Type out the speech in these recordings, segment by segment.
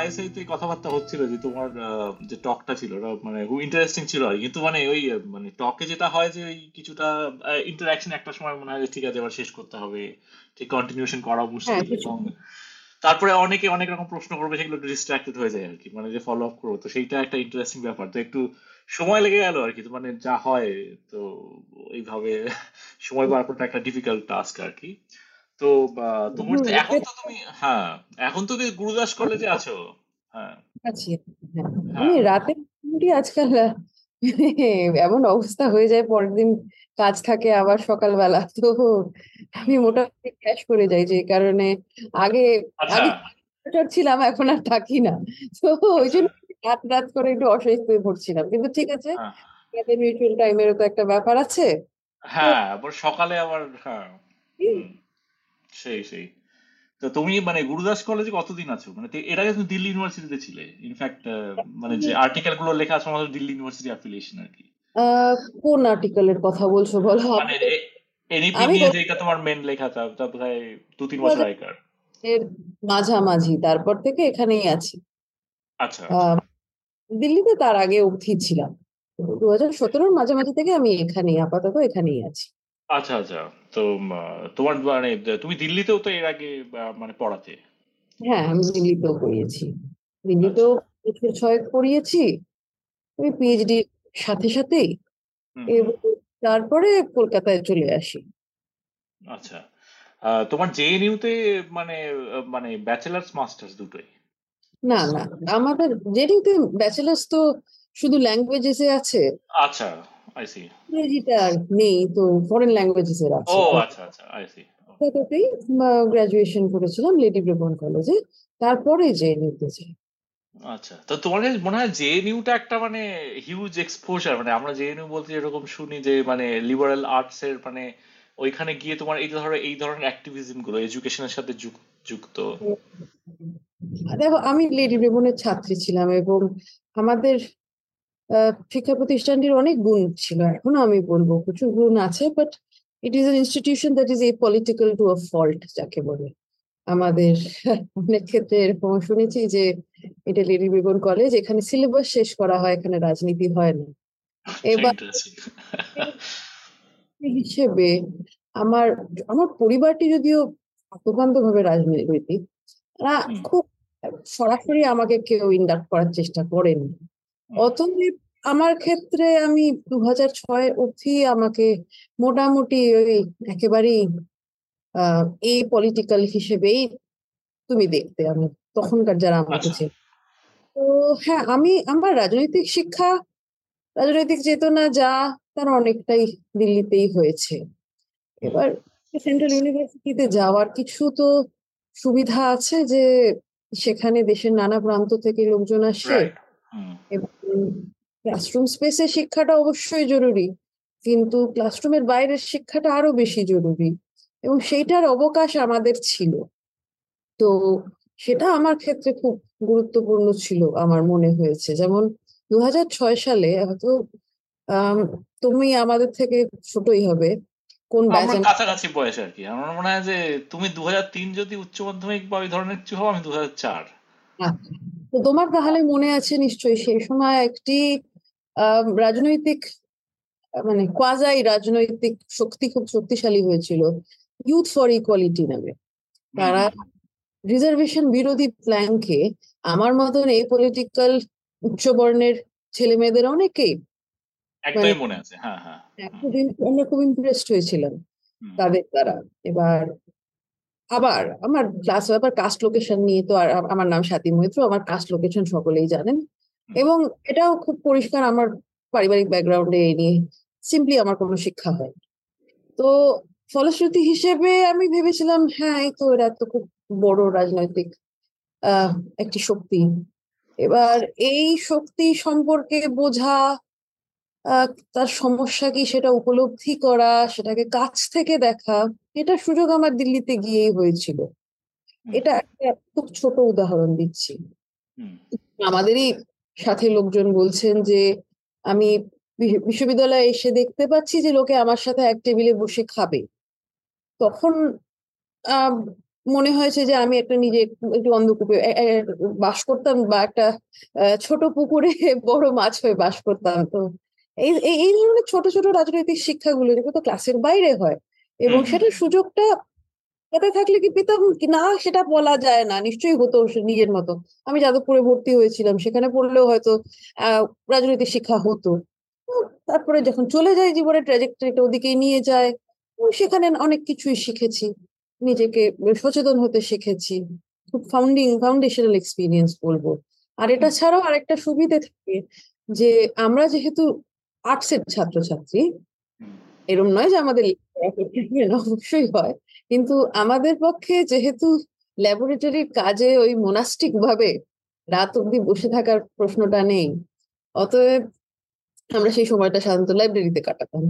ISI তে কথাবার্তা হচ্ছিল যে তোমার যে টকটা ছিল ওটা মানে খুব ইন্টারেস্টিং ছিল আর কিন্তু মানে ওই মানে টকে যেটা হয় যে কিছুটা ইন্টারাকশন একটা সময় মনে হয় ঠিক আছে এবার শেষ করতে হবে ঠিক কন্টিনিউশন করা মুশকিল হ্যাঁ, এবং তারপরে অনেকে অনেক রকম প্রশ্ন করবে সেগুলো একটু ডিস্ট্রাক্টেড হয়ে যায় আর কি মানে যে ফলো আপ করব। তো সেইটা একটা ইন্টারেস্টিং ব্যাপার। তো একটু সময় লেগে গেল আর কি মানে যা হয় তো এইভাবে সময় বার করাটা একটা ডিফিকাল্ট টাস্ক আর কি। তো তোমার তো এখন তো তুমি হ্যাঁ এখন তো তুমি গুরুদাস কলেজে আছো হ্যাঁ। আছি হ্যাঁ। আমি রাতে মোটামুটি আজকাল এমন অবস্থা হয়ে যায় পরের দিন কাজ থাকে আবার সকালবেলা তো আমি মোটামুটি ক্যাশ করে যাই যে কারণে আগে আচ্ছা। আগে ছিলাম এখন আর থাকি না। তো ওই জন্য রাত রাত করে একটু অসুস্থ হয়ে পড়ছিলাম। কিন্তু ঠিক আছে হ্যাঁ। মিউচুয়াল টাইমেরও তো একটা ব্যাপার আছে। হ্যাঁ সকালে আবার হ্যাঁ সেই সেই। তো তুমি মানে গুরুদাস কলেজে কতদিন আছো? মানে এর আগে তুমি দিল্লি ইউনিভার্সিটিতে ছিলে। ইনফ্যাক্ট মানে যে আর্টিকেলগুলো লেখা আছে আমাদের দিল্লি ইউনিভার্সিটি অ্যাফিলিয়েশন আর কি। কোন আর্টিকেলের কথা বলছো বলো? মানে এনইপি আমি নিয়ে যেটা তোমার মেন লেখা তা তা প্রায় দু তিন বছর আগেকার। এর মাঝামাঝি তারপর থেকে এখানেই আছি। আচ্ছা আহ, দিল্লিতে তার আগে অবধি ছিলাম। দু হাজার সতেরোর মাঝামাঝি থেকে আমি এখানেই আপাতত এখানেই আছি। আচ্ছা আচ্ছা। তো তোমার মানে তুমি দিল্লিতেও তো এর আগে মানে পড়াতে? হ্যাঁ আমি দিল্লিতেও পড়িয়েছি। দিল্লিতেও বছর ছয়েক পড়িয়েছি। আমি পিএইচডি সাথে সাথেই হুম, এবং তারপরে কলকাতায় চলে আসি। আচ্ছা। তোমার জেএনইউ তে মানে মানে ব্যাচেলার্স মাস্টার্স দুটোই? না না। আমাদের যেটিতে ব্যাচেলার্স তো শুধু ল্যাঙ্গুয়েজেসে আছে। আচ্ছা। আই সি ইংরেজিটা নেই তো ফরেন ল্যাঙ্গুয়েজেস এর ও আচ্ছা আচ্ছা আই সি কলকাতাতেই গ্রাজুয়েশন করেছিলাম লেডি ব্রেবন কলেজে তারপরে যে নিতে চাই আচ্ছা তো তোমার কাছে মনে হয় জেএনইউটা একটা মানে হিউজ এক্সপোজার মানে আমরা জেএনইউ বলতে এরকম শুনি যে মানে লিবারাল আর্টস এর মানে ওইখানে গিয়ে তোমার এই ধরনের এই ধরনের অ্যাক্টিভিজমগুলো এডুকেশনের সাথে যুক- যুক্ত। দেখো আমি লেডি ব্রেবনের ছাত্রী ছিলাম এবং আমাদের শিক্ষা প্রতিষ্ঠানটির অনেক গুণ ছিল এখনও আমি বলব প্রচুর গুণ আছে but it is an institution that is apolitical to a fault যাকে বলে। আমাদের অনেক ক্ষেত্রে এরকম শুনেছি যে এটা লেডি ব্রেবন কলেজ এখানে সিলেবাস শেষ করা হয় এখানে রাজনীতি হয় না। এবার হিসেবে আমার আমার পরিবারটি যদিও আত্মকান্ত ভাবে রাজনৈতিক তারা খুব সরাসরি আমাকে কেউ ইন্ডাক্ট করার চেষ্টা করেনি। অতএব আমার ক্ষেত্রে আমি দু হাজার ছয় অবধি আমাকে মোটামুটি ওই একেবারেই আহ এই পলিটিক্যাল হিসেবেই তুমি দেখতে আমি তখনকার যারা আমাকে আচ্ছা। ছিল তো হ্যাঁ আমি আমার রাজনৈতিক শিক্ষা রাজনৈতিক চেতনা যা তার অনেকটাই দিল্লিতেই হয়েছে। এবার সেন্ট্রাল ইউনিভার্সিটিতে যাওয়ার কিছু তো সুবিধা আছে যে সেখানে দেশের নানা প্রান্ত থেকে লোকজন আসে এবং ক্লাসরুম স্পেসে শিক্ষাটা অবশ্যই জরুরি কিন্তু ক্লাসরুমের বাইরের শিক্ষাটা আরও বেশি জরুরি এবং সেইটার অবকাশ আমাদের ছিল। তো সেটা আমার ক্ষেত্রে খুব গুরুত্বপূর্ণ ছিল আমার মনে হয়েছে। যেমন দু ছয় সালে হয়তো তুমি আমাদের থেকে ছোটই হবে কোন ব্যাচ কাছাকাছি বয়স আর কি। আমার মনে হয় যে তুমি দু তিন যদি উচ্চ মাধ্যমিক বা ওই ধরনের কিছু হও আমি দু চার। আচ্ছা। তোমার তাহলে মনে আছে নিশ্চয়ই সেই সময় একটি রাজনৈতিক মানে কোয়াজাই রাজনৈতিক শক্তি খুব শক্তিশালী হয়েছিল ইউথ ফর ইকুয়ালিটি নামে। তারা রিজার্ভেশন বিরোধী প্ল্যানকে আমার মতন এই পলিটিক্যাল উচ্চ বর্ণের ছেলে মেয়েদের অনেকেই মনে আছে হ্যাঁ হ্যাঁ খুব ইম- আমরা খুব ইমপ্রেসড হয়েছিলাম তাদের দ্বারা। এবার আবার আমার ক্লাস ব্যাপার কাস্ট লোকেশন নিয়ে তো আর আমার নাম স্বাতী মৈত্র আমার কাস্ট লোকেশন সকলেই জানেন। এবং এটাও খুব পরিষ্কার আমার পারিবারিক ব্যাকগ্রাউন্ডে এই নিয়ে সিম্পলি আমার কোনো শিক্ষা হয় তো ফলশ্রুতি হিসেবে আমি ভেবেছিলাম হ্যাঁ এই তো এরা তো খুব বড় রাজনৈতিক আহ একটি শক্তি। এবার এই শক্তি সম্পর্কে বোঝা তার সমস্যা কি সেটা উপলব্ধি করা সেটাকে কাছ থেকে দেখা এটা সুযোগ আমার দিল্লিতে গিয়েই হয়েছিল। এটা একটা খুব ছোট উদাহরণ দিচ্ছি। আমাদেরই সাথে লোকজন বলছেন যে আমি বিশ্ববিদ্যালয়ে এসে দেখতে পাচ্ছি যে লোকে আমার সাথে এক টেবিলে বসে খাবে। তখন আহ মনে হয়েছে যে আমি একটা নিজে একটু অন্ধকূপে বাস করতাম বা একটা ছোট পুকুরে বড় মাছ হয়ে বাস করতাম। তো এই এই ধরনের ছোট ছোট রাজনৈতিক শিক্ষাগুলো যেগুলো তো ক্লাসের বাইরে হয়। এবং সেটার সুযোগটা এতে থাকলে কি পেতাম? কি না সেটা বলা যায় না। নিশ্চয়ই হতো নিজের মতো। আমি যাদবপুরে ভর্তি হয়েছিলাম সেখানে পড়লেও হয়তো আহ রাজনৈতিক শিক্ষা হতো। তারপরে যখন চলে যায় জীবনের ট্র্যাজেক্টরিটা ওদিকে নিয়ে যায় সেখানে অনেক কিছুই শিখেছি। নিজেকে সচেতন হতে শিখেছি। খুব ফাউন্ডিং ফাউন্ডেশনাল এক্সপিরিয়েন্স বলব। আর এটা ছাড়াও আরেকটা সুবিধে থাকে যে আমরা যেহেতু আর্টসের ছাত্রছাত্রী। এরম নয় যে আমাদের অবশ্যই হয়। কিন্তু আমাদের পক্ষে যেহেতু ল্যাবরেটরির কাজে ওই মোনাস্টিক ভাবে রাত অব্দি বসে থাকার প্রশ্নটা নেই অতএব আমরা সেই সময়টা সাধারণত লাইব্রেরিতে কাটাতাম।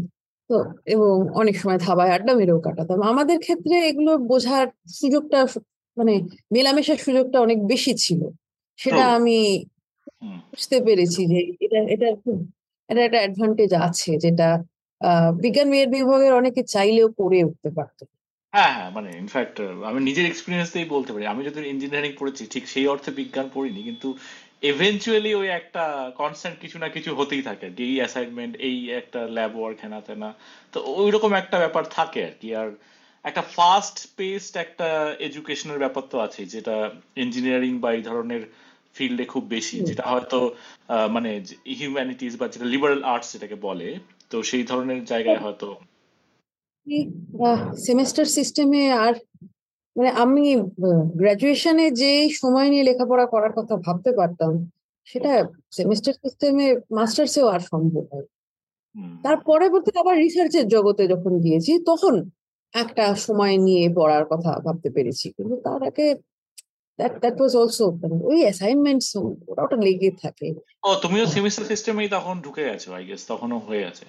তো এবং অনেক সময় ধাবায় আড্ডা মেরেও কাটাতাম। আমাদের ক্ষেত্রে এগুলো বোঝার সুযোগটা মানে মেলামেশার সুযোগটা অনেক বেশি ছিল। সেটা আমি বুঝতে পেরেছি যে এটা এটা খুব এটা একটা অ্যাডভান্টেজ আছে যেটা বিজ্ঞান মেয়ের বিভাগের অনেকে চাইলেও করে উঠতে পারতো। হ্যাঁ হ্যাঁ মানে ইনফ্যাক্ট আমি নিজের এক্সপিরিয়েন্স দিয়েই বলতে পারি। আমি যদি ইঞ্জিনিয়ারিং পড়েছি, ঠিক সেই অর্থে বিজ্ঞান পড়িনি, কিন্তু এভেনচুয়ালি ওই একটা কনস্ট্যান্ট কিছু না কিছু হতেই থাকে। আর কি, এই অ্যাসাইনমেন্ট এই একটা ল্যাব ওয়ার্ক হেনা তেনা, তো ওই রকম একটা ব্যাপার থাকে আর কি। আর একটা ফাস্ট পেসড একটা এডুকেশনের ব্যাপার তো আছে যেটা ইঞ্জিনিয়ারিং বা এই ধরনের ফিল্ডে খুব বেশি যেটা হয়তো মানে হিউম্যানিটিস বা যেটা লিবারাল আর্টস যেটাকে বলে তো সেই ধরনের জায়গায় হয়তো সেমেস্টার সিস্টেমে আর মানে আমি গ্রাজুয়েশনে যে সময় নিয়ে লেখাপড়া করার কথা ভাবতে পারতাম সেটা সেমিস্টার সিস্টেমে মাস্টার্সেও আর সম্ভব হয়। তার পরবর্তী আবার রিসার্চের জগতে যখন গিয়েছি তখন একটা সময় নিয়ে পড়ার কথা ভাবতে পেরেছি। কিন্তু তার আগে দ্যাট দ্যাট ওয়াজ অলসো ওই অ্যাসাইনমেন্টস ওটা লেগে থাকে। ও তুমিও সেমিস্টার সিস্টেমেই তখন ঢুকে গেছো আই গেস তখনও হয়ে আছে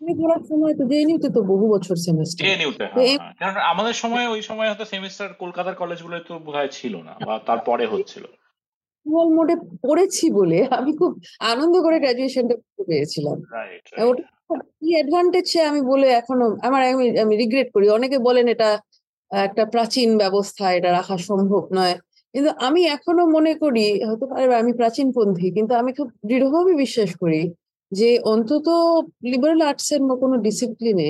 আমি পড়ার সময় তো জেএনইউতে তো বহু বছর সেমিস্টার জেএনইউতে কারণ আমাদের সময় ওই সময় হয়তো সেমিস্টার কলকাতার কলেজগুলো তো বোধহয় ছিল না বা তারপরে হচ্ছিল। স্মল মোডে পড়েছি বলে আমি খুব আনন্দ করে গ্রাজুয়েশনটা পেয়েছিলাম ওটা কি অ্যাডভান্টেজ আমি বলে এখনও আমার আমি আমি রিগ্রেট করি। অনেকে বলেন এটা একটা প্রাচীন ব্যবস্থা এটা রাখা সম্ভব নয়। কিন্তু আমি এখনও মনে করি, হতে পারে আমি প্রাচীনপন্থী, কিন্তু আমি খুব দৃঢ়ভাবে বিশ্বাস করি যে অন্তত লিবারেল আর্টস এর কোনো ডিসিপ্লিনে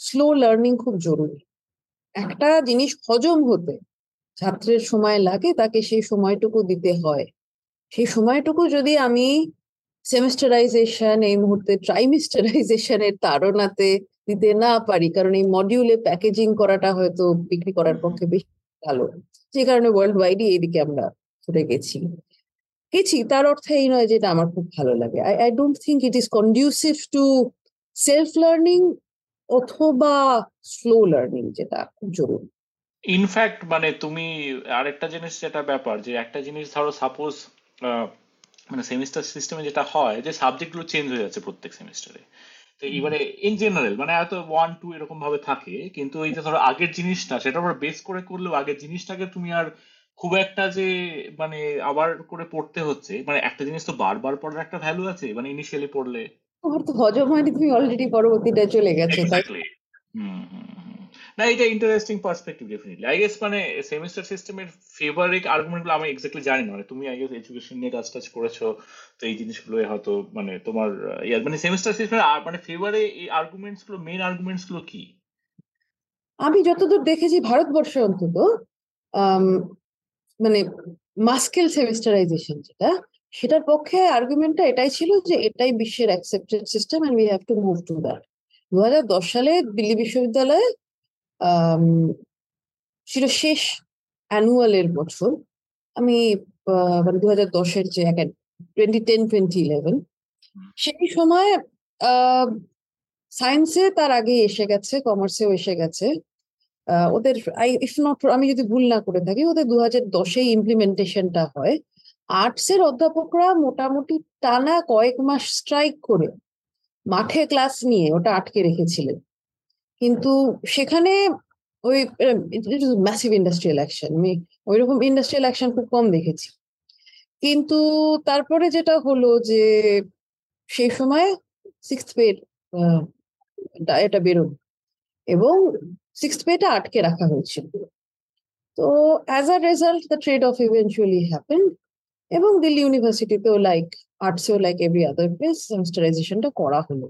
স্লো লার্নিং খুব জরুরি। একটা জিনিস হজম হতে, ছাত্রের সময় লাগে তাকে সেই সময়টুকু দিতে হয়। সেই সময়টুকু যদি আমি সেমিস্টারাইজেশন এই মুহূর্তে ট্রাইমিস্টারাইজেশনের তাড়নাতে দিতে না পারি। কারণ এই মডিউলে প্যাকেজিং করাটা হয়তো বিক্রি করার পক্ষে বেশি ভালো। যে কারণে ওয়ার্ল্ড ওয়াইডই এইদিকে আমরা ছুটে গেছি। গেছি, তার অর্থে এই নয় যেটা আমার খুব ভালো লাগে। I I don't think it is conducive to self learning অথবা স্লো লার্নিং যেটা খুব জরুরি। ইনফ্যাক্ট মানে তুমি আরেকটা জিনিস, যেটা ব্যাপার, যে একটা জিনিস ধরো সাপোজ মানে সেমিস্টার সিস্টেমে যেটা হয়, যে সাবজেক্টগুলো চেঞ্জ হয়ে যাচ্ছে প্রত্যেক সেমিস্টারে তো এবারে ইন জেনারেল মানে হয়তো ওয়ান টু এরকম ভাবে থাকে কিন্তু এই যে ধরো আগের জিনিসটা সেটার উপর বেস করে করলেও আগের জিনিসটাকে তুমি আর খুব একটা যে মানে আবার করে পড়তে হচ্ছে মানে একটা জিনিস তো বারবার পড়ার একটা ভ্যালু আছে মানে ইনিশিয়ালি পড়লে। তোমার তো হজম হয়নি তুমি অলরেডি পরবর্তীটা চলে গেছে তাই না, এটা interesting perspective definitely I guess মানে সেমিস্টার সিস্টেমের ফেভারিট আর্গুমেন্টগুলো আমি এক্স্যাক্টলি জানি না মানে তুমি আই গেস এডুকেশন নিয়ে কাজ টাজ করেছ, তো এই জিনিসগুলো হয়তো মানে তোমার ইয়ার মানে সেমিস্টার সিস্টেমের মানে ফেভারে এই আর্গুমেন্টসগুলো মেইন আর্গুমেন্টসগুলো কি? আমি যতদূর দেখেছি ভারতবর্ষে অন্তত মানে মাস্কেল সেমিস্টারাইজেশন যেটা, সেটার পক্ষে আর্গুমেন্টটা এটাই ছিল যে এটাই বিশ্বের accepted system and we have to move to that দু হাজার দশ সালে দিল্লি বিশ্ববিদ্যালয়ে ছিল শেষ অ্যানুয়ালের বছর। আমি মানে দু হাজার দশের যে টোয়েন্টি টেন টোয়েন্টি ইলেভেন সেই সময় সায়েন্সে তার আগে এসে গেছে কমার্সেও এসে গেছে। ওদের আই ইফ নট আমি যদি ভুল না করে থাকি, ওদের দু হাজার দশে ইমপ্লিমেন্টেশনটা হয়। আর্টসের অধ্যাপকরা মোটামুটি টানা কয়েক মাস স্ট্রাইক করে, মাঠে ক্লাস নিয়ে ওটা আটকে রেখেছিলেন। কিন্তু সেখানে ওই ম্যাসিভ ইন্ডাস্ট্রিয়াল অ্যাকশন আমি ওই রকম ইন্ডাস্ট্রিয়াল অ্যাকশন খুব কম দেখেছি। কিন্তু তারপরে যেটা হলো যে, সেই সময় সিক্স পে এটা বেরোবে এবং সিক্স পেটা আটকে রাখা হয়েছিল। তো as a result the trade off eventually happen এবং দিল্লি ইউনিভার্সিটিতেও লাইক আর্টসেও লাইক এভরি আদার প্লেস সেমিস্টারাইজেশনটা করা হলো।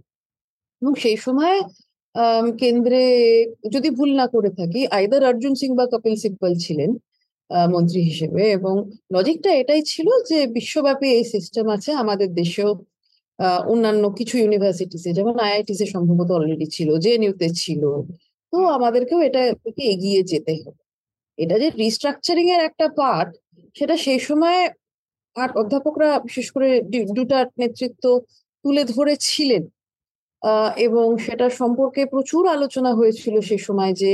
এবং সেই সময় কেন্দ্রে যদি ভুল না করে থাকি আইদার অর্জুন সিং বা কপিল সিব্বল ছিলেন মন্ত্রী হিসেবে এবং লজিকটা এটাই ছিল যে বিশ্বব্যাপী এই সিস্টেম আছে আমাদের দেশেও অন্যান্য কিছু ইউনিভার্সিটিসে যেমন আইআইটিস সম্ভবত অলরেডি ছিল জেএনইউতে ছিল। তো আমাদেরকেও এটা এগিয়ে যেতে হবে। এটা যে রিস্ট্রাকচারিং এর একটা পার্ট সেটা সেই সময় আর অধ্যাপকরা বিশেষ করে দুটার নেতৃত্ব তুলে ধরেছিলেন। এবং সেটা সম্পর্কে প্রচুর আলোচনা হয়েছিল সে সময় যে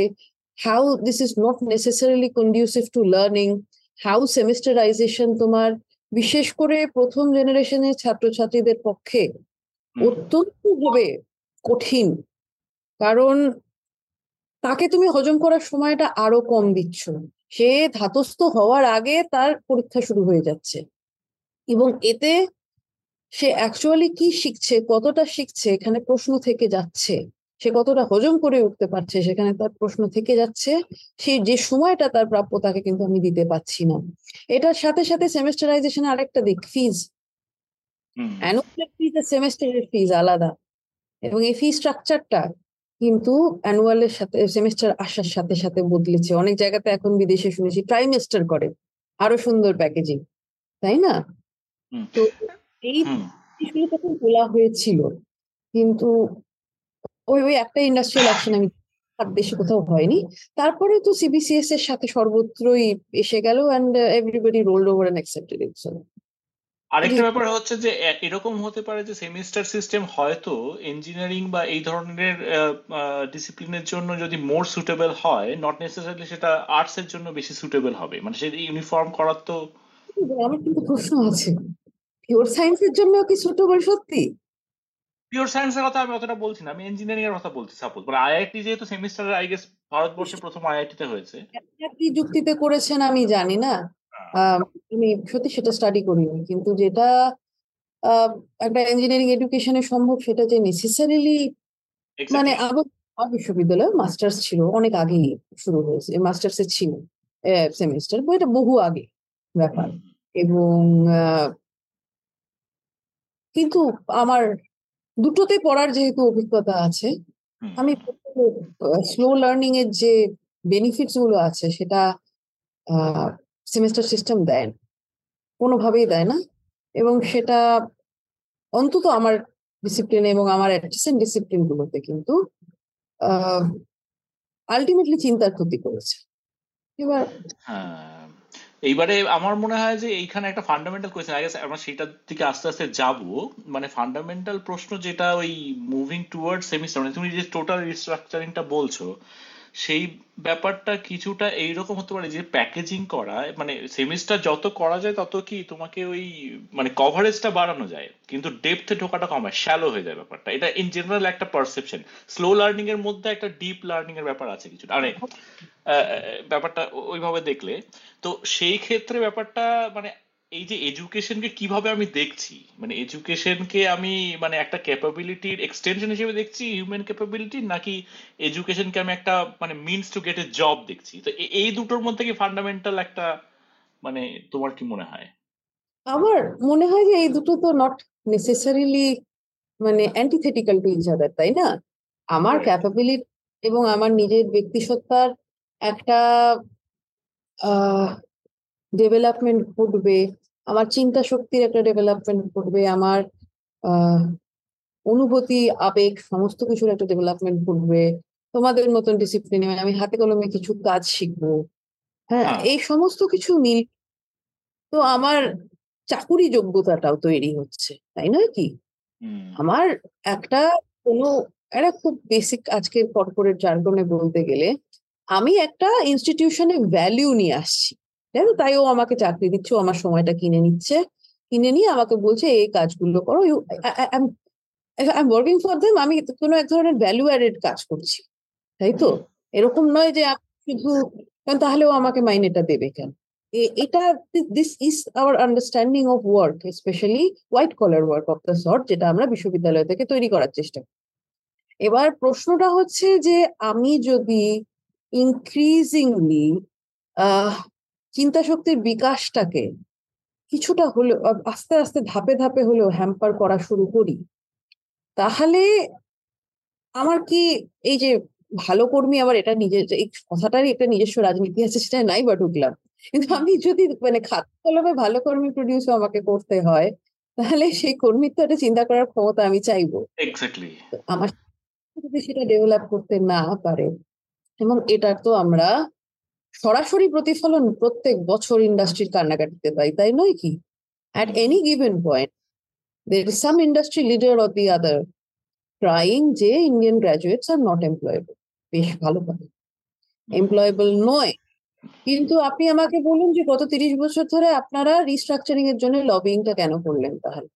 how this is not necessarily conducive to learning how semesterisation তোমার বিশেষ করে প্রথম জেনারেশনের ছাত্রছাত্রীদের পক্ষে অত্যন্ত ভাবে কঠিন। কারণ তাকে তুমি হজম করার সময়টা আরও কম দিচ্ছ। সে ধাতস্থ হওয়ার আগে তার পরীক্ষা শুরু হয়ে যাচ্ছে। এবং এতে সে অ্যাকচুয়ালি কি শিখছে কতটা শিখছে এখানে প্রশ্ন থেকে যাচ্ছে সে কতটা হজম করে উঠতে পারছে সেখানে তার প্রশ্ন থেকে যাচ্ছে সেই যে সময়টা তার প্রাপ্য তাকে কিন্তু আমি দিতে পারছি না। এটার সাথে সাথে সেমেস্টারাইজেশন আরেকটা দিক ফিজ অ্যানুয়াল ফিজ আর সেমেস্টারের ফিজ আলাদা। এবং এই ফি স্ট্রাকচারটা কিন্তু অ্যানুয়ালের সাথে সেমেস্টার আসার সাথে সাথে বদলেছে। অনেক জায়গাতে এখন বিদেশে শুনেছি ট্রাইমেস্টার করে। আরও সুন্দর প্যাকেজিং তাই না? তো এই জিনিসগুলো তখন তোলা হয়েছিল। কিন্তু ওই ওই একটা ইন্ডাস্ট্রিয়াল অ্যাকশন আমি আর দেশে কোথাও হয়নি। তারপরে তো সিবিসিএস এর সাথে সর্বত্রই এসে গেল and everybody rolled over and accepted it আরেকটা ব্যাপার হচ্ছে যে এরকম হতে পারে যে সেমিস্টার সিস্টেম হয়তো ইঞ্জিনিয়ারিং বা এই ধরনের ডিসিপ্লিনের জন্য যদি মোর সুটেবল হয় নট নেসেসারিলি সেটা আর্টস এর জন্য বেশি সুটেবল হবে। মানে সেটা ইউনিফর্ম করার তো আমার কিন্তু প্রশ্ন আছে। পিওর সায়েন্সের জন্য কি সুটেবল সত্যি? পিওর সায়েন্সের কথা আমি অতটা বলছি না আমি ইঞ্জিনিয়ারিং এর কথা বলছি সাপোজ মানে আইআইটি যেহেতু সেমিস্টার আই গেস ভারতবর্ষে প্রথম আইআইটি তে হয়েছে। কি যুক্তিতে করেছেন আমি জানি না। হ্যাঁ। আমি সত্যি সেটা স্টাডি করিনি কিন্তু যেটা একটা ইঞ্জিনিয়ারিং এডুকেশনে সম্ভব সেটা যে নেসেসারিলি মানে আবার বিশ্ববিদ্যালয়ে মাস্টার্স ছিল অনেক আগেই শুরু হয়েছে মাস্টার্স এর ছিল সেমিস্টার এটা বহু আগে ব্যাপার। এবং কিন্তু আমার দুটোতে পড়ার যেহেতু অভিজ্ঞতা আছে আমি স্লো লার্নিং এর যে বেনিফিটসগুলো আছে সেটা সেমিস্টার সিস্টেম দেয় না। কোনোভাবেই দেয় না। এবং সেটা অন্তত আমার ডিসিপ্লিন এবং আমার অ্যাডজাসেন্ট ডিসিপ্লিন গুলোতে কিন্তু আলটিমেটলি চিন্তার ক্ষতি করেছে। এবার হ্যাঁ। এইবারে আমার মনে হয় যে এইখানে একটা ফান্ডামেন্টাল কোয়েশ্চেন আগে আমরা সেটার দিকে আস্তে আস্তে যাব। মানে ফান্ডামেন্টাল প্রশ্ন যেটা ওই মুভিং টুয়ার্ড সেমিস্টার মানে তুমি যে টোটাল রিস্ট্রাকচারিংটা বলছো সেই ব্যাপারটা কিছুটা এইরকম হতে পারে যে প্যাকেজিং করা মানে সেমিস্টার যত করা যায় তত কি তোমাকে ওই মানে কভারেজটা বাড়ানো যায়, কিন্তু ডেপথে ঢোকাটা কমায় শ্যালো হয়ে যায় ব্যাপারটা। এটা ইন জেনারেল একটা পারসেপশন স্লো লার্নিং এর মধ্যে একটা ডিপ লার্নিং এর ব্যাপার আছে কিছুটা। মানে ব্যাপারটা ওইভাবে দেখলে। তো সেই ক্ষেত্রে ব্যাপারটা মানে এই যে এডুকেশনকে কীভাবে আমি দেখছি? মানে এডুকেশনকে আমি মানে একটা ক্যাপাবিলিটির এক্সটেনশন হিসেবে দেখছি হিউম্যান ক্যাপাবিলিটি নাকি এডুকেশনকে আমি একটা মানে means to get a job দেখছি? তো এই দুটোর মধ্যে কি ফান্ডামেন্টাল একটা মানে তোমার কি মনে হয়? আমার মনে হয় যে এই দুটো তো নট নেসেসারিলি মানে অ্যান্টিথেটিক্যাল টু ইচ আদার তাই না? আমার ক্যাপাবিলিটি এবং আমার নিজের ব্যক্তিসত্তার একটা ডেভেলপমেন্ট ঘটবে আমার চিন্তা শক্তির একটা ডেভেলপমেন্ট ঘটবে আমার অনুভূতি আবেগ সমস্ত কিছুর একটা ডেভেলপমেন্ট ঘটবে। তোমাদের মতন ডিসিপ্লিনে আমি হাতে কলমে কিছু কাজ শিখব। হ্যাঁ, হ্যাঁ। এই সমস্ত কিছু মিল তো আমার চাকুরি যোগ্যতাটাও তৈরি হচ্ছে তাই নয় কি? আমার একটা কোনো একটা খুব বেসিক আজকের কর্পোরেট জার্গনে বলতে গেলে আমি একটা ইনস্টিটিউশনে ভ্যালিউ নিয়ে আসছি। তাই তাই ও আমাকে চাকরি দিচ্ছে আমার সময়টা কিনে নিচ্ছে। কিনে নিয়ে আমাকে বলছে, এই কাজগুলো করো আই ওয়ার্কিং ফর দেম আমি কোনো এক ধরনের ভ্যালু অ্যাডেড কাজ করছি। তাই তো? এরকম নয় যে শুধু, কারণ ও আমাকে মাইনেটা দেবে কেন? এটা this is our understanding of work specially white collar work of the sort যেটা আমরা বিশ্ববিদ্যালয় থেকে তৈরি করার চেষ্টা করি। এবার প্রশ্নটা হচ্ছে যে, আমি যদি ইনক্রিজিংলি চিন্তা শক্তির বিকাশটাকে কিছুটা হলেও আস্তে আস্তে ধাপে ধাপে হলেও হ্যাম্পার করা শুরু করি। তাহলে আমার কি এই যে ভালো কর্মী আবার এটা নিজের এই কথাটারই একটা নিজস্ব রাজনীতি আছে সেটা নাই বা ঢুকলাম। কিন্তু আমি যদি মানে খাত কলমে ভালো কর্মী প্রডিউস আমাকে করতে হয় তাহলে সেই কর্মীর তো একটা চিন্তা করার ক্ষমতা আমি চাইব। আমার যদি সেটা ডেভেলপ করতে না পারে এবং এটার তো আমরা সরাসরি প্রতিফলন প্রত্যেক বছর ইন্ডাস্ট্রির কান্নাকাটিতে পাই তাই নয় কি? At any given point there some industry leader or the other trying যে Indian graduates are not employable বেশ ভালো কথা। এমপ্লয়েবল নয়। কিন্তু আপনি আমাকে বলুন যে গত তিরিশ বছর ধরে আপনারা রিস্ট্রাকচারিং এর জন্য লবিংটা কেন করলেন তাহলে?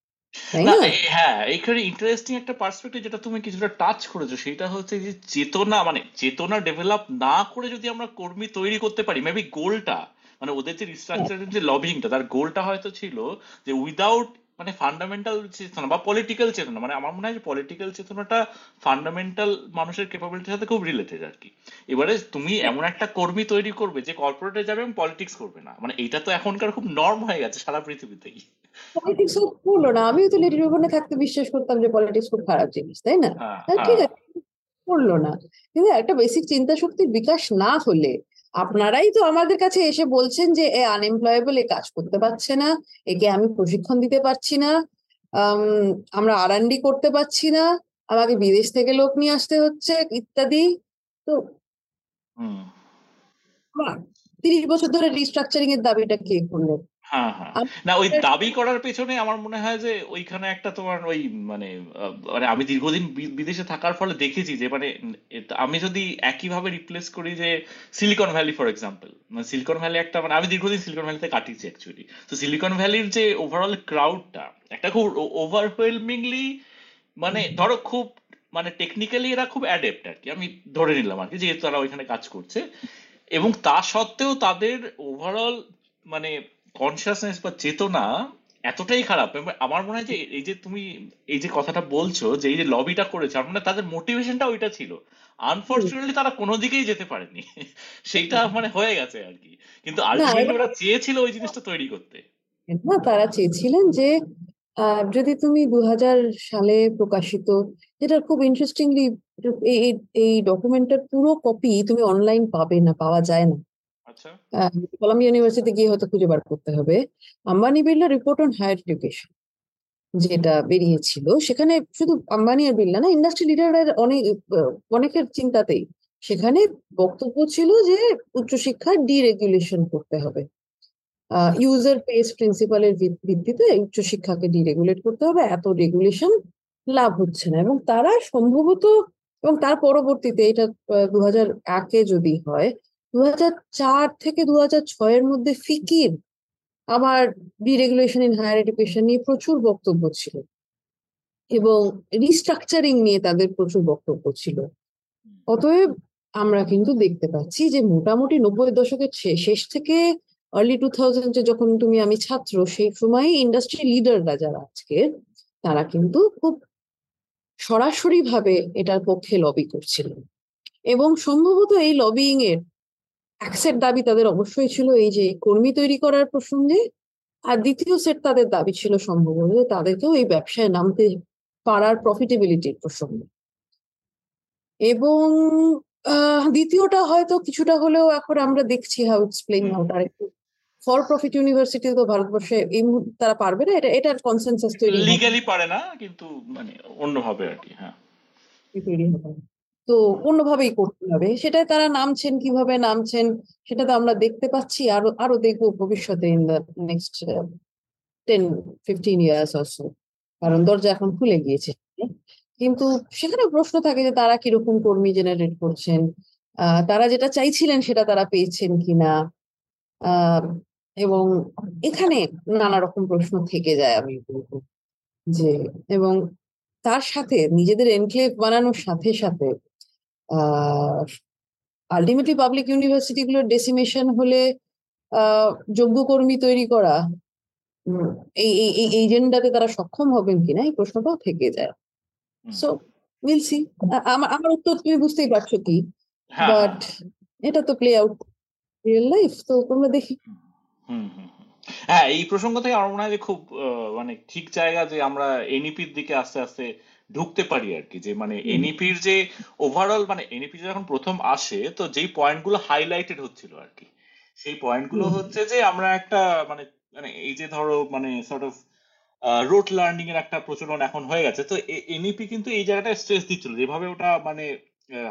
না হ্যাঁ এইখানে ইন্টারেস্টিং একটা পার্সপেক্টিভ যেটা তুমি কিছুটা টাচ করেছ সেটা হচ্ছে যে চেতনা মানে চেতনা ডেভেলপ না করে যদি আমরা কর্মী তৈরি করতে পারি মেবি গোলটা মানে ওদের যে রিস্ট্রাকচারের যে লবিংটা তার গোলটা হয়তো ছিল যে উইদাউট মানে ফান্ডামেন্টাল চেতনা বা পলিটিক্যাল চেতনা মানে আমার মনে হয় যে পলিটিক্যাল চেতনাটা ফান্ডামেন্টাল মানুষের ক্যাপাবিলিটির সাথে খুব রিলেটেড আর কি এবারে তুমি এমন একটা কর্মী তৈরি করবে যে কর্পোরেটে যাবে এবং পলিটিক্স করবে না। মানে এটা তো এখনকার খুব নর্ম হয়ে গেছে সারা পৃথিবীতেই। পলিটিক্স করল না। আমিও তো লিটিল ওখানে থাকতে বিশ্বাস করতাম যে পলিটিক্স খুব খারাপ জিনিস তাই না? হ্যাঁ হ্যাঁ, ঠিক আছে করল না। কিন্তু একটা বেসিক চিন্তা শক্তির বিকাশ না হলে আপনারাই তো আমাদের কাছে এসে বলছেন যে এ আনএমপ্লয়েবল এ কাজ করতে পারছে না একে আমি প্রশিক্ষণ দিতে পারছি না আম, আমরা আরান্ডি করতে পারছি না আমাকে বিদেশ থেকে লোক নিয়ে আসতে হচ্ছে ইত্যাদি। তো তিরিশ বছর ধরে রিস্ট্রাকচারিং এর দাবিটা কে করল? হ্যাঁ হ্যাঁ। না ওই দাবি করার পেছনে আমার মনে হয় যে ওইখানে একটা তোমার ওই মানে মানে আমি দীর্ঘদিন বিদেশে থাকার ফলে দেখেছি যে মানে আমি যদি একইভাবে রিপ্লেস করি যে সিলিকন ভ্যালি ফর এক্সাম্পল মানে সিলিকন ভ্যালি একটা মানে আমি দীর্ঘদিন সিলিকন ভ্যালিতে কাটিয়েছি অ্যাকচুয়ালি তো সিলিকন ভ্যালির যে ওভারঅল ক্রাউডটা একটা খুব ওভারওয়েলমিংলি মানে ধরো খুব মানে টেকনিক্যালি এরা খুব অ্যাডেপ্ট আর কি আমি ধরে নিলাম আর কি যেহেতু তারা ওইখানে কাজ করছে। এবং তা সত্ত্বেও তাদের ওভারঅল মানে কনসিয়াসনেস বা চেতনা এতটাই খারাপ আমার মনে হয় যে এই যে তুমি এই যে কথাটা বলছো যে এই যে লবিটা করেছে আমার মনে তাদের মোটিভেশনটা ওইটা ছিল। আনফর্চুনেটলি তারা কোনো দিকেই যেতে পারেনি। সেইটা মানে হয়ে গেছে আর কি। কিন্তু আলটিমেটলি ওরা চেয়েছিল ওই জিনিসটা তৈরি করতে। না তারা চেয়েছিলেন যে যদি তুমি দু সালে প্রকাশিত যেটা খুব ইন্টারেস্টিংলি এই এই ডকুমেন্টের পুরো কপি তুমি অনলাইন পাবে না পাওয়া যায় না। কলাম্বিয়া ইউনিভার্সিটি গিয়ে হয়তো খুঁজে বার করতে হবে। Ambani Birla report on higher education, যেটা বেরিয়েছিল। সেখানে শুধু আম্বানি আর বিড়লা না, ইন্ডাস্ট্রি লিডাররা অনেক, অনেকের চিন্তাতেই। সেখানে বক্তব্য ছিল যে উচ্চশিক্ষার ডিরেগুলেশন করতে হবে। ইউজার পেস প্রিন্সিপালের ভিত্তিতে উচ্চশিক্ষাকে ডিরেগুলেট করতে হবে। এত রেগুলেশন লাভ হচ্ছে না। এবং তারা সম্ভবত, এবং তার পরবর্তীতে এটা দু হাজার একে যদি হয় দু চার থেকে দু ছয়ের মধ্যে ফিকির আবার ডিরেগুলেশন ইন হায়ার এডুকেশন নিয়ে প্রচুর বক্তব্য ছিল। এবং রিস্ট্রাকচারিং নিয়ে তাদের প্রচুর বক্তব্য ছিল। অতএব আমরা কিন্তু দেখতে পাচ্ছি যে মোটামুটি নব্বই দশকের শেষ থেকে আর্লি টু থাউজেন্ডে যখন তুমি আমি ছাত্র, সেই সময় ইন্ডাস্ট্রি লিডাররা যারা আজকে, তারা কিন্তু খুব সরাসরি ভাবে এটার পক্ষে লবি করছিলেন। এবং সম্ভবত এই লবিং এর অ্যাক্সের দাবি তাদের অবশ্যই ছিল এই যে কর্মী তৈরি করার প্রসঙ্গে আর দ্বিতীয় সেট তাদের দাবি ছিল সম্ভবত তাদেরকেও এই ব্যবসায় নামতে পারার প্রফিটেবিলিটির প্রসঙ্গে। এবং দ্বিতীয়টা হয়তো কিছুটা হলেও এখন আমরা দেখছি হাউ ইটস প্লেইং আউট আর একটু ফর প্রফিট ইউনিভার্সিটি তো ভারতবর্ষে এই মুহূর্তে তারা পারবে না এটা এটার কনসেনসাস তৈরি লিগালি পারে না কিন্তু মানে অন্যভাবে আর কি হ্যাঁ। তৈরি হবে। তো অন্যভাবেই করতে হবে। সেটাই তারা নামছেন কীভাবে নামছেন, সেটা তো আমরা দেখতে পাচ্ছি। আরও আরও দেখব ভবিষ্যতে in the next ten fifteen years also কারণ দরজা এখন খুলে গিয়েছে। কিন্তু সেখানে প্রশ্ন থাকে যে তারা কীরকম কর্মী জেনারেট করছেন? তারা যেটা চাইছিলেন সেটা তারা পেয়েছেন কিনা? এবং এখানে নানা রকম প্রশ্ন থেকে যায় আমি যে, এবং তার সাথে নিজেদের এনক্লেভ বানানোর সাথে সাথে আলটিমেটলি পাবলিক ইউনিভার্সিটি গুলোর ডেসিমেশন হলে আহ, যোগ্য কর্মী তৈরি করা এই এই এজেন্ডাতে তারা সক্ষম হবেন কিনা এই প্রশ্নটাও থেকে যায়। সো উইল সি আমার আমার উত্তর তুমি বুঝতেই পারছ কি? হ্যাঁ। বাট এটা তো প্লে আউট রিয়েল লাইফ তো তোমরা দেখি। হ্যাঁ এই প্রসঙ্গ থেকে আমার মনে হয় যে খুব মানে ঠিক জায়গা যে আমরা এনইপির দিকে আস্তে আস্তে ঢুকতে পারি আর কি যে মানে এনইপির যে ওভারঅল মানে এনইপি যখন প্রথম আসে তো যেই পয়েন্টগুলো হাইলাইটেড হচ্ছিল আর কি সেই পয়েন্টগুলো হচ্ছে যে আমরা একটা মানে মানে এই যে ধরো মানে সর্ট অফ রোড লার্নিং এর একটা প্রচলন এখন হয়ে গেছে তো এনইপি কিন্তু এই জায়গাটা স্ট্রেস দিচ্ছিল যেভাবে ওটা মানে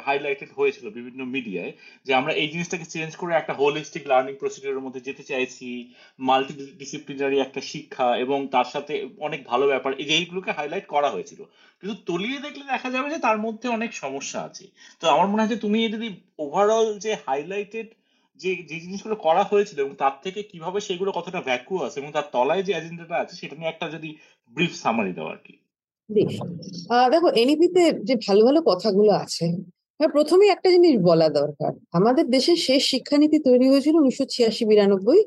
হাইলাইটেড হয়েছিল বিভিন্ন মিডিয়ায় যে আমরা এই জিনিসটাকে চেঞ্জ করে একটা হোলিস্টিক লার্নিং প্রসিডিউরের মধ্যে যেতে চাইছি মাল্টি ডিসিপ্লিনারি একটা শিক্ষা এবং তার সাথে অনেক ভালো ব্যাপার, এই এইগুলোকে হাইলাইট করা হয়েছিল। কিন্তু তলিয়ে দেখলে দেখা যাবে যে তার মধ্যে অনেক সমস্যা আছে। তো আমার মনে হয় যে তুমি যদি ওভারঅল যে হাইলাইটেড যে যে জিনিসগুলো করা হয়েছিল এবং তার থেকে কীভাবে সেগুলো কতটা আছে এবং তার তলায় যে এজেন্ডাটা আছে, সেটা নিয়ে একটা যদি ব্রিফ সামারি দাও আর কি। বেশ। দেখো এনইপিতে যে ভালো ভালো কথাগুলো আছে প্রথমে একটা জিনিস বলা দরকার। আমাদের দেশের শেষ শিক্ষানীতি তৈরি হয়েছিল উনিশশো ছিয়াশি বিরানব্বই।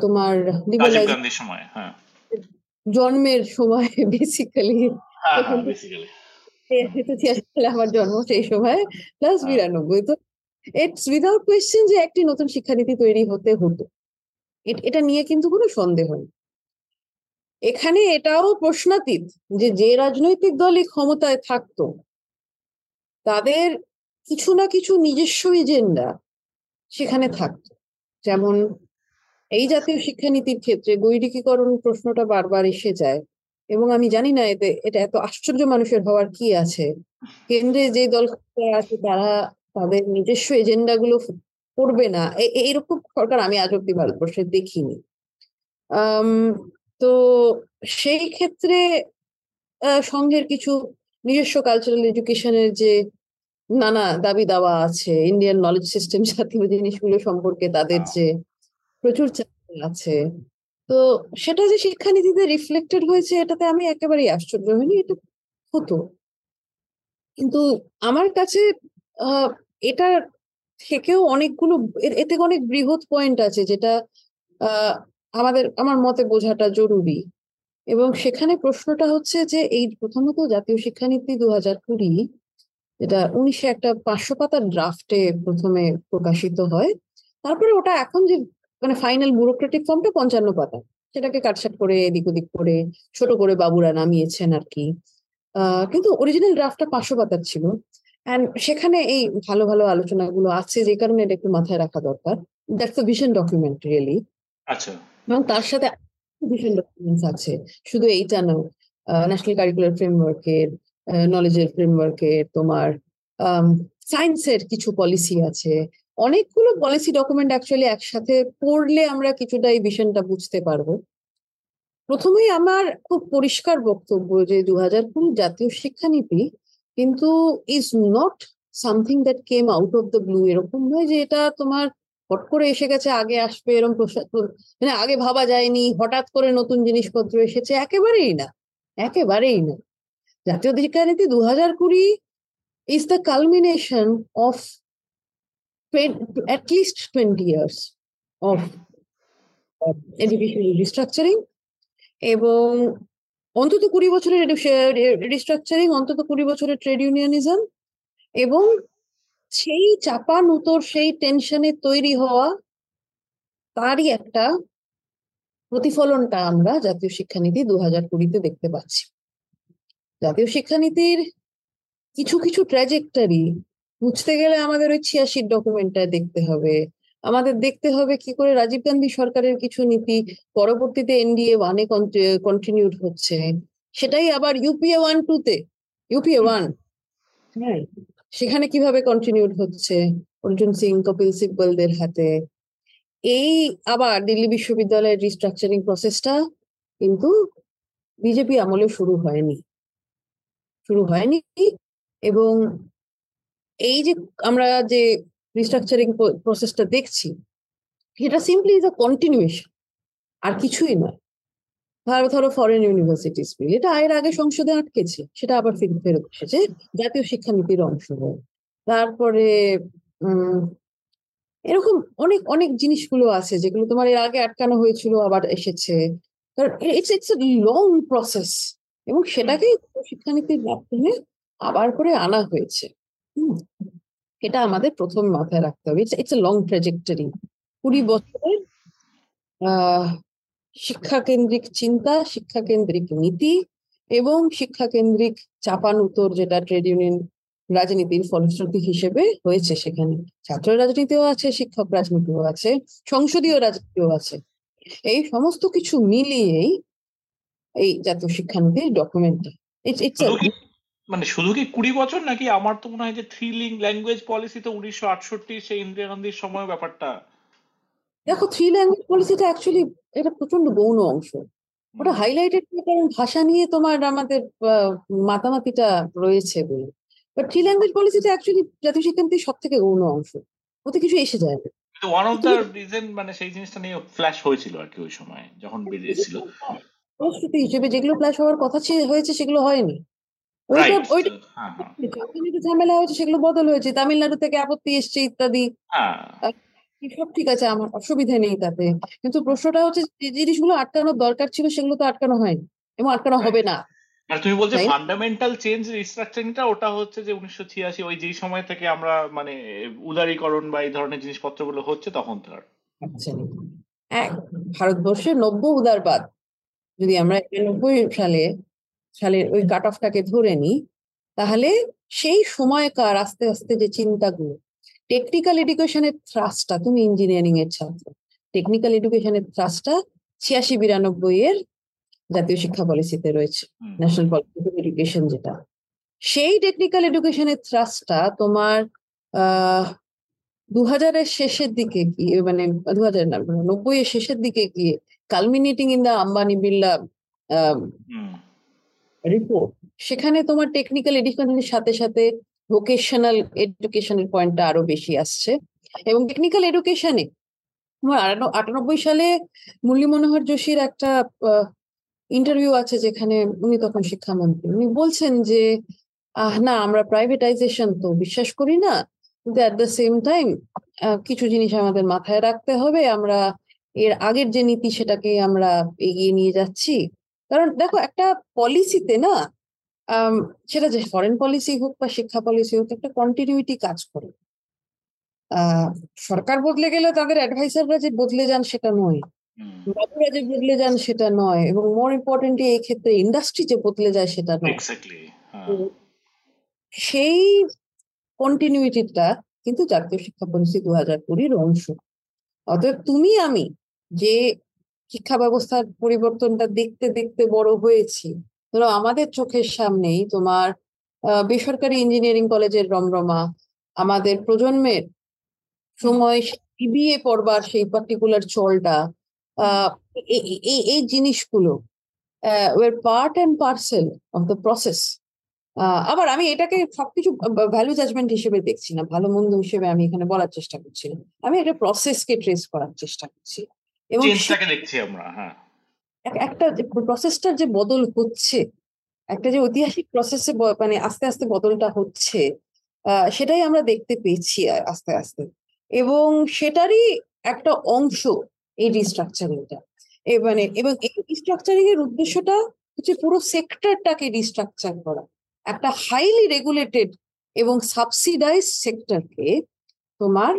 তোমার হ্যাঁ। জন্মের সময় বেসিক্যালি হ্যাঁ, হ্যাঁ, আমার জন্ম সেই সময় প্লাস বিরানব্বই। তো ইটস উইদাউট কোয়েশ্চেন যে একটি নতুন শিক্ষানীতি তৈরি হতে হতো। এটা নিয়ে কিন্তু কোনো সন্দেহ নেই। এখানে এটাও প্রশ্নাতীত যে যে রাজনৈতিক দলই ক্ষমতায় থাকতো, তাদের কিছু না কিছু নিজস্ব এজেন্ডা সেখানে থাকতো। যেমন এই জাতীয় শিক্ষানীতির ক্ষেত্রে গৈরিকীকরণ প্রশ্নটা বারবার এসে যায় এবং আমি জানি না এতে, এটা এত আশ্চর্য মানুষের হওয়ার কি আছে? কেন্দ্রে যে দল আছে তারা তাদের নিজস্ব এজেন্ডা গুলো করবে না। এইরকম সরকার আমি আজ অব্দি ভারতবর্ষে দেখিনি। তো সেই ক্ষেত্রে সংঘের কিছু নিজস্ব কালচারাল এডুকেশনের যে নানা দাবি দাওয়া আছে ইন্ডিয়ান নলেজ সিস্টেম জাতীয় জিনিসগুলো সম্পর্কে তাদের যে প্রচুর চাপ আছে, তো সেটা যে শিক্ষানীতিতে রিফ্লেক্টেড হয়েছে, এটাতে আমি একেবারেই আশ্চর্য হইনি, এটা হতো। কিন্তু আমার কাছে এটা থেকেও অনেকগুলো এতে অনেক বৃহৎ পয়েন্ট আছে যেটা আমাদের আমার মতে বোঝাটা জরুরি। এবং সেখানে প্রশ্নটা হচ্ছে যে এই প্রথমত জাতীয় শিক্ষানীতি দু হাজার কুড়ি যেটা উনিশে একটা পাঁচশো পাতার ড্রাফটে প্রথমে প্রকাশিত হয় তারপরে ওটা এখন যে মানে ফাইনাল ব্যুরোক্রেটিক ফর্মটা পঞ্চান্ন পাতা। সেটাকে কাটসাট করে এদিক ওদিক করে ছোট করে বাবুরা নামিয়েছেন আর কি কিন্তু অরিজিনাল ড্রাফটটা পাঁচশো পাতার ছিল। অ্যান্ড সেখানে এই ভালো ভালো আলোচনাগুলো আছে যে কারণে এটা একটু মাথায় রাখা দরকার। That's the vision document really আচ্ছা। এবং তার সাথে ভিশন ডকুমেন্টস আছে। শুধু এইটা না ন্যাশনাল কারিকুলার ফ্রেমওয়ার্কের নলেজের ফ্রেমওয়ার্কের তোমার সায়েন্সের কিছু পলিসি আছে। অনেকগুলো পলিসি ডকুমেন্ট অ্যাকচুয়ালি একসাথে পড়লে আমরা কিছুটা এই ভিশনটা বুঝতে পারব। প্রথমেই আমার খুব পরিষ্কার বক্তব্য যে দু হাজার কুড়ি জাতীয় শিক্ষানীতি কিন্তু is not something that came out of the blue এরকম নয় যে এটা তোমার হট করে এসে গেছে, আগে আসবে এরকম মানে আগে ভাবা যায়নি, হঠাৎ করে নতুন জিনিসপত্র এসেছে, একেবারেই না একেবারেই না। জাতীয় শিক্ষানীতি দু হাজার কুড়ি is the culmination of least 20 years of educational restructuring এবং অন্তত কুড়ি বছরের রিস্ট্রাকচারিং অন্তত কুড়ি বছরের ট্রেড ইউনিয়নিজম এবং সেই চাপা নুতোর সেই টেনশনে তৈরি হওয়া তারই একটা প্রতিফলনটা আমরা জাতীয় শিক্ষানীতি দু হাজার কুড়িতে দেখতে পাচ্ছি। জাতীয় শিক্ষানীতির কিছু কিছু ট্র্যাজেক্টারি বুঝতে গেলে আমাদের ওই ছিয়াশির ডকুমেন্টটা দেখতে হবে। আমাদের দেখতে হবে কি করে রাজীব গান্ধী সরকারের কিছু নীতি পরবর্তীতে এনডিএ ওয়ানে কন্টিনিউড হচ্ছে। সেটাই আবার ইউপিএ ওয়ান টু তে। ইউপিএ ওয়ান হ্যাঁ। সেখানে কীভাবে কন্টিনিউড হচ্ছে? অর্জুন সিং, কপিল সিব্বলদের হাতে। এই আবার দিল্লি বিশ্ববিদ্যালয়ের রিস্ট্রাকচারিং প্রসেসটা কিন্তু বিজেপি আমলে শুরু হয়নি। শুরু হয়নি এবং এই যে আমরা যে রিস্ট্রাকচারিং প্রসেসটা দেখছি সেটা সিম্পলি ইজ আ কন্টিনিউয়েশন আর কিছুই নয়। ধরো ধরো ফরেন ইউনিভার্সিটিস বিল এটা এর আগে সংসদে আটকেছে, সেটা আবার ফিরে ফেরত এসেছে, জাতীয় শিক্ষানীতির অংশ হয়ে। তারপরে এরকম অনেক অনেক জিনিসগুলো আছে যেগুলো তোমার এর আগে আটকানো হয়েছিল, আবার এসেছে। কারণ it's it's a long process এবং সেটাকেই শিক্ষানীতির মাধ্যমে আবার করে আনা হয়েছে। এটা আমাদের প্রথম মাথায় রাখতে হবে। ইটস এ লং ট্রাজেক্টরি কুড়ি বছরের আহ শিক্ষা কেন্দ্রিক চিন্তা শিক্ষা কেন্দ্রিক নীতি এবং শিক্ষা কেন্দ্রিক উত্তর যেটা ট্রেড ইউনিয়ন রাজনীতির ফলশ্রুতি হিসেবে হয়েছে সেখানে। ছাত্র রাজনীতিও আছে, শিক্ষক রাজনীতিও আছে, সংসদীয় রাজনীতিও আছে। এই সমস্ত কিছু মিলিয়েই এই জাতীয় শিক্ষানীতির ডকুমেন্টটা মানে শুধু কি কুড়ি বছর নাকি আমার তো মনে হয় যে থ্রি লিঙ্ক ল্যাঙ্গুয়েজ পলিসি তো উনিশশো আটষট্টি সেই ইন্দিরা গান্ধীর সময় ব্যাপারটা দেখো থ্রি ল্যাঙ্গুয়েজ পলিসিটা অ্যাকচুয়ালি এটা প্রচণ্ড গৌণ অংশ। ওটা হাইলাইটেড কারণ ভাষা নিয়ে তোমার আমাদের মাতামাতিটা রয়েছে বলে। বাট থ্রি ল্যাঙ্গুয়েজ পলিসিটা অ্যাকচুয়ালি জাতীয় শিক্ষানীতির সব থেকে গৌণ অংশ। ওতে কিছু এসে যায় না। কিন্তু ওয়ান অফ দ্য রিজন মানে সেই জিনিসটা নিয়ে ফ্ল্যাশ হয়েছিল আর কি ওই সময় যখন বেরিয়েছিল। প্রস্তুতি হিসেবে যেগুলো হওয়ার কথা হয়েছে সেগুলো হয়নি। ওইটা ওইটা হ্যাঁ হ্যাঁ। ঝামেলা হয়েছে সেগুলো বদল হয়েছে। তামিলনাড়ু থেকে আপত্তি এসছে ইত্যাদি। হ্যাঁ। সব ঠিক আছে আমার অসুবিধা নেই তাতে। কিন্তু প্রশ্নটা হচ্ছে যে জিনিসগুলো আটকানোর দরকার ছিল সেগুলো তো আটকানো হয়নি এবং আটকানো হবে না। আর তুমি বলছো? ফান্ডামেন্টাল চেঞ্জ রিস্ট্রাকচারিংটা ওটা হচ্ছে যে উনিশশো ছিয়াশি ওই যেই সময় থেকে আমরা মানে উদারীকরণ বা এই ধরনের জিনিসপত্রগুলো হচ্ছে তখন তার আচ্ছা। এক ভারতবর্ষে নব্য উদারবাদ। যদি আমরা একানব্বই সালে সালের ওই কাট অফটাকে ধরে নিই তাহলে সেই সময়কার আস্তে আস্তে যে চিন্তাগুলো টেকনিক্যাল এডুকেশনের থ্রাসটা তুমি ইঞ্জিনিয়ারিং এর ছাত্র। টেকনিক্যাল এডুকেশনের থ্রাসটা ছিয়াশি বিরানব্বই এর জাতীয় শিক্ষা পলিসিতে রয়েছে ন্যাশনাল পলিসি অফ এডুকেশন যেটা। সেই টেকনিক্যাল এডুকেশনের থ্রাসটা তোমার আহ দু হাজারের শেষের দিকে গিয়ে মানে দু হাজার নব্বই এর শেষের দিকে গিয়ে culminating in the Ambani Billah report সেখানে তোমার টেকনিক্যাল এডুকেশনের সাথে সাথে ভোকেশনাল এডুকেশনের পয়েন্টটা আরও বেশি আসছে। এবং টেকনিক্যাল এডুকেশনে আটানব্বই সালে মুরলী মনোহর যোশীর একটা ইন্টারভিউ আছে যেখানে উনি তখন শিক্ষামন্ত্রী। উনি বলছেন যে, আহ, না, আমরা প্রাইভেটাইজেশন তো বিশ্বাস করি না, কিন্তু অ্যাট দ্য সেম টাইম কিছু জিনিস আমাদের মাথায় রাখতে হবে। আমরা এর আগের যে নীতি সেটাকে আমরা এগিয়ে নিয়ে যাচ্ছি। কারণ দেখো, একটা পলিসিতে না সেটা যে ফরেন পলিসি হোক বা শিক্ষা পলিসি হোক একটা কন্টিনিউটি কাজ করে। সরকার বদলে গেলে তাদের অ্যাডভাইসাররা যে বদলে যান সেটা নয়। বাবুরা যে বদলে যান সেটা নয় এবং মোর ইম্পর্টেন্টলি এই ক্ষেত্রে ইন্ডাস্ট্রি যে বদলে যায় সেটা নয়। হ্যাঁ। সেই কন্টিনিউইটিটা কিন্তু জাতীয় শিক্ষা পলিসি দু হাজার কুড়ির অংশ। অতএব তুমি আমি যে শিক্ষা ব্যবস্থার পরিবর্তনটা দেখতে দেখতে বড় হয়েছি ধরো আমাদের চোখের সামনেই তোমার বেসরকারি ইঞ্জিনিয়ারিং কলেজের রমরমা আমাদের প্রজন্মের সময় বিবিএ পড়বার সেই পার্টিকুলার চলটা এই এই জিনিসগুলো were part and parcel of the process আবার আমি এটাকে সবকিছু ভ্যালু জাজমেন্ট হিসেবে দেখছি না, ভালো মন্দ হিসেবে আমি এখানে বলার চেষ্টা করছি আমি একটা প্রসেসকে ট্রেস করার চেষ্টা করছি। এবং দেখছি আমরা হ্যাঁ। একটা প্রসেসটার যে বদল হচ্ছে, একটা যে ঐতিহাসিক প্রসেসে মানে আস্তে আস্তে বদলটা হচ্ছে সেটাই আমরা দেখতে পেয়েছি আস্তে আস্তে। এবং সেটারই একটা অংশ এই রিস্ট্রাকচারিংটা মানে এবং এই রিস্ট্রাকচারিং এর উদ্দেশ্যটা হচ্ছে পুরো সেক্টরটাকে রিস্ট্রাকচার করা। একটা হাইলি রেগুলেটেড এবং সাবসিডাইজ সেক্টরকে তোমার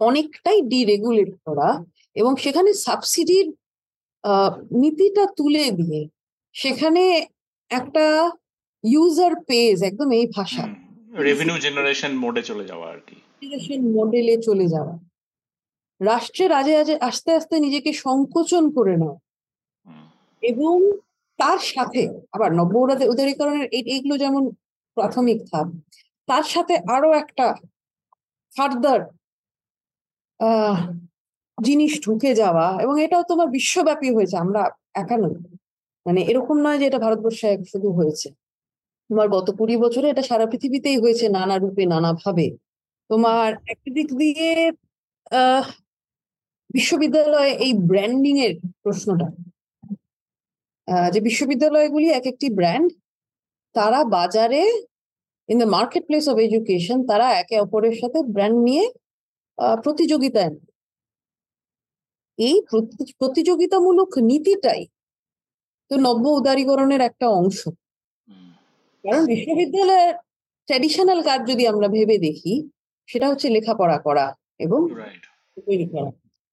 অনেকটাই ডিরেগুলেট করা এবং সেখানে সাবসিডির নীতিটা তুলে দিয়ে সেখানে একটা ইউজার পেজ একদম এই ভাষা রেভিনিউ জেনারেশন মোডে চলে যাওয়া আর কি। মডেলে চলে যাওয়া। রাষ্ট্রের আজে আজে আস্তে আস্তে নিজেকে সংকোচন করে নেওয়া এবং তার সাথে আবার নব্য উদার- উদারীকরণের এই- এইগুলো যেমন প্রাথমিক ধাপ তার সাথে আরও একটা ফার্দার জিনিস ঢুকে যাওয়া এবং এটাও তোমার বিশ্বব্যাপী হয়েছে, আমরা একা নই। মানে এরকম নয় যে এটা ভারতবর্ষে এক শুধু হয়েছে। তোমার গত কুড়ি বছরে এটা সারা পৃথিবীতেই হয়েছে নানা রূপে নানা ভাবে তোমার একদিক দিয়ে বিশ্ববিদ্যালয়ে এই ব্র্যান্ডিং এর প্রশ্নটা যে বিশ্ববিদ্যালয়গুলি এক একটি ব্র্যান্ড তারা বাজারে in the market place of education তারা একে অপরের সাথে ব্র্যান্ড নিয়ে প্রতিযোগিতায়। এই প্রতি- প্রতিযোগিতামূলক নীতিটাই তো নব্য উদারীকরণের একটা অংশ। কারণ বিশ্ববিদ্যালয়ের ট্র্যাডিশনাল কাজ যদি আমরা ভেবে দেখি সেটা হচ্ছে লেখাপড়া করা এবং তৈরি করা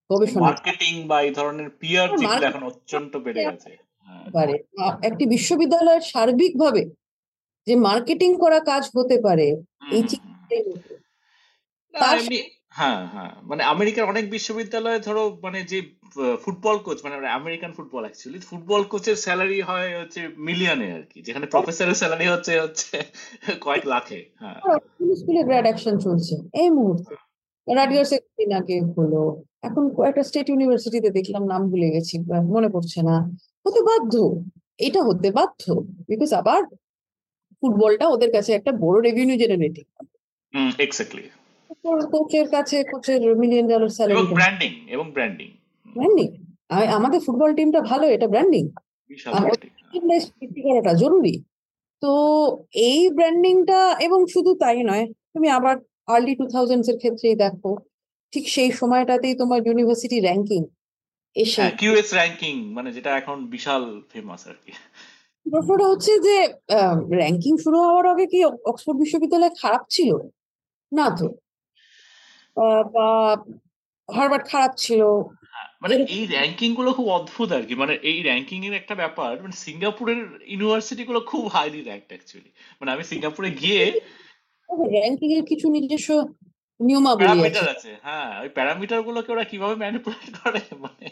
গবেষণা মার্কেটিং বা এই ধরনের পিয়ার হ্যাঁ, যেগুলো এখন অত্যন্ত বেড়ে গেছে। হ্যাঁ। পারে। একটি বিশ্ববিদ্যালয়ের সার্বিকভাবে যে মার্কেটিং করা কাজ হতে পারে এই তার হ্যাঁ হ্যাঁ। মানে আমেরিকার অনেক বিশ্ববিদ্যালয়ে ধরো মানে যে ফুটবল কোচ মানে আমেরিকান ফুটবল অ্যাকচুয়ালি ফুটবল কোচের স্যালারি হয় হচ্ছে মিলিয়নে আর কি যেখানে প্রফেসরের স্যালারি হচ্ছে হচ্ছে কয়েক লাখে হ্যাঁ। স্কুলে গ্র্যাড অ্যাকশন চলছে এই মুহূর্তে। রাডিয়ার সেক্রেটারি হলো এখন একটা স্টেট ইউনিভার্সিটিতে দেখলাম নাম ভুলে গেছি মনে পড়ছে না। হতে বাধ্য এটা হতে বাধ্য বিকজ আবার ফুটবলটা ওদের কাছে একটা বড় রেভিনিউ জেনারেটিং হুম এক্স্যাক্টলি কোচের কাছে কোচের মিলিয়ন ডলার এবং স্যালারি ব্র্যান্ডিং এবং ব্র্যান্ডিং ব্র্যান্ডিং আমাদের ফুটবল টিমটা ভালো এটা ব্র্যান্ডিং করাটা জরুরি। তো এই ব্র্যান্ডিংটা এবং শুধু তাই নয় তুমি আবার আর্লি টু থাউজেন্ডস এর ক্ষেত্রেই দেখো ঠিক সেই সময়টাতেই তোমার ইউনিভার্সিটি র্যাঙ্কিং এসে কিউএস র্যাঙ্কিং মানে যেটা এখন বিশাল ফেমাস আর কি। প্রশ্নটা হচ্ছে যে র্যাঙ্কিং শুরু হওয়ার আগে কি অক্সফোর্ড বিশ্ববিদ্যালয় খারাপ ছিল? না তো। বা হার্ভার্ড খারাপ ছিল। মানে এই র্যাঙ্কিংগুলো খুব অদ্ভুত আর কি মানে এই র্যাঙ্কিং এর একটা ব্যাপার মানে সিঙ্গাপুরের ইউনিভার্সিটি গুলো খুব হাইলি র্যাঙ্কড অ্যাকচুয়ালি মানে আমি সিঙ্গাপুরে গিয়ে র্যাঙ্কিং এর কিছু নিজস্ব নিয়মাবলী আছে। হ্যাঁ ওই প্যারামিটার গুলোকে ওরা কীভাবে ম্যানিপুলেট করে মানে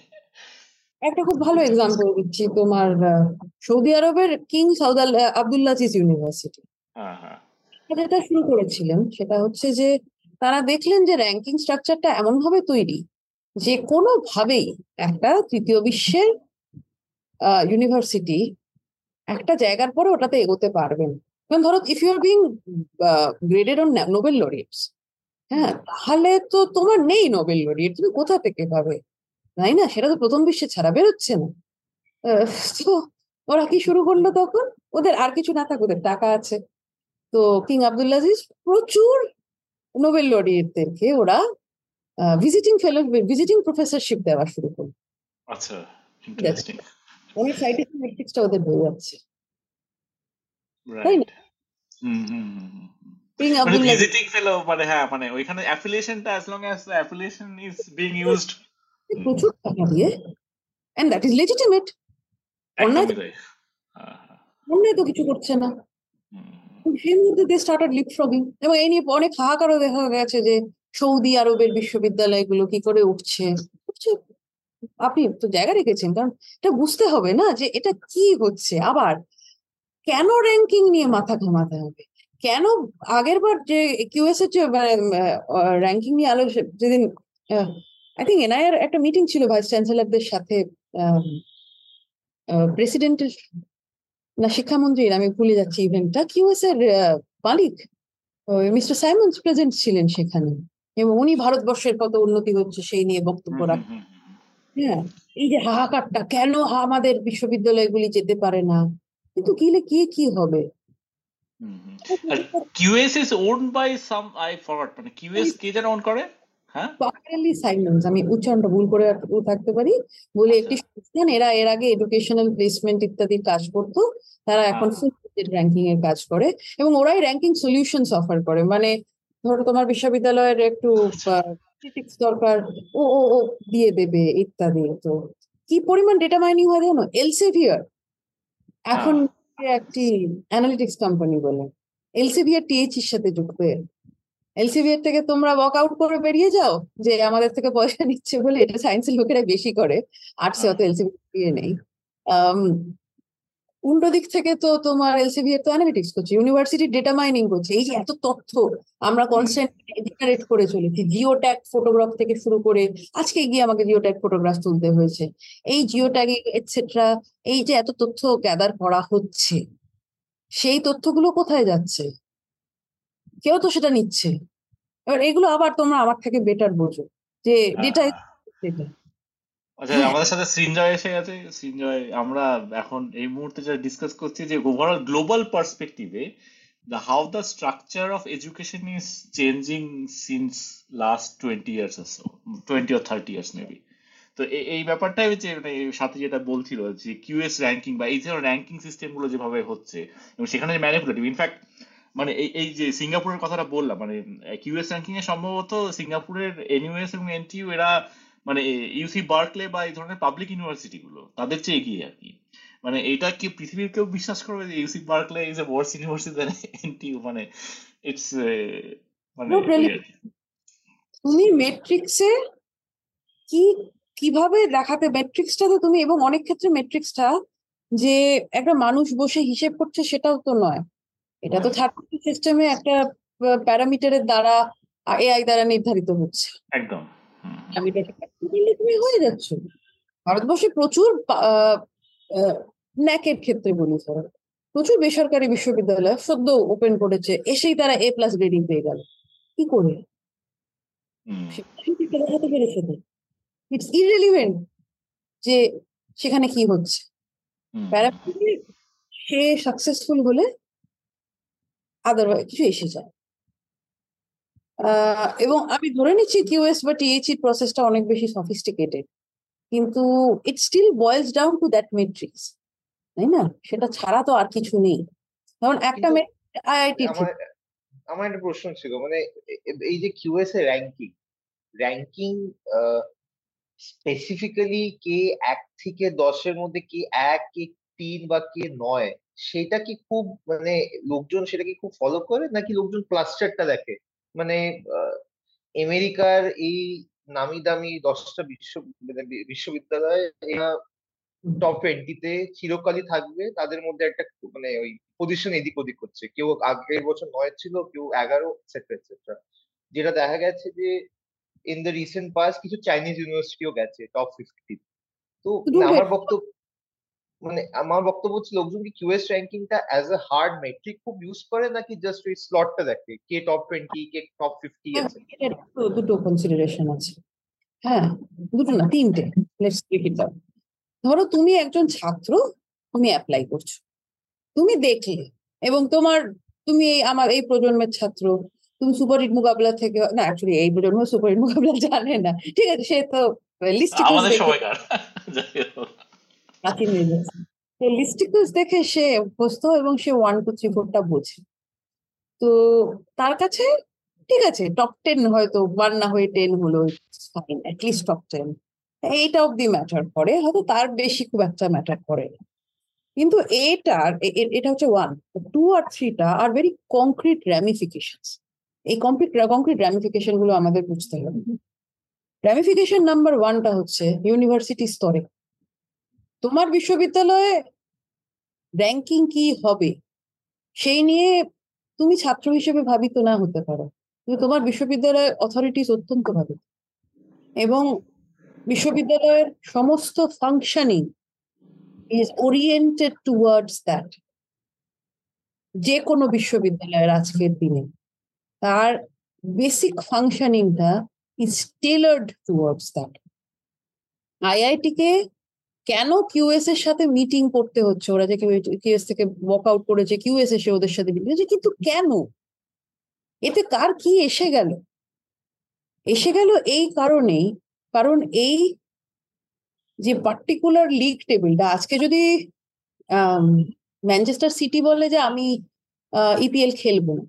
একটা খুব ভালো এক্সাম্পল দিচ্ছি তোমার সৌদি আরবের কিং সাউদ আবদুল্লাজিজ ইউনিভার্সিটি হ্যাঁ হ্যাঁ। যেটা শুরু করেছিলেন। সেটা হচ্ছে যে তারা দেখলেন যে র্যাঙ্কিং স্ট্রাকচারটা এমন ভাবে তৈরি যে কোনোভাবেই একটা তৃতীয় বিশ্বের ইউনিভার্সিটি একটা জায়গার পরে ওটাতে এগোতে পারবেন যেমন ধরো if you are being graded on Nobel laureates হ্যাঁ তাহলে তো তোমার নেই নোবেল লরিয়েট তুমি কোথা থেকে পাবে? তাই না? সেটা তো প্রথম বিশ্বে ছাড়া বেরোচ্ছে না। তো ওরা কি শুরু করল তখন? ওদের আর কিছু না থাক, ওদের টাকা আছে। তো কিং আবদুল্লাজিজ প্রচুর নোবেল লরিয়েটদেরকে ওরা ভিজিটিং ফেলো ভিজিটিং প্রফেসরশিপ দেওয়া শুরু করল। আচ্ছা ইন্টারেস্টিং অনেক সাইন্টিফিক ওদের তাই না? আবদুল্লাজিজ ভিজিটিং ফেলো মানে হ্যাঁ মানে ওইখানে অ্যাফিলিয়েশনটা as long as affiliation is being used প্রচুর টাকা দিয়ে এন্ড দ্যাট ইজ লেজিটিমেট অন্যায় একদমই তাই। হ্যাঁ হ্যাঁ। অন্যায় তো কিছু করছে না। সেই মুহূর্তে দে স্টার্টেড লিপফ্রগিং এবং এই নিয়ে অনেক হাহাকারও দেখা গেছে যে সৌদি আরবের বিশ্ববিদ্যালয়গুলো কি করে উঠছে। আপনি তো জায়গা রেখেছেন, কারণ এটা বুঝতে হবে না যে এটা কি হচ্ছে। আবার কেন র্যাঙ্কিং নিয়ে মাথা ঘামাতে হবে? কেন আগের বার যে কিউএস এর যে র্যাঙ্কিং নিয়ে আলোচনা যেদিন আই থিঙ্ক এনআইআর একটা মিটিং ছিল ভাইস চ্যান্সেলরদের সাথে প্রেসিডেন্টের না শিক্ষামন্ত্রীর আমি ভুলে যাচ্ছি ইভেন্টটা কিউএস এর মালিক মিস্টার সাইমন্স প্রেজেন্ট ছিলেন সেখানে। এবং উনি ভারতবর্ষের কত উন্নতি হচ্ছে সেই নিয়ে বক্তব্য রাখেন। হ্যাঁ এই যে হাহাকারটা কেন আমাদের বিশ্ববিদ্যালয়গুলি যেতে পারে না? কিন্তু গেলে কি কি হবে? QS is owned by some I forgot মানে QS কে যেন own করে? হ্যাঁ? পাকালি সাইমন্স আমি উচ্চারণটা ভুল করে থাকতে পারি। বলে একটি সংস্থান এরা এর আগে এডুকেশনাল প্লেসমেন্ট ইত্যাদির কাজ করতো তারা এখন হ্যাঁ। র্যাঙ্কিং এর কাজ করে এবং ওরাই র্যাঙ্কিং সলিউশনস অফার করে। মানে ধরো তোমার বিশ্ববিদ্যালয়ের একটু statistics দরকার ও ও ও দিয়ে দেবে ইত্যাদি। তো কি পরিমাণ ডেটা মাইনিং হয় জানো? এলসেভিয়ার এখন একটি অ্যানালিটিক্স কোম্পানি বলে। এলসেভিয়ার টিএইচ এর সাথে যুক্ত এলসিভিয়ার থেকে তোমরা ওয়াক আউট করে বেরিয়ে যাও? যে আমাদের থেকে পয়সা নিচ্ছে বলে এটা সায়েন্সের লোকেরা বেশি করে। আর্টসে অত এলসিভিয়ার দিয়ে নেই। উল্টো দিক থেকে তো তোমার এলসিভিয়ার তো অ্যানালিটিক্স করছে ইউনিভার্সিটি ডেটা মাইনিং করছে এই যে এত তথ্য আমরা কনস্ট্যান্ট জেনারেট করে চলেছি। জিও ট্যাগ ফটোগ্রাফ থেকে শুরু করে আজকে গিয়ে আমাকে জিও ট্যাগ ফটোগ্রাফ তুলতে হয়েছে। এই জিও ট্যাগিং এটসেট্রা এই যে এত তথ্য গ্যাদার করা হচ্ছে সেই তথ্যগুলো কোথায় যাচ্ছে? কেউ তো সেটা নিচ্ছে। এবার এগুলো আবার তোমরা আমার থেকে বেটার বোঝো যে ডেটা আচ্ছা আমাদের সাথে সৃঞ্জয় এসে গেছে। সৃঞ্জয় আমরা এখন এই মুহূর্তে যা ডিসকাস করছি যে ওভারঅল গ্লোবাল পার্সপেক্টিভে the how the structure of education is changing since last 20 years or so 20 or 30 years maybe. তো এই ব্যাপারটাই হচ্ছে মানে সাথে যেটা বলছিল যে কিউএস র্যাঙ্কিং বা এই ধরনের র্যাঙ্কিং সিস্টেমগুলো যেভাবে হচ্ছে এবং সেখানে ম্যানিপুলেটিভ ইনফ্যাক্ট মানে এই এই যে সিঙ্গাপুরের কথাটা বললাম মানে কিউএস র্যাঙ্কিং এ সম্ভবত সিঙ্গাপুরের এনইউএস এবং এনটিইউ এরা মানে ইউসি বার্কলে বা এই ধরনের পাবলিক ইউনিভার্সিটি গুলো তাদের চেয়ে এগিয়ে আর কি। মানে এটা কি পৃথিবীর কেউ বিশ্বাস করবে যে UC Berkeley is a worse university than NTU মানে ইটস মানে তুমি মেট্রিক্সে কি কীভাবে দেখাতে ম্যাট্রিক্সটা তো তুমি এবং অনেক ক্ষেত্রে ম্যাট্রিক্সটা যে একটা মানুষ বসে হিসেব করছে সেটাও তো নয়। এটা তো থার্ড সিস্টেমে একটা প্যারামিটারের দ্বারা এআই দ্বারা নির্ধারিত হচ্ছে। একদম। তুমি হয়ে যাচ্ছ? ভারতবর্ষে প্রচুর ন্যাকের ক্ষেত্রে বলি ধরো প্রচুর বেসরকারি বিশ্ববিদ্যালয় সদ্য ওপেন করেছে এসেই তারা এ প্লাস গ্রেডিং পেয়ে গেল। কি করে? দেখাতে পেরেছে ইটস ইরেলিভেন্ট যে সেখানে কি হচ্ছে। সে সাকসেসফুল হলে আদারওয়াইজ কিছু এসে যায় এবং আমি ধরে নিচ্ছি কিউএস বা টিএইচি প্রসেসটা অনেক বেশি সফিস্টিকেটেড কিন্তু it still boils down to that metrics তাই না? সেটা ছাড়া তো আর কিছু নেই। কারণ একটা আইআইটি আমার একটা প্রশ্ন ছিল মানে এই যে কিউএস এর র্যাঙ্কিং র্যাঙ্কিং স্পেসিফিক্যালি কে এক থেকে দশের মধ্যে কে এক কে তিন বা কে নয় সেটা কি খুব মানে লোকজন সেটা কি খুব ফলো করে? নাকি লোকজন ক্লাস্টারটা দেখে? মানে আমেরিকার এই নামি দামি দশটা বিশ্ব মানে বিশ্ববিদ্যালয় এরা টপ টোয়েন্টিতে চিরকালই থাকবে। তাদের মধ্যে একটা মানে ওই পজিশন এদিক ওদিক করছে কেউ আগের বছর নয় ছিল কেউ এগারো এটসেট্রা এটসেট্রা যেটা দেখা গেছে যে ইন দ্য রিসেন্ট পাস কিছু চাইনিজ ইউনিভার্সিটিও গেছে টপ ফিফটি তো আমার বক্তব্য মানে আমার বক্তব্য হচ্ছে লোকজন কি কিউএস র্যাঙ্কিংটা অ্যাজ এ হার্ড মেট্রিক খুব ইউজ করে নাকি জাস্ট ওই স্লটটা দেখে? কে টপ টোয়েন্টি কে টপ ফিফটি আছে? দুটো কনসিডারেশন আছে। হ্যাঁ দুটো না তিনটে। লেটস ব্রেক ইট ডাউন ধরো তুমি একজন ছাত্র তুমি অ্যাপ্লাই করছ। তুমি দেখলে এবং তোমার তুমি এই আমার এই প্রজন্মের ছাত্র তুমি সুপার হিট মোকাবিলা থেকে না অ্যাকচুয়ালি এই প্রজন্ম সুপার হিট মোকাবিলা জানে না। ঠিক আছে সে তো আমাদের সময়কার প্রাচীন লিস্টিকলস দেখে সে অভ্যস্ত এবং সে ওয়ান টু থ্রি ফোরটা বোঝে। তো তার কাছে ঠিক আছে টপ টেন হয়তো ওয়ান না হয়ে টেন হলো ফাইন অ্যাটলিস্ট টপ টেন এইটা অব্দি ম্যাটার করে, হয়তো তার বেশি খুব একটা ম্যাটার করে কিন্তু এটার এটা হচ্ছে ওয়ান টু আর থ্রিটা আর ভেরি কংক্রিট র্যামিফিকেশন এই কংক্রিট কংক্রিট র্যামিফিকেশনগুলো আমাদের বুঝতে হবে। র্যামিফিকেশন নাম্বার ওয়ানটা হচ্ছে ইউনিভার্সিটি স্তরে। তোমার বিশ্ববিদ্যালয়ে র্যাঙ্কিং কি হবে? সেই নিয়ে তুমি ছাত্র হিসেবে ভাবিত না হতে পারো। কিন্তু তোমার বিশ্ববিদ্যালয়ের অথরিটিস অত্যন্ত ভাবিত এবং বিশ্ববিদ্যালয়ের সমস্ত functioning is oriented towards that যে কোনো বিশ্ববিদ্যালয়ের আজকের দিনে। তার বেসিক ফাংশনিংটা ইজ টেলার্ড টুয়ার্ডস দ্যাট আইআইটিকে কেন কিউএস এর সাথে মিটিং করতে হচ্ছে? ওরা যে কিউএস থেকে ওয়াক আউট করেছে কিউএস এসে ওদের সাথে মিটিং হচ্ছে। কিন্তু কেন? এতে কার কি এসে গেল? এসে গেল এই কারণেই, কারণ এই যে পার্টিকুলার লিগ টেবিলটা আজকে যদি ম্যানচেস্টার সিটি বলে যে আমি ইপিএল খেলব না,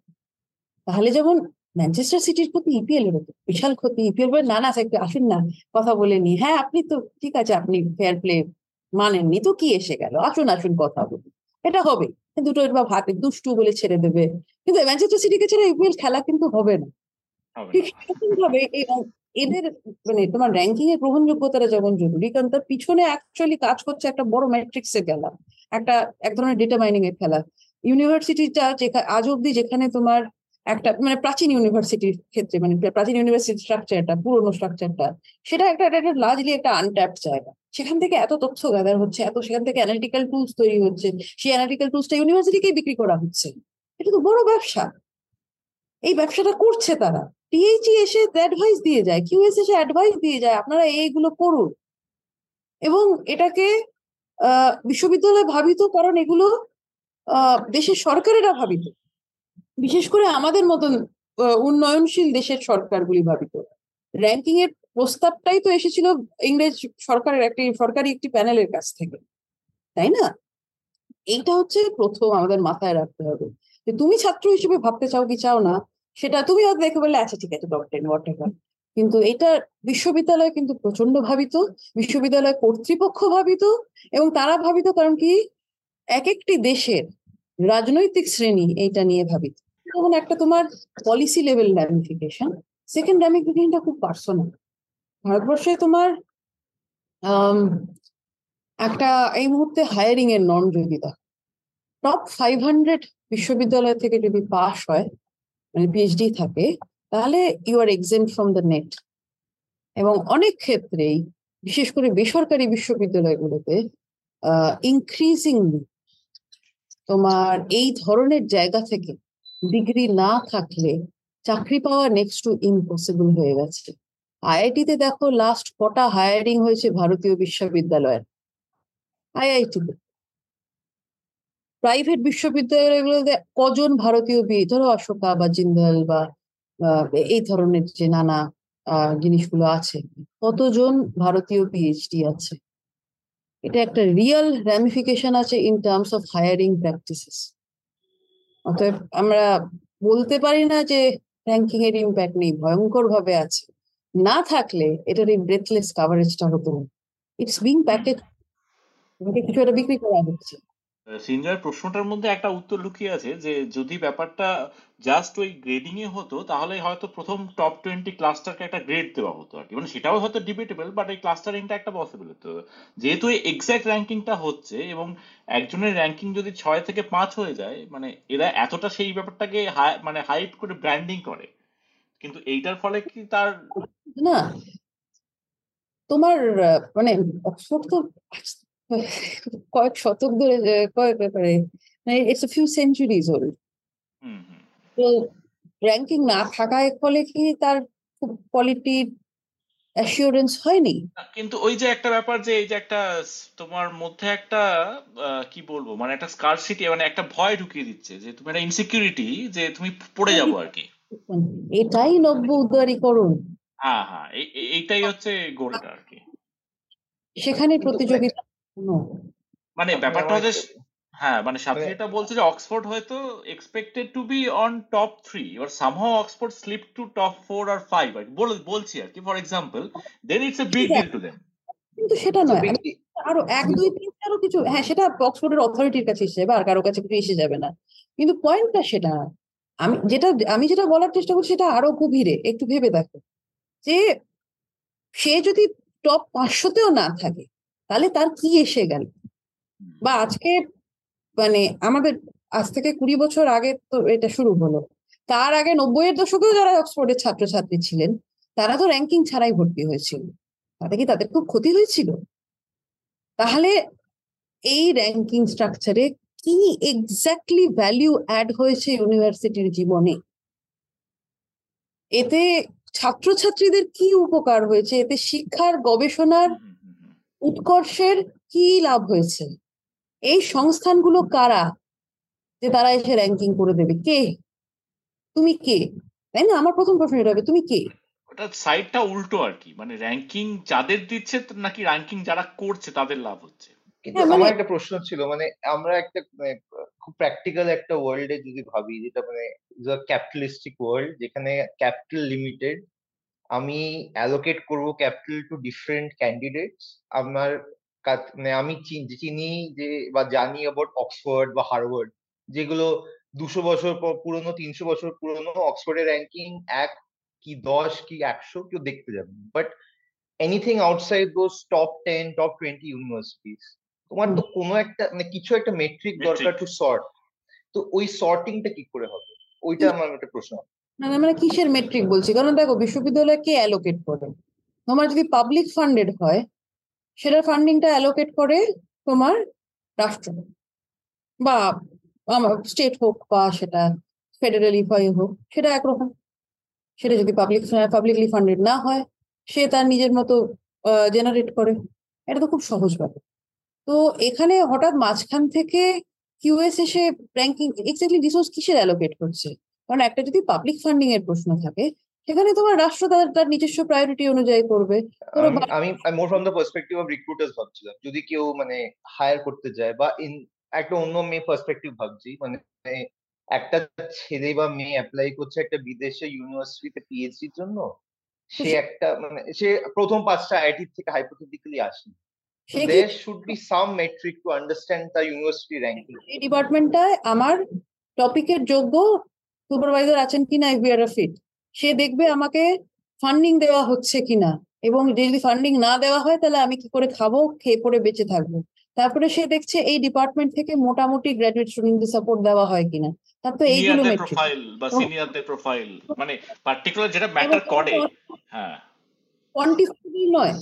তাহলে যেমন ম্যানচেস্টার সিটির প্রতি ইপিএল এর বিশাল ক্ষতি। ইপিএল বলে না না আসুন না কথা বলে নি হ্যাঁ আপনি তো ঠিক আছে আপনি ফেয়ার প্লে মানেননি তো কি এসে গেল? আসুন আসুন কথা বলি। এটা হবে দুটো বা ভাতে দুষ্টু বলে ছেড়ে দেবে। কিন্তু ম্যানচেস্টার সিটিকে ছেড়ে ইপিএল খেলা কিন্তু হবে না। ভাবে এদের মানে তোমার র্যাঙ্কিং এর গ্রহণযোগ্যতাটা যেমন জরুরি কারণ তার পিছনে অ্যাকচুয়ালি কাজ করছে একটা বড় ম্যাট্রিক্স এর খেলা একটা এক ধরনের ডেটা মাইনিং এর খেলা। ইউনিভার্সিটিটা যেখানে আজ অব্দি যেখানে তোমার একটা মানে প্রাচীন ইউনিভার্সিটির ক্ষেত্রে মানে প্রাচীন ইউনিভার্সিটি স্ট্রাকচারটা পুরোনো স্ট্রাকচারটা সেটা একটা একটা লার্জলি একটা আনট্যাপড জায়গা। সেখান থেকে এত তথ্য গ্যাদার হচ্ছে, এত সেখান থেকে অ্যানালিটিক্যাল টুলস তৈরি হচ্ছে, সেই অ্যানালিটিক্যাল টুলসটা ইউনিভার্সিটিকেই বিক্রি করা হচ্ছে। এটা তো বড় ব্যবসা। এই ব্যবসাটা করছে তারা। টিএইচি এসে অ্যাডভাইস দিয়ে যায় কিউএস এসে অ্যাডভাইস দিয়ে যায়, আপনারা এইগুলো করুন। এবং এটাকে বিশ্ববিদ্যালয় ভাবিত, কারণ এগুলো দেশের সরকারেরা ভাবিত। বিশেষ করে আমাদের মতন উন্নয়নশীল দেশের সরকারগুলি ভাবিত। র্যাঙ্কিং এর প্রস্তাবটাই তো এসেছিল ইংরেজ সরকারের একটি, সরকারি একটি প্যানেলের কাছ থেকে। তাই না? এইটা হচ্ছে প্রথম আমাদের মাথায় রাখতে হবে। যে তুমি ছাত্র হিসেবে ভাবতে চাও কি চাও না, সেটা তুমি হয়তো দেখে বললে আচ্ছা ঠিক আছে ডট টেন হোয়াট কিন্তু এটা বিশ্ববিদ্যালয় কিন্তু প্রচণ্ড ভাবিত, বিশ্ববিদ্যালয় কর্তৃপক্ষ ভাবিত এবং তারা ভাবিত কারণ কি এক একটি দেশের রাজনৈতিক শ্রেণি এইটা নিয়ে ভাবিত। যেমন একটা তোমার পলিসি লেভেল র্যামিফিকেশন সেকেন্ড র্যামিফিকেশনটা খুব পার্সোনাল ভারতবর্ষে তোমার একটা এই মুহূর্তে হায়ারিং এর নন যদি টপ ফাইভ হান্ড্রেড বিশ্ববিদ্যালয় থেকে যদি পাস হয় মানে পিএইচডি থাকে, তাহলে you are exempt from the NET এবং অনেক ক্ষেত্রেই, বিশেষ করে বেসরকারি বিশ্ববিদ্যালয়গুলোতে ইনক্রিজিংলি তোমার এই ধরনের জায়গা থেকে ডিগ্রি না থাকলে চাকরি পাওয়া নেক্সট টু ইম্পসিবল হয়ে গেছে। আইআইটিতে দেখো লাস্ট কটা হায়ারিং হয়েছে ভারতীয় বিশ্ববিদ্যালয়ের। আইআইটিতে প্রাইভেট বিশ্ববিদ্যালয়গুলোতে কজন ভারতীয় বি ধরো অশোকা বা জিন্দাল বা এই ধরনের যে নানা জিনিসগুলো আছে, কতজন ভারতীয় পিএইচডি আছে? এটা একটা রিয়েল র্যামিফিকেশন আছে in terms of hiring practices অতএব আমরা বলতে পারি না যে র্যাঙ্কিং এর ইম্প্যাক্ট নেই ভয়ঙ্কর ভাবে আছে। না থাকলে এটার এই ব্রেথলেস কাভারেজটা হতো না ইটস বিং প্যাকেজ কিছু একটা বিক্রি করা হচ্ছে। সিনজয়ের প্রশ্নটার মধ্যে একটা উত্তর লুকিয়ে আছে যে, যদি ব্যাপারটা জাস্ট ওই গ্রেডিং এ হতো, তাহলে হয়তো প্রথম টপ টোয়েন্টি ক্লাস্টারকে একটা গ্রেড দেওয়া হতো আর কি। মানে সেটাও হয়তো ডিবেটেবল বাট এই ক্লাস্টারিংটা একটা পসিবল হতো। যেহেতু এই এক্সাক্ট র্যাঙ্কিংটা হচ্ছে এবং একজনের র্যাঙ্কিং যদি ছয় থেকে পাঁচ হয়ে যায় মানে এরা এতটা সেই ব্যাপারটাকে মানে হাইপ করে ব্র্যান্ডিং করে। কিন্তু এইটার ফলে কি তার না। তোমার মানে অক্সফোর্ড তো কয়েক শতক ধরে আহ, কয়েক ব্যাপারে মানে ইটস ফিউ সেঞ্চুরিজ ওল্ড তো র্যাঙ্কিং না থাকায় ফলে কি তার খুব কোয়ালিটির অ্যাসিওরেন্স হয়নি? কিন্তু ওই যে একটা ব্যাপার যে এই যে একটা তোমার মধ্যে একটা কি বলব মানে একটা স্কারসিটি মানে একটা ভয় ঢুকিয়ে দিচ্ছে যে তুমি একটা ইনসিকিউরিটি যে তুমি পড়ে যাব আর কি। এটাই নব্য উদারীকরণ। হ্যাঁ হ্যাঁ এই- এই- এইটাই হচ্ছে গোলটা আর কি। সেখানে প্রতিযোগিতা মানে ব্যাপারটা হচ্ছে হ্যাঁ মানে সাথে মানে- যেটা বলছে যে অক্সফোর্ড হয়তো expected to be on top three এবার somehow Oxford slip to top four R five আর বলছি আর কি। For example then it's a big deal to them কিন্তু সেটা নয়। big আমি deal. আরও এক দুই তিন আরও কিছু হ্যাঁ সেটা অক্সফোর্ডের অথরিটির কাছে এসে যাবে আর কারও কাছে কিছু এসে যাবে না। কিন্তু পয়েন্টটা সেটা আমি যেটা আমি যেটা বলার চেষ্টা করছি সেটা আরও গভীরে একটু ভেবে দেখো। যে সে যদি টপ পাঁচশোতেও না থাকে তাহলে তার কি এসে গেল? বা আজকে মানে আমাদের আজ থেকে কুড়ি বছর আগে তো এটা শুরু হলো। তার আগে নব্বইয়ের দশকেও যারা অক্সফোর্ডের ছাত্রছাত্রী ছিলেন তারা তো র্যাঙ্কিং ছাড়াই ভর্তি হয়েছিল। তাতে কি তাদের খুব ক্ষতি হয়েছিল? তাহলে এই র্যাঙ্কিং স্ট্রাকচারে কি এক্স্যাক্টলি ভ্যালিউ অ্যাড হয়েছে ইউনিভার্সিটির জীবনে? এতে ছাত্রছাত্রীদের কি উপকার হয়েছে? এতে শিক্ষার গবেষণার। উৎকর্ষের কি লাভ হয়েছে? এই সংস্থানগুলো কারা? যে তারা এসে র্যাঙ্কিং করে দেবে? কে? তুমি কে? তাই না? আমার প্রথম প্রশ্ন এটা হবে তুমি কে? ওটা সাইডটা উল্টো আর কি। মানে র্যাঙ্কিং যাদের দিচ্ছে নাকি র্যাঙ্কিং যারা করছে তাদের লাভ হচ্ছে? কিন্তু হ্যাঁ, মানে- আমার একটা প্রশ্ন ছিল মানে আমরা একটা মানে খুব প্র্যাকটিক্যাল একটা ওয়ার্ল্ডে যদি ভাবি যেটা মানে ক্যাপিটালিস্টিক ওয়ার্ল্ড যেখানে ক্যাপিটাল লিমিটেড আমি অ্যালোকেট করব ক্যাপিটাল টু ডিফারেন্ট ক্যান্ডিডেটস আমার মানে আমি চিন- চিনি যে বা জানি অ্যাবাউট অক্সফোর্ড বা হার্ভার্ড যেগুলো দুশো বছর পর পুরনো তিনশো বছর পুরনো অক্সফোর্ডের র্যাঙ্কিং এক কি দশ কি একশো কেউ দেখতে যাবে। But anything outside those top ten top twenty universities তোমার তো কোনো একটা মানে কিছু একটা মেট্রিক দরকার টু সর্ট তো ওই সর্টিংটা কি করে হবে? ওইটা আমার একটা প্রশ্ন। না না, মানে কিসের মেট্রিক বলছি? কারণ দেখো বিশ্ববিদ্যালয় কে অ্যালোকেট করে? তোমার যদি পাবলিক ফান্ডেড হয় সেটা ফান্ডিংটা অ্যালোকেট করে তোমার রাষ্ট্র বা আমার স্টেট হোক বা সেটা ফেডারেলি হোক সেটা একরকম। সেটা যদি পাবলিক পাবলিকলি ফান্ডেড না হয় সে তার নিজের মতো জেনারেট করে। এটা তো খুব সহজ ব্যাপার। তো এখানে হঠাৎ মাঝখান থেকে কিউএস এসে র্যাঙ্কিং এক্স্যাক্টলি রিসোর্স কিসের অ্যালোকেট করছে? কারণ একটা যদি পাবলিক ফান্ডিং এর প্রশ্ন থাকে সেখানে তোমার রাষ্ট্র তার তার নিজস্ব প্রায়োরিটি অনুযায়ী করবে। আমি more from the perspective of recruiters ভাবছিলাম। যদি কেউ মানে হায়ার করতে যায় বা ইন একটা অন্য মেয়ে পার্সপেক্টিভ ভাবছি মানে একটা ছেলে বা মেয়ে অ্যাপ্লাই করছে একটা বিদেশে ইউনিভার্সিটিতে পিএইচডির জন্য সে একটা মানে সে প্রথম পাঁচটা আইআইটি থেকে হাইপোথেটিক্যালি আসে। there should be some metric to understand the university ranking এই ডিপার্টমেন্টটায় আমার টপিকের যোগ্য সুপারভাইজার আছেন কিনা ইফ আর ফিট সে দেখবে আমাকে ফান্ডিং দেওয়া হচ্ছে কিনা এবং যদি ফান্ডিং না দেওয়া হয় তাহলে আমি কি করে খাব খেয়ে পরে বেঁচে থাকব। তারপরে সে দেখছে এই ডিপার্টমেন্ট থেকে মোটামুটি গ্র্যাজুয়েট স্টুডেন্টদের সাপোর্ট দেওয়া হয় কিনা। তার তো এইগুলো মেট্রিক প্রোফাইল বা সিনিয়রদের প্রোফাইল মানে পার্টিকুলার যেটা ম্যাটার করে হ্যাঁ। কোয়ান্টিফাইবল নয়।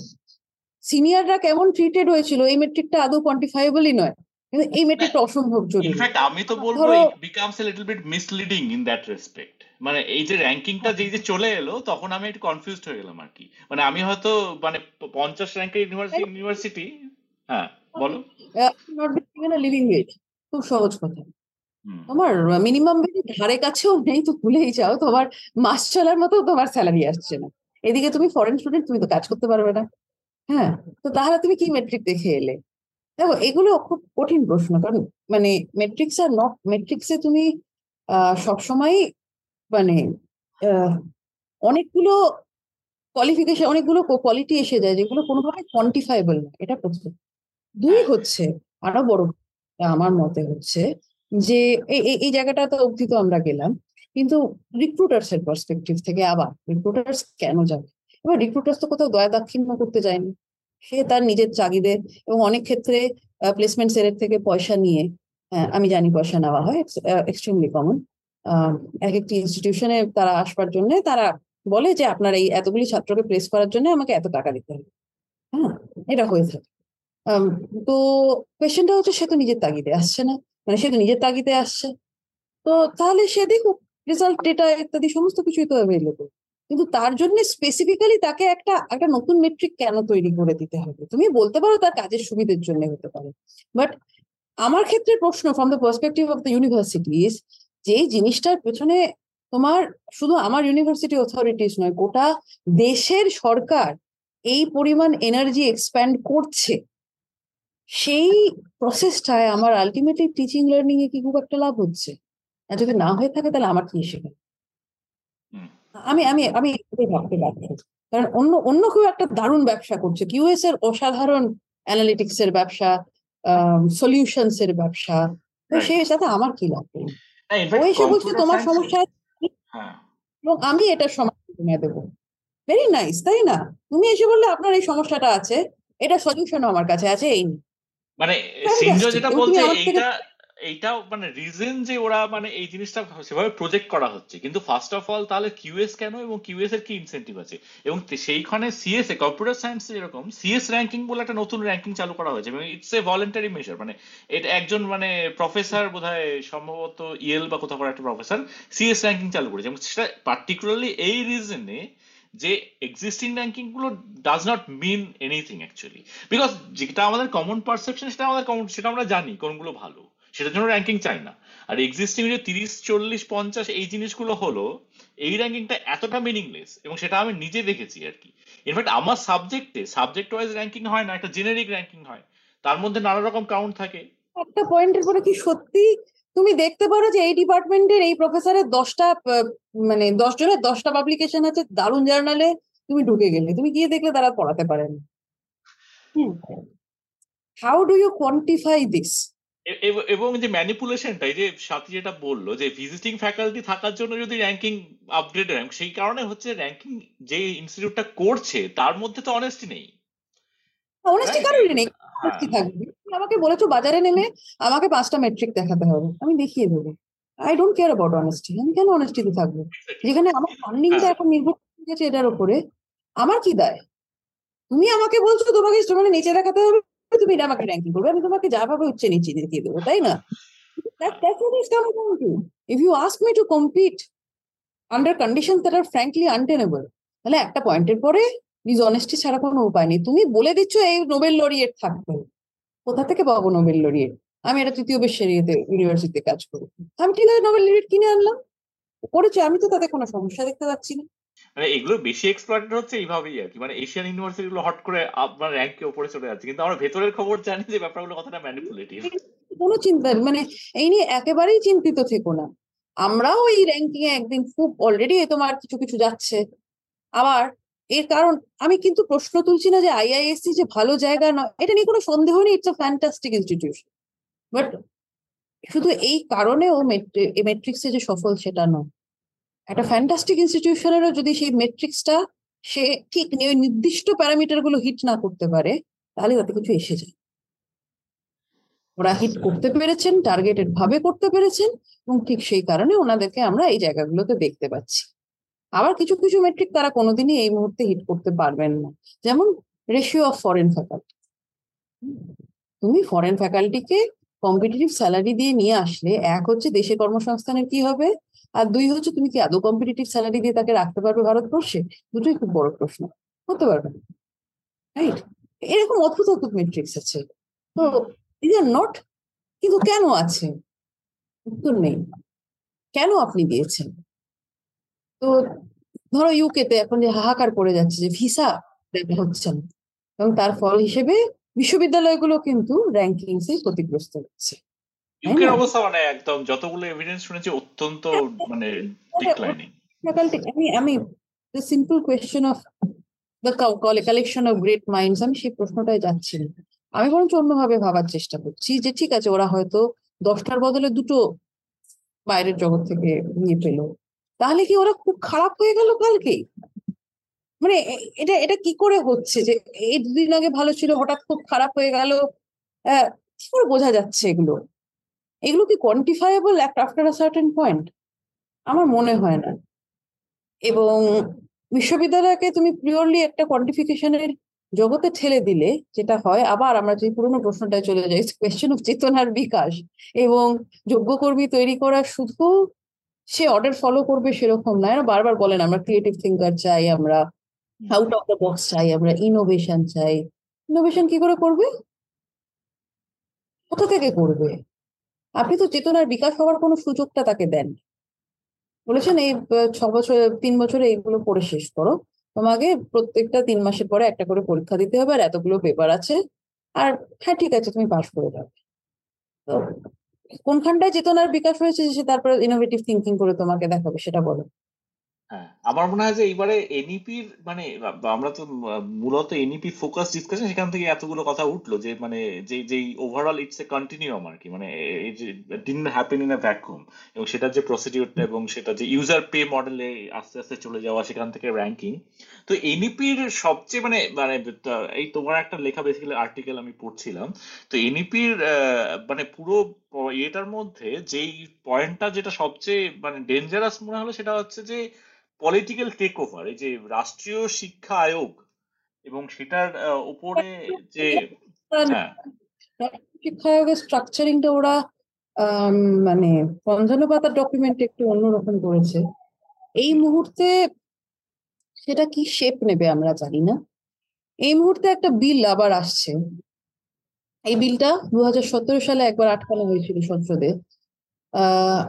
সিনিয়ররা কেমন ট্রিটেড হয়েছিল এই মেট্রিকটা আদৌ কোয়ান্টিফাইবলই নয়। কিন্তু এই মেট্রিকটা অসম্ভব জরুরি ইনফ্যাক্ট আমি তো বলব it becomes a little bit misleading in that respect মানে এই যে র্যাঙ্কিংটা যেই যে চলে এলো তখন আমি একটু কনফিউজড হয়ে গেলাম আর কি। মানে আমি হয়তো মানে পঞ্চাশ র্যাঙ্কের ইউনিভার্সিটি ইউনিভার্সিটি হ্যাঁ বলো। Not be a living wage খুব সহজ কথা। তোমার মিনিমাম বেজে ধারে কাছেও নেই তো ভুলেই যাও। তোমার মাস চলার মতো তোমার স্যালারি আসছে না। এদিকে তুমি ফরেন স্টুডেন্ট তুমি তো কাজ করতে পারবে না। হ্যাঁ তো তাহলে তুমি কি মেট্রিক দেখে এলে? দেখো, এগুলো খুব কঠিন প্রশ্ন। কারণ মানে মেট্রিক্স আর নট মেট্রিক্সে তুমি সবসময় মানে অনেকগুলো কোয়ালিফিকেশন অনেকগুলো কোয়ালিটি এসে যায় যেগুলো কোনোভাবে কোয়ান্টিফাইবল না। এটা প্রথম দুই হচ্ছে, আরও বড়, আমার মতে হচ্ছে যে এই জায়গাটা তো অবধি তো আমরা গেলাম। কিন্তু রিক্রুটার্স এর পার্সপেক্টিভ থেকে আবার রিক্রুটার্স কেন যাবে? এবার রিক্রুটার্স তো কোথাও দয়া দাক্ষিণ্য করতে যায়নি। সে তার নিজের চাগিদে এবং অনেক ক্ষেত্রে প্লেসমেন্ট সেলের থেকে পয়সা নিয়ে আমি জানি পয়সা নেওয়া হয় এক্সট্রিমলি কমন এক একটি ইনস্টিটিউশনে তারা আসবার জন্য তারা বলে যে, আপনার এই এতগুলি ছাত্রকে প্লেস করার জন্য আমাকে এত টাকা দিতে হবে। হ্যাঁ এটা হয়ে থাকে। তো কোয়েশ্চেনটা হচ্ছে, সে তো নিজের তাগিদে আসছে না। মানে সে তো নিজের তাগিদে আসছে। তো তাহলে সে দেখুক রেজাল্ট ডেটা ইত্যাদি সমস্ত কিছুই তো অ্যাভেলেবল কিন্তু তার জন্য স্পেসিফিক্যালি তাকে একটা একটা নতুন মেট্রিক কেন তৈরি করে দিতে হবে? তুমি বলতে পারো তার কাজের সুবিধের জন্য হতে পারে। বাট আমার ক্ষেত্রে প্রশ্ন from the perspective of the universities যে জিনিসটার পেছনে তোমার শুধু আমার ইউনিভার্সিটি অথরিটিস নয়, গোটা দেশের সরকার এই পরিমাণ এনার্জি এক্সপ্যান্ড করছে। সেই প্রসেসটায় আমার আলটিমেটলি টিচিং লার্নিং এ কি খুব একটা লাভ হচ্ছে? আর যদি না হয়ে থাকে তাহলে আমার কি হুম। আমি আমি আমি ভাবতে পারছি কারণ অন্য অন্য কেউ একটা দারুণ ব্যবসা করছে। কিউএস এর অসাধারণ অ্যানালিটিক্স এর ব্যবসা সলিউশনস এর ব্যবসা। তো সেই সাথে আমার কি in ও এসে বলছে তোমার সমস্যা হ্যাঁ। এবং আমি এটার সমাধান তোমায় দেবো। ভেরি নাইস তাই না? তুমি এসে বললে আপনার এই সমস্যাটা আছে। এটা সলিউশন আমার কাছে আছে এই। মানে সিনজো যেটা বলছে এইটা এইটাও মানে রিজন যে ওরা মানে এই জিনিসটা সেভাবে প্রজেক্ট করা হচ্ছে। কিন্তু ফার্স্ট অফ অল তাহলে কিউএস কেন এবং কিউএস এর কি ইনসেন্টিভ আছে? এবং সেইখানে সিএস এ কম্পিউটার সায়েন্স যেরকম সিএস র্যাঙ্কিং বলে একটা নতুন র্যাঙ্কিং চালু করা হয়েছে। এবং ইটস এ ভলেন্টারি মেজার মানে এটা একজন মানে প্রফেসর বোধহয় সম্ভবত ইয়েল বা কোথাও একটা প্রফেসর সিএস র্যাঙ্কিং চালু করেছে। এবং সেটা পার্টিকুলারলি এই রিজনে যে existing র্যাঙ্কিংগুলো does not mean anything actually because যেটা আমাদের কমন পারসেপশন সেটা আমাদের কমন সেটা আমরা জানি কোনগুলো ভালো। সেটার জন্য র্যাঙ্কিং চাই না। আর এক্সিস্টিং যে তিরিশ চল্লিশ পঞ্চাশ এই জিনিসগুলো হলো এই র্যাঙ্কিংটা এতটা মিনিংলেস এবং সেটা আমি নিজে দেখেছি আর কি। ইনফ্যাক্ট আমার সাবজেক্টে সাবজেক্ট ওয়াইজ র্যাঙ্কিং হয় না একটা জেনেরিক র্যাঙ্কিং হয়। তার মধ্যে নানা রকম কাউন্ট থাকে। একটা পয়েন্টের পরে কি সত্যি তুমি দেখতে পারো যে এই ডিপার্টমেন্টের এই প্রফেসরের দশটা মানে দশ জনের দশটা পাবলিকেশন আছে দারুণ জার্নালে তুমি ঢুকে গেলে। তুমি গিয়ে দেখলে তারা পড়াতে পারেন how do you quantify this এব- যে ম্যানিপুলেশনটা এই যে সাথী যেটা বলল যে ভিজিটিং ফ্যাকাল্টি থাকার জন্য যদি র্যাঙ্কিং আপডেট র্যাঙ্ক সেই কারণে হচ্ছে র্যাঙ্কিং যে ইনস্টিটিউটটা করছে তার মধ্যে তো অনেস্টি নেই। অনেস্টি? কারোরই নেই। হ্যাঁ। থাকবে। আমাকে বলেছ বাজারে নেমে আমাকে পাঁচটা মেট্রিক দেখাতে হবে। আমি দেখিয়ে দেবো। I don't care about honesty আমি কেন অনেস্টিতে থাকব? যেখানে আমার ফান্ডিংটা হ্যাঁ। এখন নির্ভর করে এটার উপরে আমার কি দায়? তুমি আমাকে বলছো তোমাকে তোমাকে নিচে দেখাতে হবে? তুমি এটা আমাকে র্যাঙ্কিং করবে আমি তোমাকে যা ভাবে হচ্ছে নিচে দেখিয়ে দেবো তাই না? Under conditions that are frankly untenable, তাহলে একটা পয়েন্টের পরে নিজ অনেস্টি ছাড়া কোনো উপায় নেই। তুমি বলে দিচ্ছ এই নোবেল লরিয়েট থাকবে। কোথা থেকে পাবো নোবেল লরিয়েট আমি এটা তৃতীয় বর্ষের ইয়েতে ইউনিভার্সিটিতে কাজ করি। আমি ঠিক আছে নোবেল লরিয়েট কিনে আনলাম। করেছি আমি তো তাতে কোনো সমস্যা দেখতে পাচ্ছি না। মানে এগুলো বেশি এক্সপ্লয়েটেড হচ্ছে এইভাবেই আর কি। মানে এশিয়ান ইউনিভার্সিটি গুলো হট করে আপনার র্যাঙ্কে উপরে চলে যাচ্ছে। কিন্তু আমরা ভেতরের খবর জানি যে ব্যাপারগুলো কতটা ম্যানিপুলেটিভ কোনো চিন্তা মানে এই নিয়ে একেবারেই চিন্তিত থেকো না। আমরাও এই র্যাঙ্কিং এ একদিন খুব অলরেডি তোমার কিছু কিছু যাচ্ছে। আবার এর কারণ, আমি কিন্তু প্রশ্ন তুলছি না যে আইআইএসসি যে ভালো জায়গা নয়, এটা নিয়ে কোনো সন্দেহ নেই। It's a fantastic institution but শুধু এই কারণেও মেট্রিক্সে যে সফল সেটা নয়। একটা ফ্যান্টাস্টিক ইনস্টিটিউশনেরও যদি সেই মেট্রিক্সটা সে ঠিক ওই নির্দিষ্ট প্যারামিটারগুলো হিট না করতে পারে তাহলে তাতে কিছু এসে যায়। ওরা হিট করতে পেরেছেন টার্গেটেড ভাবে করতে পেরেছেন এবং ঠিক সেই কারণে ওনাদেরকে আমরা এই জায়গাগুলোতে দেখতে পাচ্ছি। আবার কিছু কিছু মেট্রিক তারা কোনোদিনই এই মুহূর্তে হিট করতে পারবেন না। যেমন রেশিও অফ ফরেন ফ্যাকাল্টি তুমি ফরেন ফ্যাকাল্টিকে কম্পিটিটিভ স্যালারি দিয়ে নিয়ে আসলে এক হচ্ছে দেশে কর্মসংস্থানের কি হবে? আর দুই হচ্ছে তুমি কি আদৌ কম্পিটিটিভ স্যালারি দিয়ে তাকে রাখতে পারবে ভারতবর্ষে? দুটোই খুব বড় প্রশ্ন, হতে পারবে রাইট এরকম অদ্ভুত অদ্ভুত মেট্রিক্স আছে। তো ইজ আর নট কিন্তু কেন আছে? উত্তর নেই। কেন আপনি দিয়েছেন? তো ধরো ইউকেতে এখন যে হাহাকার পড়ে যাচ্ছে, যে ভিসা হচ্ছে না, এবং তার ফল হিসেবে বিশ্ববিদ্যালয়গুলো কিন্তু র্যাঙ্কিংস ক্ষতিগ্রস্ত হচ্ছে। ইউকের অবস্থা মানে একদম যতগুলো এভিডেন্স শুনেছি অত্যন্ত মানে ডিক্লাইনিং আমি আমি the simple question of the collection of great minds আমি সেই প্রশ্নটাই যাচ্ছি আমি বরঞ্চ অন্যভাবে ভাবার চেষ্টা করছি যে ঠিক আছে ওরা হয়তো দশটার বদলে দুটো বাইরের জগৎ থেকে নিয়ে পেল। তাহলে কি ওরা খুব খারাপ হয়ে গেল কালকেই মানে এটা এটা কি করে হচ্ছে যে এই দুদিন আগে ভালো ছিল হঠাৎ খুব খারাপ হয়ে গেল? কি করে বোঝা যাচ্ছে এগুলো? এগুলো কি quantifiable after a certain point আমার মনে হয় না। এবং বিশ্ববিদ্যালয়কে তুমি পিওরলি একটা কোয়ান্টিফিকেশনের জগতে ঠেলে দিলে যেটা হয়, আবার আমরা যে পুরোনো প্রশ্নটায় চলে যাই কোয়েশ্চেন অফ চেতনার বিকাশ এবং যোগ্য কর্মী তৈরি করা শুধু সে অর্ডার ফলো করবে সেরকম নয়। বারবার বলেন, আমরা ক্রিয়েটিভ থিঙ্কার চাই, আমরা আউট অফ দ্য বক্স চাই, আমরা ইনোভেশন চাই। ইনোভেশন কি করে করবে? কোথা থেকে করবে? আপনি তো চেতনার বিকাশ হওয়ার কোনো সুযোগটা তাকে দেন বলেছেন এই ছ বছর, তিন বছরে এইগুলো পড়ে শেষ করো। তোমাকে প্রত্যেকটা তিন মাসের পরে একটা করে পরীক্ষা দিতে হবে আর এতগুলো পেপার আছে। আর হ্যাঁ ঠিক আছে, তুমি পাস করে যাবে তো কোনখানটায় চেতনার বিকাশ হয়েছে সে তারপরে ইনোভেটিভ থিঙ্কিং করে তোমাকে দেখাবে সেটা বলো। হ্যাঁ আমার মনে হয় যে এইবারে এনইপির মানে আমরা তো মূলত এনইপি ফোকাস ডিসকাশন সেখান থেকে এতগুলো কথা উঠল যে মানে যে যেই ওভারঅল ইটস এ কন্টিনিউয়াম আর কি মানে dean happen in a vacuum এবং সেটার যে প্রসিডিউরটা এবং সেটা যে ইউজার পে মডেলে আস্তে আস্তে চলে যাওয়া সেখান থেকে র্যাঙ্কিং তো এনইপির সবচেয়ে মানে মানে এই তোমার একটা লেখা বেসিক্যালি আর্টিকেল আমি পড়ছিলাম তো এনইপির মানে পুরো এটার মধ্যে যেই পয়েন্টটা যেটা সবচেয়ে মানে ডেঞ্জারাস মনে হলো সেটা হচ্ছে যে পলিটিক্যাল টেক ওভার এই যে রাষ্ট্রীয় শিক্ষা আয়োগ, এবং সেটার উপরে যে হ্যাঁ। শিক্ষা আয়োগের স্ট্রাকচারিংটা ওরা মানে পঞ্চান্ন পাতার ডকুমেন্ট একটু অন্যরকম করেছে। এই মুহূর্তে সেটা কি শেপ নেবে আমরা জানি না। এই মুহূর্তে একটা বিল আবার আসছে। এই বিলটা দু হাজার সতেরো সালে একবার আটকানো হয়েছিল সংসদে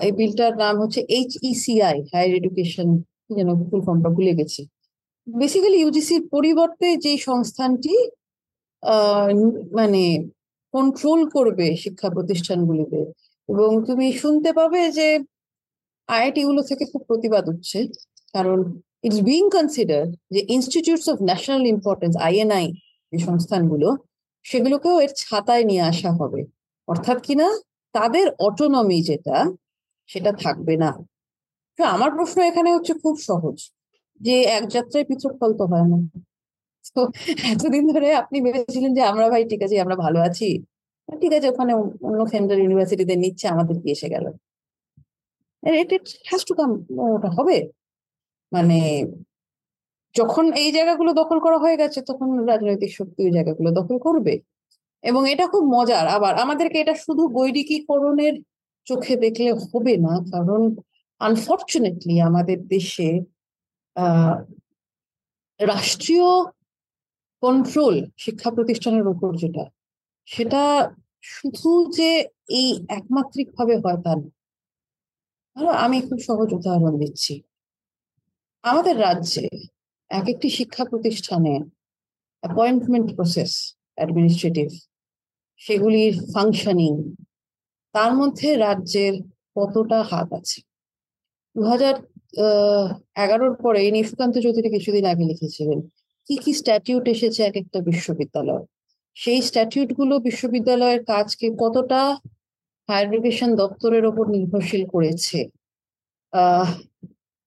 এই বিলটার নাম হচ্ছে এইচইসিআই হায়ার এডুকেশন যেন ফুল ফর্মটা ভুলে গেছি। বেসিক্যালি ইউজিসির পরিবর্তে যে সংস্থানটি মানে কন্ট্রোল করবে শিক্ষা প্রতিষ্ঠানগুলিতে এবং তুমি শুনতে পাবে যে আইআইটি গুলো থেকে খুব প্রতিবাদ হচ্ছে। কারণ ইটস বিং কনসিডার যে institutes of national importance INI যে সংস্থানগুলো, সেগুলোকেও এর ছাতায় নিয়ে আসা হবে। অর্থাৎ কিনা তাদের অটোনমি যেটা, সেটা থাকবে না। তো আমার প্রশ্ন এখানে হচ্ছে খুব সহজ, যে এক যাত্রায় পৃথক ফল তো হয় না। তো এতদিন ধরে আপনি ভেবেছিলেন যে, আমরা ভাই ঠিক আছে, আমরা ভালো আছি? ঠিক আছে, ওখানে অন্য সেন্টার ইউনিভার্সিটিতে নিচ্ছে, আমাদের কি এসে গেল? ওটা হবে। মানে যখন এই জায়গাগুলো দখল করা হয়ে গেছে, তখন রাজনৈতিক শক্তি ওই জায়গাগুলো দখল করবে। এবং এটা খুব মজার, আবার আমাদেরকে এটা শুধু বৈদিকীকরণের চোখে দেখলে হবে না, কারণ আনফর্চুনেটলি আমাদের দেশে রাষ্ট্রীয় কন্ট্রোল শিক্ষা প্রতিষ্ঠানের উপর যেটা, সেটা শুধু যে এই একমাত্রিক ভাবে হয় তা না। আমি খুব সহজ উদাহরণ দিচ্ছি। আমাদের রাজ্যে এক একটি শিক্ষা প্রতিষ্ঠানে অ্যাপয়েন্টমেন্ট প্রসেস অ্যাডমিনিস্ট্রেটিভ সেগুলির ফাংশনিং তার মধ্যে রাজ্যের কতটা হাত আছে? দু হাজার এগারোর পরে নিয়ে চৌধুরী কিছুদিন আগে লিখেছিলেন, কি কি স্ট্যাটিউট এসেছে এক একটা বিশ্ববিদ্যালয়? সেই স্ট্যাটিউটগুলো বিশ্ববিদ্যালয়ের কাজকে কতটা হায়ার এডুকেশন দপ্তরের ওপর নির্ভরশীল করেছে?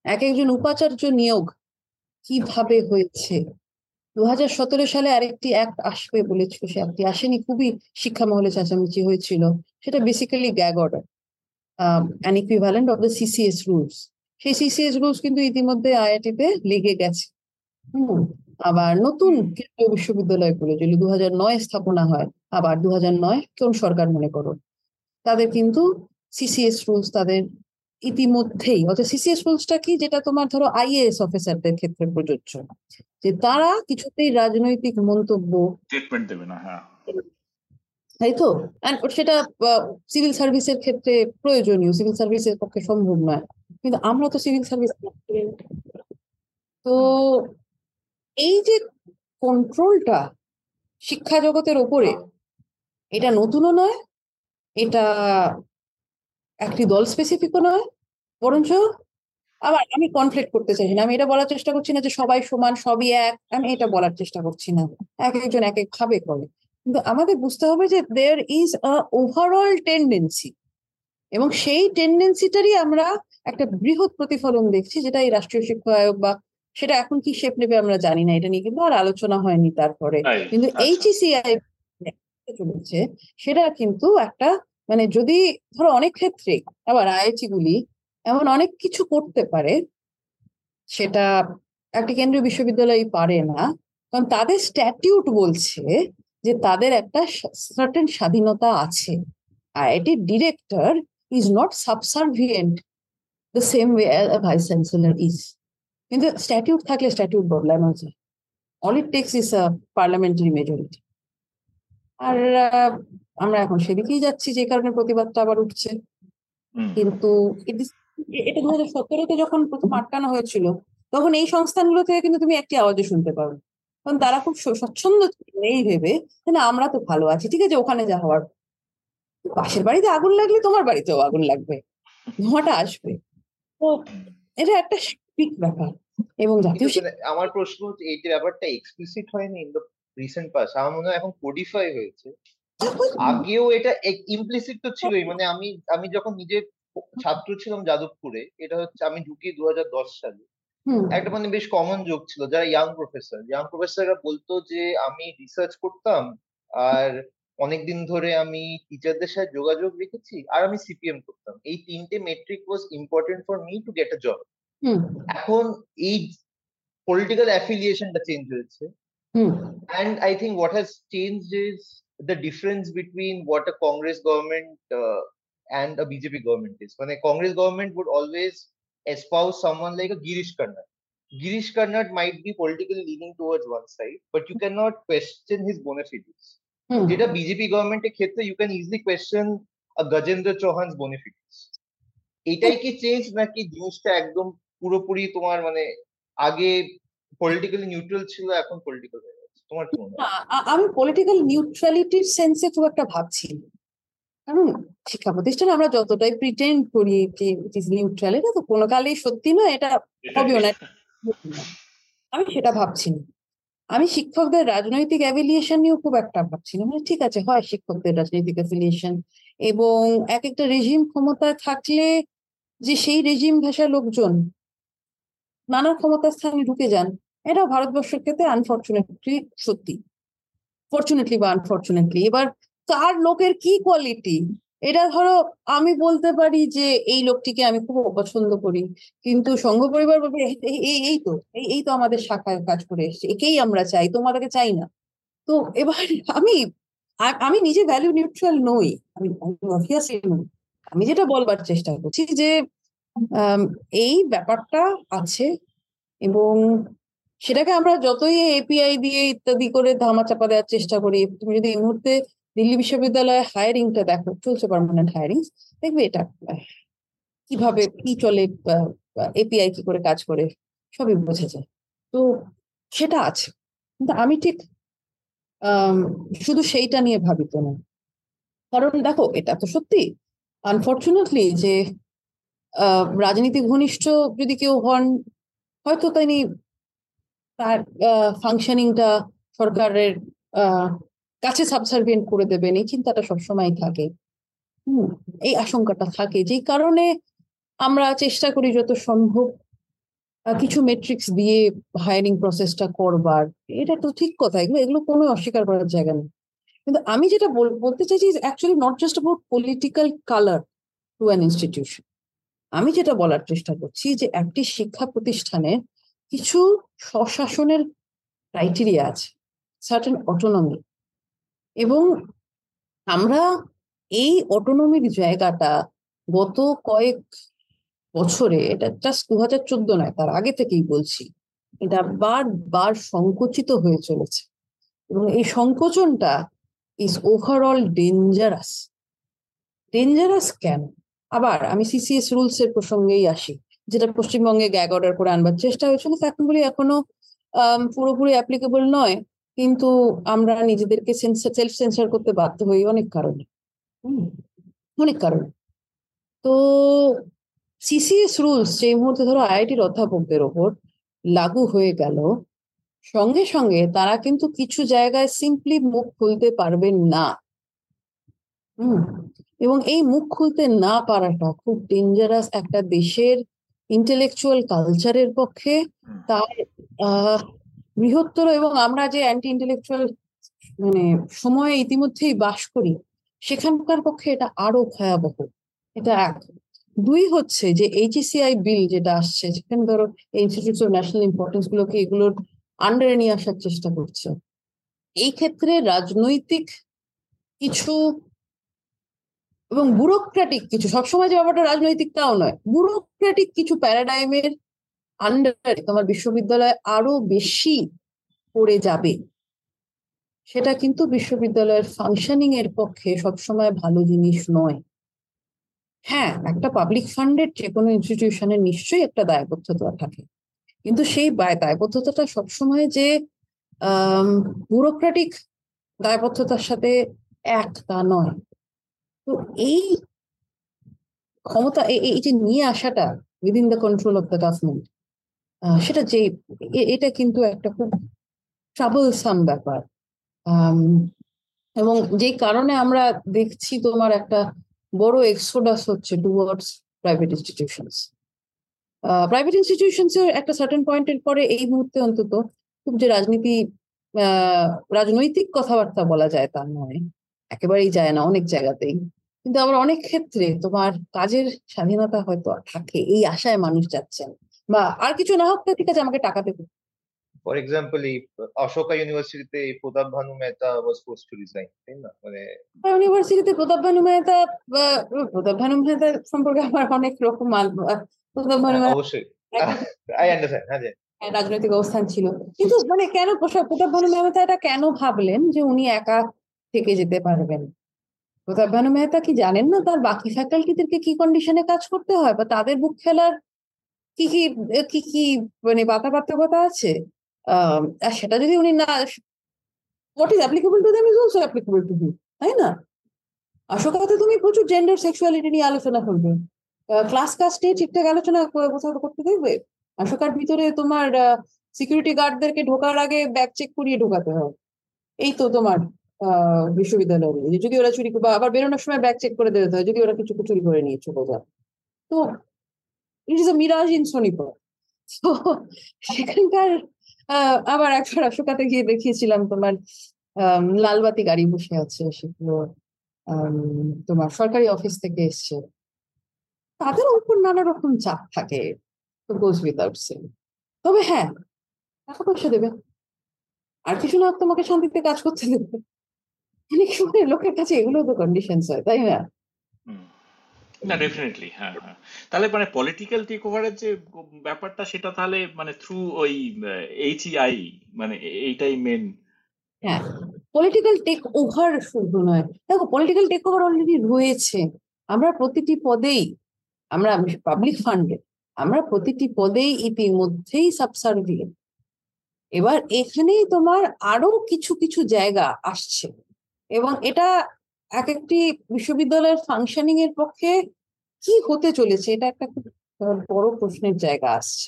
এক একজন উপাচার্য নিয়োগ কীভাবে হয়েছে? দু হাজার সতেরো সালে আরেকটি অ্যাক্ট আসবে বলেছিল সে একটি আসেনি, খুবই শিক্ষা মহলে চেঁচামেচি হয়েছিল। সেটা basically gag order an equivalent of the CCS rules সেই সিসিএস রুলস কিন্তু ইতিমধ্যে আইআইটিতে লেগে গেছে। আবার নতুন কেন্দ্রীয় বিশ্ববিদ্যালয় খুলেছিল দু হাজার নয় স্থাপনা হয় আবার দু নয় কোন সরকার মনে করো? তাদের কিন্তু সিসিএস রুলস তাদের ইতিমধ্যেই অর্থাৎ সিসিএস রুলসটা কি? যেটা তোমার ধরো আইএএস অফিসারদের ক্ষেত্রে প্রযোজ্য। যে তারা কিছুতেই রাজনৈতিক মন্তব্য স্টেটমেন্ট দেবে না হ্যাঁ। তাই তো? সেটা সিভিল সার্ভিসের ক্ষেত্রে প্রয়োজনীয়। সিভিল সার্ভিসের পক্ষে সম্ভব নয়। কিন্তু আমরা তো সিভিল সার্ভিস তো এই যে কন্ট্রোলটা শিক্ষা জগতের ওপরে, এটা নতুনও নয়, এটা একটি দল স্পেসিফিকও নয়, বরঞ্চ আবার আমি কনফ্লিক্ট করতে চাই না। আমি এটা বলার চেষ্টা করছি না যে সবাই সমান, সবই এক। আমি এটা বলার চেষ্টা করছি না। এক একজন এক এক ভাবে করে। কিন্তু আমাদের বুঝতে হবে যে there is a overall tendency এবং সেই টেন্ডেন্সিটারই আমরা একটা বৃহৎ প্রতিফলন দেখছি যেটা এই রাষ্ট্রীয় শিক্ষা আয়োগ বা সেটা এখন কি শেপ নেবে আমরা জানি না এটা নিয়ে কিন্তু আর আলোচনা হয়নি তারপরে কিন্তু আচ্ছা। এইচইসিআই চলেছে সেটা কিন্তু একটা মানে যদি ধরো অনেক ক্ষেত্রে আবার আইআইটি গুলি এমন অনেক কিছু করতে পারে সেটা একটা কেন্দ্রীয় বিশ্ববিদ্যালয় পারে না কারণ তাদের স্ট্যাটিউট বলছে যে তাদের একটা সার্টেন স্বাধীনতা আছে। IIT director is not subservient the same way vice chancellor is কিন্তু স্ট্যাটিউট থাকলে স্ট্যাটিউট বদলানো যায় all it takes is a parliamentary majority আর আমরা এখন সেদিকেই যাচ্ছি যে কারণে প্রতিবাদটা আবার উঠছে। কিন্তু এটা দু হাজার সতেরোতে যখন প্রথম আটকানো হয়েছিল তখন এই সংস্থানগুলো থেকে কিন্তু তুমি একটি আওয়াজও শুনতে পাবে কারণ তারা খুব স্বচ্ছন্দ ছিল এই ভেবে না আমরা তো ভালো আছি ঠিক আছে ওখানে যা হওয়ার। পাশের বাড়িতে আগুন লাগলে তোমার বাড়িতেও আগুন লাগবে ধোঁয়াটা আসবে। তো এটা একটা স্বাভাবিক ব্যাপার এবং জাতীয় আমার প্রশ্ন হচ্ছে এই যে ব্যাপারটা এক্সপ্লিসিট হয়নি ইন দ্য রিসেন্ট পাস আমার মনে হয় এখন কোডিফাই হয়েছে। আগেও এটা ইমপ্লিসিট তো ছিলই মানে আমি আমি যখন নিজে ছাত্র ছিলাম যাদবপুরে এটা হচ্ছে আমি ঢুকি দু হাজার দশ সালে একটা মানে বেশ কমন যোগ ছিল যারা ইয়াং প্রফেসর ইয়াং প্রফেসররা বলতো যে আমি রিসার্চ করতাম আর অনেকদিন ধরে আমি টিচারদের সাথে যোগাযোগ রেখেছি আর আমি সিপিএম করতাম। এই তিনটে metric was important for me to get a job এখন এই পলিটিক্যাল অ্যাফিলিয়েশনটা চেঞ্জ হয়েছে। হুম, I think changed is the difference between what a Congress government uh, and a BJP government is. When a Congress government would always espouse someone like a Girish Karnad. Girish Karnad might be politically leaning towards one side, but you cannot question his bona fides. যেটা BJP গভর্নমেন্টের ক্ষেত্রে you can easily question Gajendra Chauhan's benefits এটাই কি change নাকি জিনিসটা একদম পুরোপুরি তোমার মানে আগে পলিটিক্যালি নিউট্রাল ছিল এখন পলিটিক্যাল হয়ে গেছে তোমার কি মনে হয় আমি পলিটিক্যাল নিউট্রালিটির সেন্সে খুব একটা ভাবছি। কারণ শিক্ষা প্রতিষ্ঠানে আমরা যতটাই প্রিটেন্ড করি যে ইট ইজ নিউট্রাল এটা তো কোনো কালেই সত্যি নয় এটা হবেও না। আমি সেটা ভাবছি না। আমি শিক্ষকদের রাজনৈতিক অ্যাফিলিয়েশন নিয়েও খুব একটা ভাবছি না। মানে ঠিক আছে হয় শিক্ষকদের রাজনৈতিক অ্যাফিলিয়েশন এবং এক একটা রেজিম ক্ষমতায় থাকলে যে সেই রেজিম ভাষার লোকজন নানা ক্ষমতার স্থানে ঢুকে যান এটা ভারতবর্ষের ক্ষেত্রে আনফর্চুনেটলি সত্যি। ফর্চুনেটলি বা আনফর্চুনেটলি এবার কার লোকের কি কোয়ালিটি এটা ধরো আমি বলতে পারি যে এই লোকটিকে আমি খুব অপছন্দ করি। কিন্তু সংঘ পরিবার বলবে, "এই- এই তো এই তো আমাদের শাখায় কাজ করে এসেছে। একেই আমরা চাই, তোমাদেরকে চাই না। তো এবার আমি আমি নিজে ভ্যালু নিউট্রাল নই। আমি আমি যেটা বলবার চেষ্টা করছি যে এই ব্যাপারটা আছে এবং সেটাকে আমরা যতই এপিআই দিয়ে ইত্যাদি করে ধামাচাপা দেওয়ার চেষ্টা করি। তুমি যদি এই মুহূর্তে দিল্লি বিশ্ববিদ্যালয়ে হায়ারিংটা দেখো চলছে পার্মানেন্ট হায়ারিং দেখবে এটা কীভাবে কি চলে এপিআই কি করে কাজ করে সবই বোঝা যায়। তো সেটা আছে কিন্তু আমি ঠিক শুধু সেইটা নিয়ে ভাবিত না। কারণ দেখো এটা তো সত্যি আনফর্চুনেটলি যে রাজনীতি ঘনিষ্ঠ যদি কেউ হন হয়তো তিনি তার ফাংশনিংটা সরকারের কাছে সাবসার্ভিয়েন্ট করে দেবেন এই চিন্তাটা সবসময় থাকে। হম, এই আশঙ্কাটা থাকে যেই কারণে আমরা চেষ্টা করি যত সম্ভব কিছু মেট্রিক্স দিয়ে হায়ারিং প্রসেসটা করবার। এটা তো ঠিক কথা, এগুলো এগুলো কোনো অস্বীকার করার জায়গা নেই। কিন্তু আমি যেটা বলতে চাইছি actually not just about political colour to an institution আমি যেটা বলার চেষ্টা করছি যে একটি শিক্ষা প্রতিষ্ঠানে কিছু স্বশাসনের ক্রাইটেরিয়া আছে সার্টেন অটোনমি এবং আমরা এই অটোনমির জায়গাটা গত কয়েক বছরে, এটা জাস্ট দু হাজার চোদ্দ নয়, তার আগে থেকেই বলছি, এটা বারবার সংকুচিত হয়ে চলেছে। এবং এই সংকোচনটা ইজ ওভারঅল ডেঞ্জারাস ডেঞ্জারাস কেন? আবার আমি সিসিএস রুলস এর প্রসঙ্গেই আসি, যেটা পশ্চিমবঙ্গে গ্যাগ অর্ডার করে আনবার চেষ্টা হয়েছিল বলি এখনও পুরোপুরি অ্যাপ্লিকেবল নয়। কিন্তু আমরা নিজেদেরকে সেলফ সেন্সার করতে বাধ্য হই অনেক কারণে। অনেক কারণে। তো সিসিএস রুলস যে মুহূর্তে ধরো আইআইটির অধ্যাপকদের ওপর লাগু হয়ে গেল সঙ্গে সঙ্গে তারা কিন্তু কিছু জায়গায় সিম্পলি মুখ খুলতে পারবেন না। হুম। এবং এই মুখ খুলতে না পারাটা খুব ডেঞ্জারাস একটা দেশের ইন্টেলেকচুয়াল কালচারের পক্ষে তার বৃহত্তর এবং আমরা যে অ্যান্টি ইন্টেলেকচুয়াল মানে সময়ে ইতিমধ্যেই বাস করি, সেখানকার পক্ষে এটা আরও ভয়াবহ। এটা এক। দুই হচ্ছে যে এইচএসিআই বিল যেটা আসছে সেখানে ধরো ইনস্টিটিউটস অফ ন্যাশনাল ইম্পর্টেন্স গুলোকে এগুলোর আন্ডারে নিয়ে আসার চেষ্টা করছে। এই ক্ষেত্রে রাজনৈতিক কিছু এবং ব্যুরোক্রেটিক কিছু, সবসময় যে ব্যাপারটা রাজনৈতিক তাও নয় ব্যুরোক্রেটিক কিছু প্যারাডাইমের আন্ডারে তোমার বিশ্ববিদ্যালয় আরও বেশি পড়ে যাবে। সেটা কিন্তু বিশ্ববিদ্যালয়ের ফাংশনিং এর পক্ষে সবসময় ভালো জিনিস নয়। হ্যাঁ একটা পাবলিক ফান্ডের যে কোনো ইনস্টিটিউশনের নিশ্চয়ই একটা দায়বদ্ধতা থাকে। কিন্তু সেই দায়বদ্ধতাটা সবসময় যে ব্যুরোক্রেটিক দায়বদ্ধতার সাথে এক তা নয়। তো এই ক্ষমতা, এই যে নিয়ে আসাটা within the control of the government সেটা যে এটা কিন্তু একটা খুব ট্রাবলসাম ব্যাপার। এবং যে কারণে আমরা দেখছি তোমার একটা বড় এক্সোডাস হচ্ছে towards private institutions private institutions এর একটা সার্টেন পয়েন্টের পরে এই মুহূর্তে অন্তত খুব যে রাজনীতি রাজনৈতিক কথাবার্তা বলা যায় তার নয়। একেবারেই যায় না অনেক জায়গাতেই। কিন্তু আবার অনেক ক্ষেত্রে তোমার কাজের স্বাধীনতা হয়তো থাকে এই আশায় মানুষ যাচ্ছেন। বা আর কিছু না হোক ঠিক আছে আমাকে টাকা দেবে। ফর এক্সাম্পল এই অশোকা ইউনিভার্সিটিতে Pratap Bhanu Mehta was force to resign তাই না? মানে ইউনিভার্সিটিতে প্রতাপ ভানু মেহতা প্রতাপ ভানু মেহতা সম্পর্কে আমার অনেক রকম প্রতাপ ভানু হ্যাঁ, অবশ্যই। আই আন্ডারস্ট্যান্ড হ্যাঁ, হ্যাঁ রাজনৈতিক অবস্থান ছিল। কিন্তু মানে কেন প্রতাপ ভানু মেহতা এটা কেন ভাবলেন যে উনি একা থেকে যেতে পারবেন? প্রতাপ ভানু মেহতা কি জানেন না? তার বাকি ফ্যাকাল্টিদেরকে কি কন্ডিশনে কাজ করতে হয়? বা তাদের বুক খেলার কি কি কি কি মানে পার্থক্যতা আছে? আর সেটা যদি উনি না what is applicable to them is also applicable to him তাই না? অশোকাতে তুমি প্রচুর জেন্ডার সেক্সুয়ালিটি নিয়ে আলোচনা করবে। ক্লাস কাস্টে ঠিকঠাক আলোচনা কোথাও করতে দেখবে? আশোকার ভিতরে তোমার সিকিউরিটি গার্ডদেরকে ঢোকার আগে ব্যাগ চেক করিয়ে ঢোকাতে হয়। এই তো তোমার বিশ্ববিদ্যালয়ে। যদি ওরা চুরি আবার বেরোনোর সময় ব্যাগ চেক করে দিতে হয়, যদি ওরা কিছু চুরি করে নিয়েছে বোঝা তো it is a mirage in Sonipat তো সেখানকার আবার একবার অশোকাতে গিয়ে দেখিয়েছিলাম তোমার লালবাতি গাড়ি বসে আছে, সেগুলো তোমার সরকারি অফিস থেকে এসছে। তাদের উপর নানা রকম চাপ থাকে গোজ উইদাউট সে তবে হ্যাঁ টাকা পয়সা দেবে। আর কিছু না, তোমাকে শান্তিতে কাজ করতে দেবে। অনেক সময় লোকের কাছে এগুলো তো কন্ডিশন হয়, তাই না? না ডেফিনেটলি হ্যাঁ হ্যাঁ। তাহলে মানে পলিটিক্যাল টেক ওভারের যে ব্যাপারটা, সেটা তাহলে মানে থ্রু ওই এইচইআই e মানে এইটাই মেন হ্যাঁ পলিটিক্যাল টেক ওভার শুধু নয়। দেখো পলিটিক্যাল টেক ওভার অলরেডি রয়েছে। আমরা প্রতিটি পদেই, আমরা পাবলিক ফান্ডে আমরা প্রতিটি পদেই ইতিমধ্যেই সাবসার্ভিয়েন্ট এবার এখানেই তোমার আরও কিছু কিছু জায়গা আসছে। এবং এটা এক একটি বিশ্ববিদ্যালয়ের ফাংশনিং এর পক্ষে কি হতে চলেছে? এটা একটা খুব বড় প্রশ্নের জায়গা আসছে।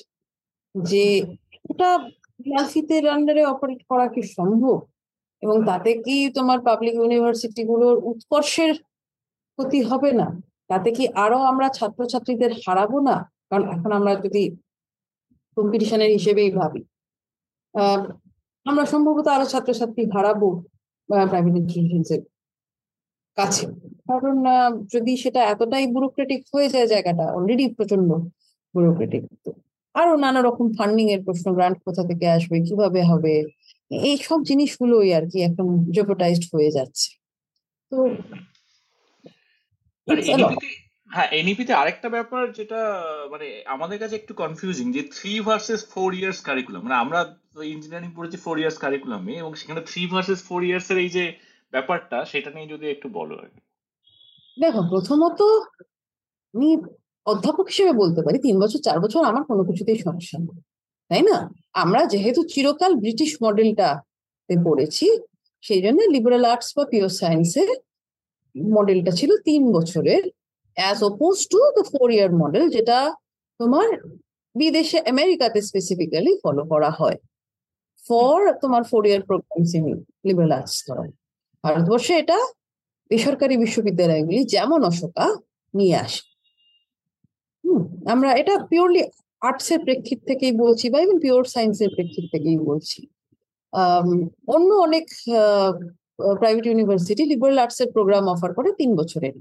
যে ওটা ফিলাসফিতে আন্ডারে অপারেট করা কি সম্ভব? এবং তাতে কি তোমার পাবলিক ইউনিভার্সিটি গুলোর উৎকর্ষের ক্ষতি হবে না? তাতে কি আরও আমরা ছাত্রছাত্রীদের হারাবো না? কারণ এখন আমরা যদি কম্পিটিশনের হিসেবেই ভাবি আমরা সম্ভবত আরও ছাত্রছাত্রী হারাবো প্রাইভেট ইনস্টিটিউশনস কাছে। কারণ যদি সেটা এতটাই ব্যুরোক্রেটিক হয়ে যায় জায়গাটা অলরেডি প্রচণ্ড ব্যুরোক্রেটিক আরও নানা রকম ফান্ডিং এর প্রশ্ন গ্রান্ট কোথা থেকে আসবে কীভাবে হবে এই সব জিনিসগুলোই আর কি একদম জেপোটাইজড হয়ে যাচ্ছে। তো হ্যাঁ এনইপিতে আরেকটা ব্যাপার যেটা মানে আমাদের কাছে একটু কনফিউজিং যে three versus four years curriculum মানে আমরা ইঞ্জিনিয়ারিং পড়েছি ফোর ইয়ার্স কারিকুলামে এবং সেখানে থ্রি ভার্সেস ফোর ইয়ার্স এর এই যে ব্যাপারটা সেটা নিয়ে যদি একটু বলো আর দেখো, প্রথমত আমি অধ্যাপক হিসেবে বলতে পারি, তিন বছর, চার বছর আমার কোনো কিছুতেই সমস্যা নেই, তাই না? আমরা যেহেতু চিরকাল ব্রিটিশ মডেলটা পড়েছি, সেই জন্য লিবারাল আর্টস বা পিওর সায়েন্সের মডেলটা ছিল তিন বছরের as oppose to the four year model যেটা তোমার বিদেশে, আমেরিকাতে স্পেসিফিক্যালি ফলো করা হয় ফর তোমার four year programs in liberal arts ভারতবর্ষে এটা বেসরকারি বিশ্ববিদ্যালয়গুলি যেমন অশোকা নিয়ে আসে। হুম আমরা এটা পিওরলি আর্টস এর প্রেক্ষিত থেকেই বলছি বা ইভেন পিওর সায়েন্সের প্রেক্ষিত থেকেই বলছি। অন্য অনেক প্রাইভেট ইউনিভার্সিটি লিবারাল আর্টস এর প্রোগ্রাম অফার করে তিন বছরের।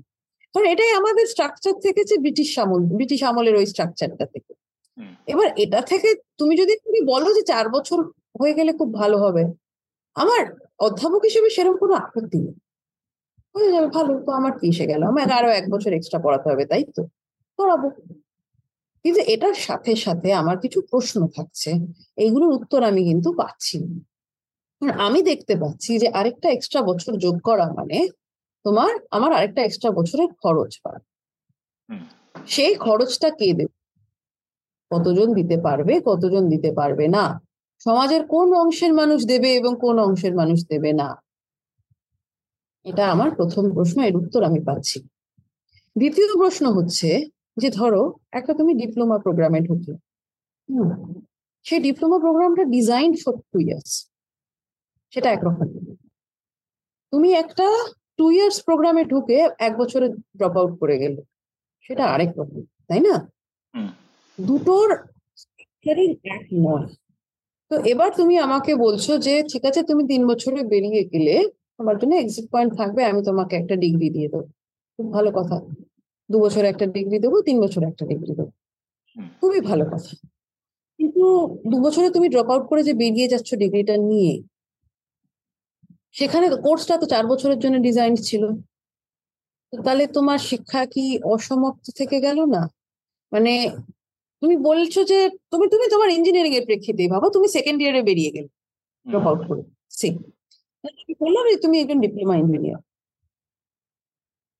কারণ এটাই আমাদের স্ট্রাকচার থেকে যে ব্রিটিশ আমল ব্রিটিশ আমলের ওই স্ট্রাকচারটা থেকে। এবার এটা থেকে তুমি যদি তুমি বলো যে চার বছর হয়ে গেলে খুব ভালো হবে। আমার অধ্যাপক হিসেবে সেরকম কোনো আপত্তি নেই। হয়ে যাবে ভালো তো আমার কি এসে গেল। আমাকে আরও এক বছর এক্সট্রা পড়াতে হবে তাই তো? পড়াবো। কিন্তু এটার সাথে সাথে আমার কিছু প্রশ্ন থাকছে। এইগুলোর উত্তর আমি কিন্তু পাচ্ছি না। আমি দেখতে পাচ্ছি যে আরেকটা এক্সট্রা বছর যোগ করা মানে তোমার আমার আরেকটা এক্সট্রা বছরের খরচ হুম। সেই খরচটা কে দেবে কতজন দিতে পারবে কতজন দিতে পারবে না? সমাজের কোন অংশের মানুষ দেবে এবং কোন অংশের মানুষ দেবে না? এটা আমার প্রথম প্রশ্ন এর উত্তর আমি পাচ্ছি। দ্বিতীয় প্রশ্ন হচ্ছে যে ধরো একটা তুমি ডিপ্লোমা প্রোগ্রামে ঢুকলে। সেই ডিপ্লোমা প্রোগ্রামটা ডিজাইন ফর টু ইয়ার্স সেটা একরকম। তুমি একটা টু ইয়ার্স প্রোগ্রামে ঢুকে এক বছরে ড্রপ আউট করে গেলে। সেটা আরেক রকম তাই না। দুটোর এক নয়। তো এবার তুমি আমাকে বলছো যে ঠিক আছে তুমি তিন বছরে বেরিয়ে গেলে তোমার জন্য এক্সিট পয়েন্ট থাকবে আমি তোমাকে একটা ডিগ্রি দিয়ে দেবো। খুব ভালো কথা। দু বছরে একটা ডিগ্রি দেবো তিন বছরে একটা ডিগ্রি দেবো। খুবই ভালো কথা। কিন্তু দু বছরে তুমি ড্রপ আউট করে যে বেরিয়ে যাচ্ছ ডিগ্রিটা নিয়ে সেখানে কোর্সটা তো চার বছরের জন্য ডিজাইন ছিল। তো তাহলে তোমার শিক্ষা কি অসমাপ্ত থেকে গেল না? মানে তুমি বলছো যে তুমি তুমি তোমার ইঞ্জিনিয়ারিং এর প্রেক্ষিতে ভাবো তুমি সেকেন্ড ইয়ারে বেরিয়ে গেলে। ড্রপ আউট করে। সে বললাম যে তুমি একজন ডিপ্লোমা ইঞ্জিনিয়ার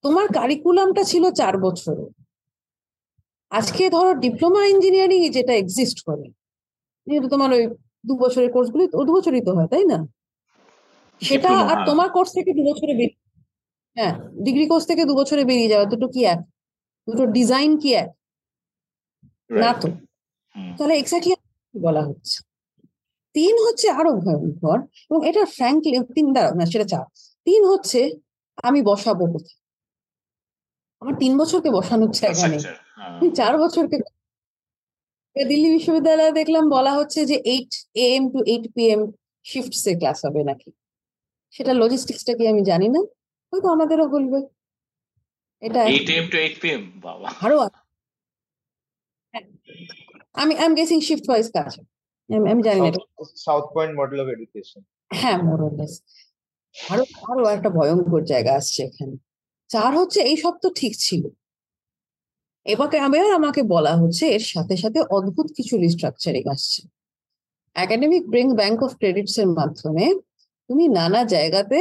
তোমার কারিকুলামটা ছিল চার বছর আজকে ধরো ডিপ্লোমা ইঞ্জিনিয়ারিং যেটা এক্সিস্ট করে যেহেতু তোমার ওই দু বছরের কোর্সগুলি দু বছরই তো হয় তাই না? সেটা আর। তোমার কোর্স থেকে দু বছরে বেরিয়ে হ্যাঁ ডিগ্রি কোর্স থেকে দু বছরে বেরিয়ে যাওয়া দুটো কি এক? দুটো ডিজাইন কি এক? না তো। তাহলে এক্স্যাক্টলি বলা হচ্ছে? তিন হচ্ছে আরও ভয়ঙ্কর এবং এটা ফ্র্যাঙ্কলি তিন দাঁড়াও না সেটা চার তিন হচ্ছে আমি বসাবো কোথায়? আমার তিন বছরকে বসানোর জায়গা নেই। Structure, হ্যাঁ। আমি চার বছরকে দিল্লি বিশ্ববিদ্যালয়ে দেখলাম বলা হচ্ছে যে eight AM to eight PM M শিফটসে ক্লাস হবে নাকি? সেটা লজিস্টিক্সটা কি আমি জানি না। হয়তো আমাদেরও বলবে। এটা 8 am to 8 pm বাবা। আরও আছে। আমি I am guessing shift wise কাজ আমি আমি জানি না। South Point model of education হ্যাঁ মোরলেস আরও আরও একটা ভয়ঙ্কর জায়গা আসছে এখানে। চার হচ্ছে এই সব তো ঠিক ছিল। এবার এবার আমাকে বলা হচ্ছে এর সাথে সাথে অদ্ভুত কিছু রিস্ট্রাকচারিং আসছে। Academic bring bank of credits এর মাধ্যমে তুমি নানা জায়গাতে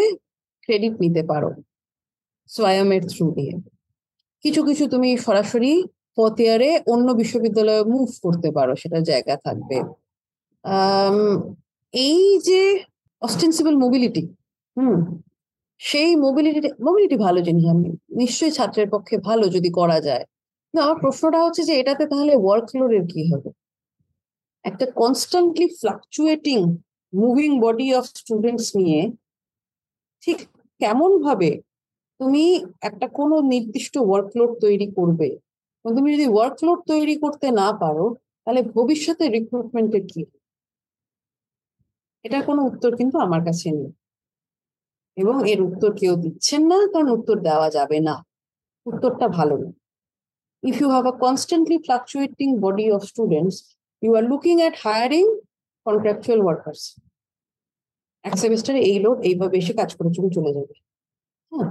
ক্রেডিট নিতে পারো। সোয়ামের থ্রু দিয়ে। কিছু কিছু তুমি সরাসরি ফোর্থ ইয়ারে অন্য বিশ্ববিদ্যালয়ে মুভ করতে পারো সেটা জায়গা থাকবে। এই যে অস্টেন্সিবল মোবিলিটি হুম, সেই মোবিলিটি মোবিলিটি ভালো জিনিস, আমি নিশ্চয়ই ছাত্রের পক্ষে ভালো যদি করা যায়। না, আমার প্রশ্নটা হচ্ছে যে এটাতে তাহলে ওয়ার্কলোডের কি হবে? একটা constantly fluctuating moving body of students নিয়ে ঠিক কেমন ভাবে তুমি একটা কোনো নির্দিষ্ট ওয়ার্কলোড তৈরি করবে? তুমি যদি ওয়ার্কলোড তৈরি করতে না পারো, তাহলে ভবিষ্যতে রিক্রুটমেন্টের কি? এটার কোনো উত্তর কিন্তু আমার কাছে নেই। এবং এর উত্তর কেউ দিচ্ছেন না, কারণ উত্তর দেওয়া যাবে না। উত্তরটা ভালো না। If you have a constantly fluctuating body of students, you are looking at hiring contractual workers. এক সেমিস্টারে এই লোক এইভাবে এসে কাজ করে চলে চলে যাবে। হ্যাঁ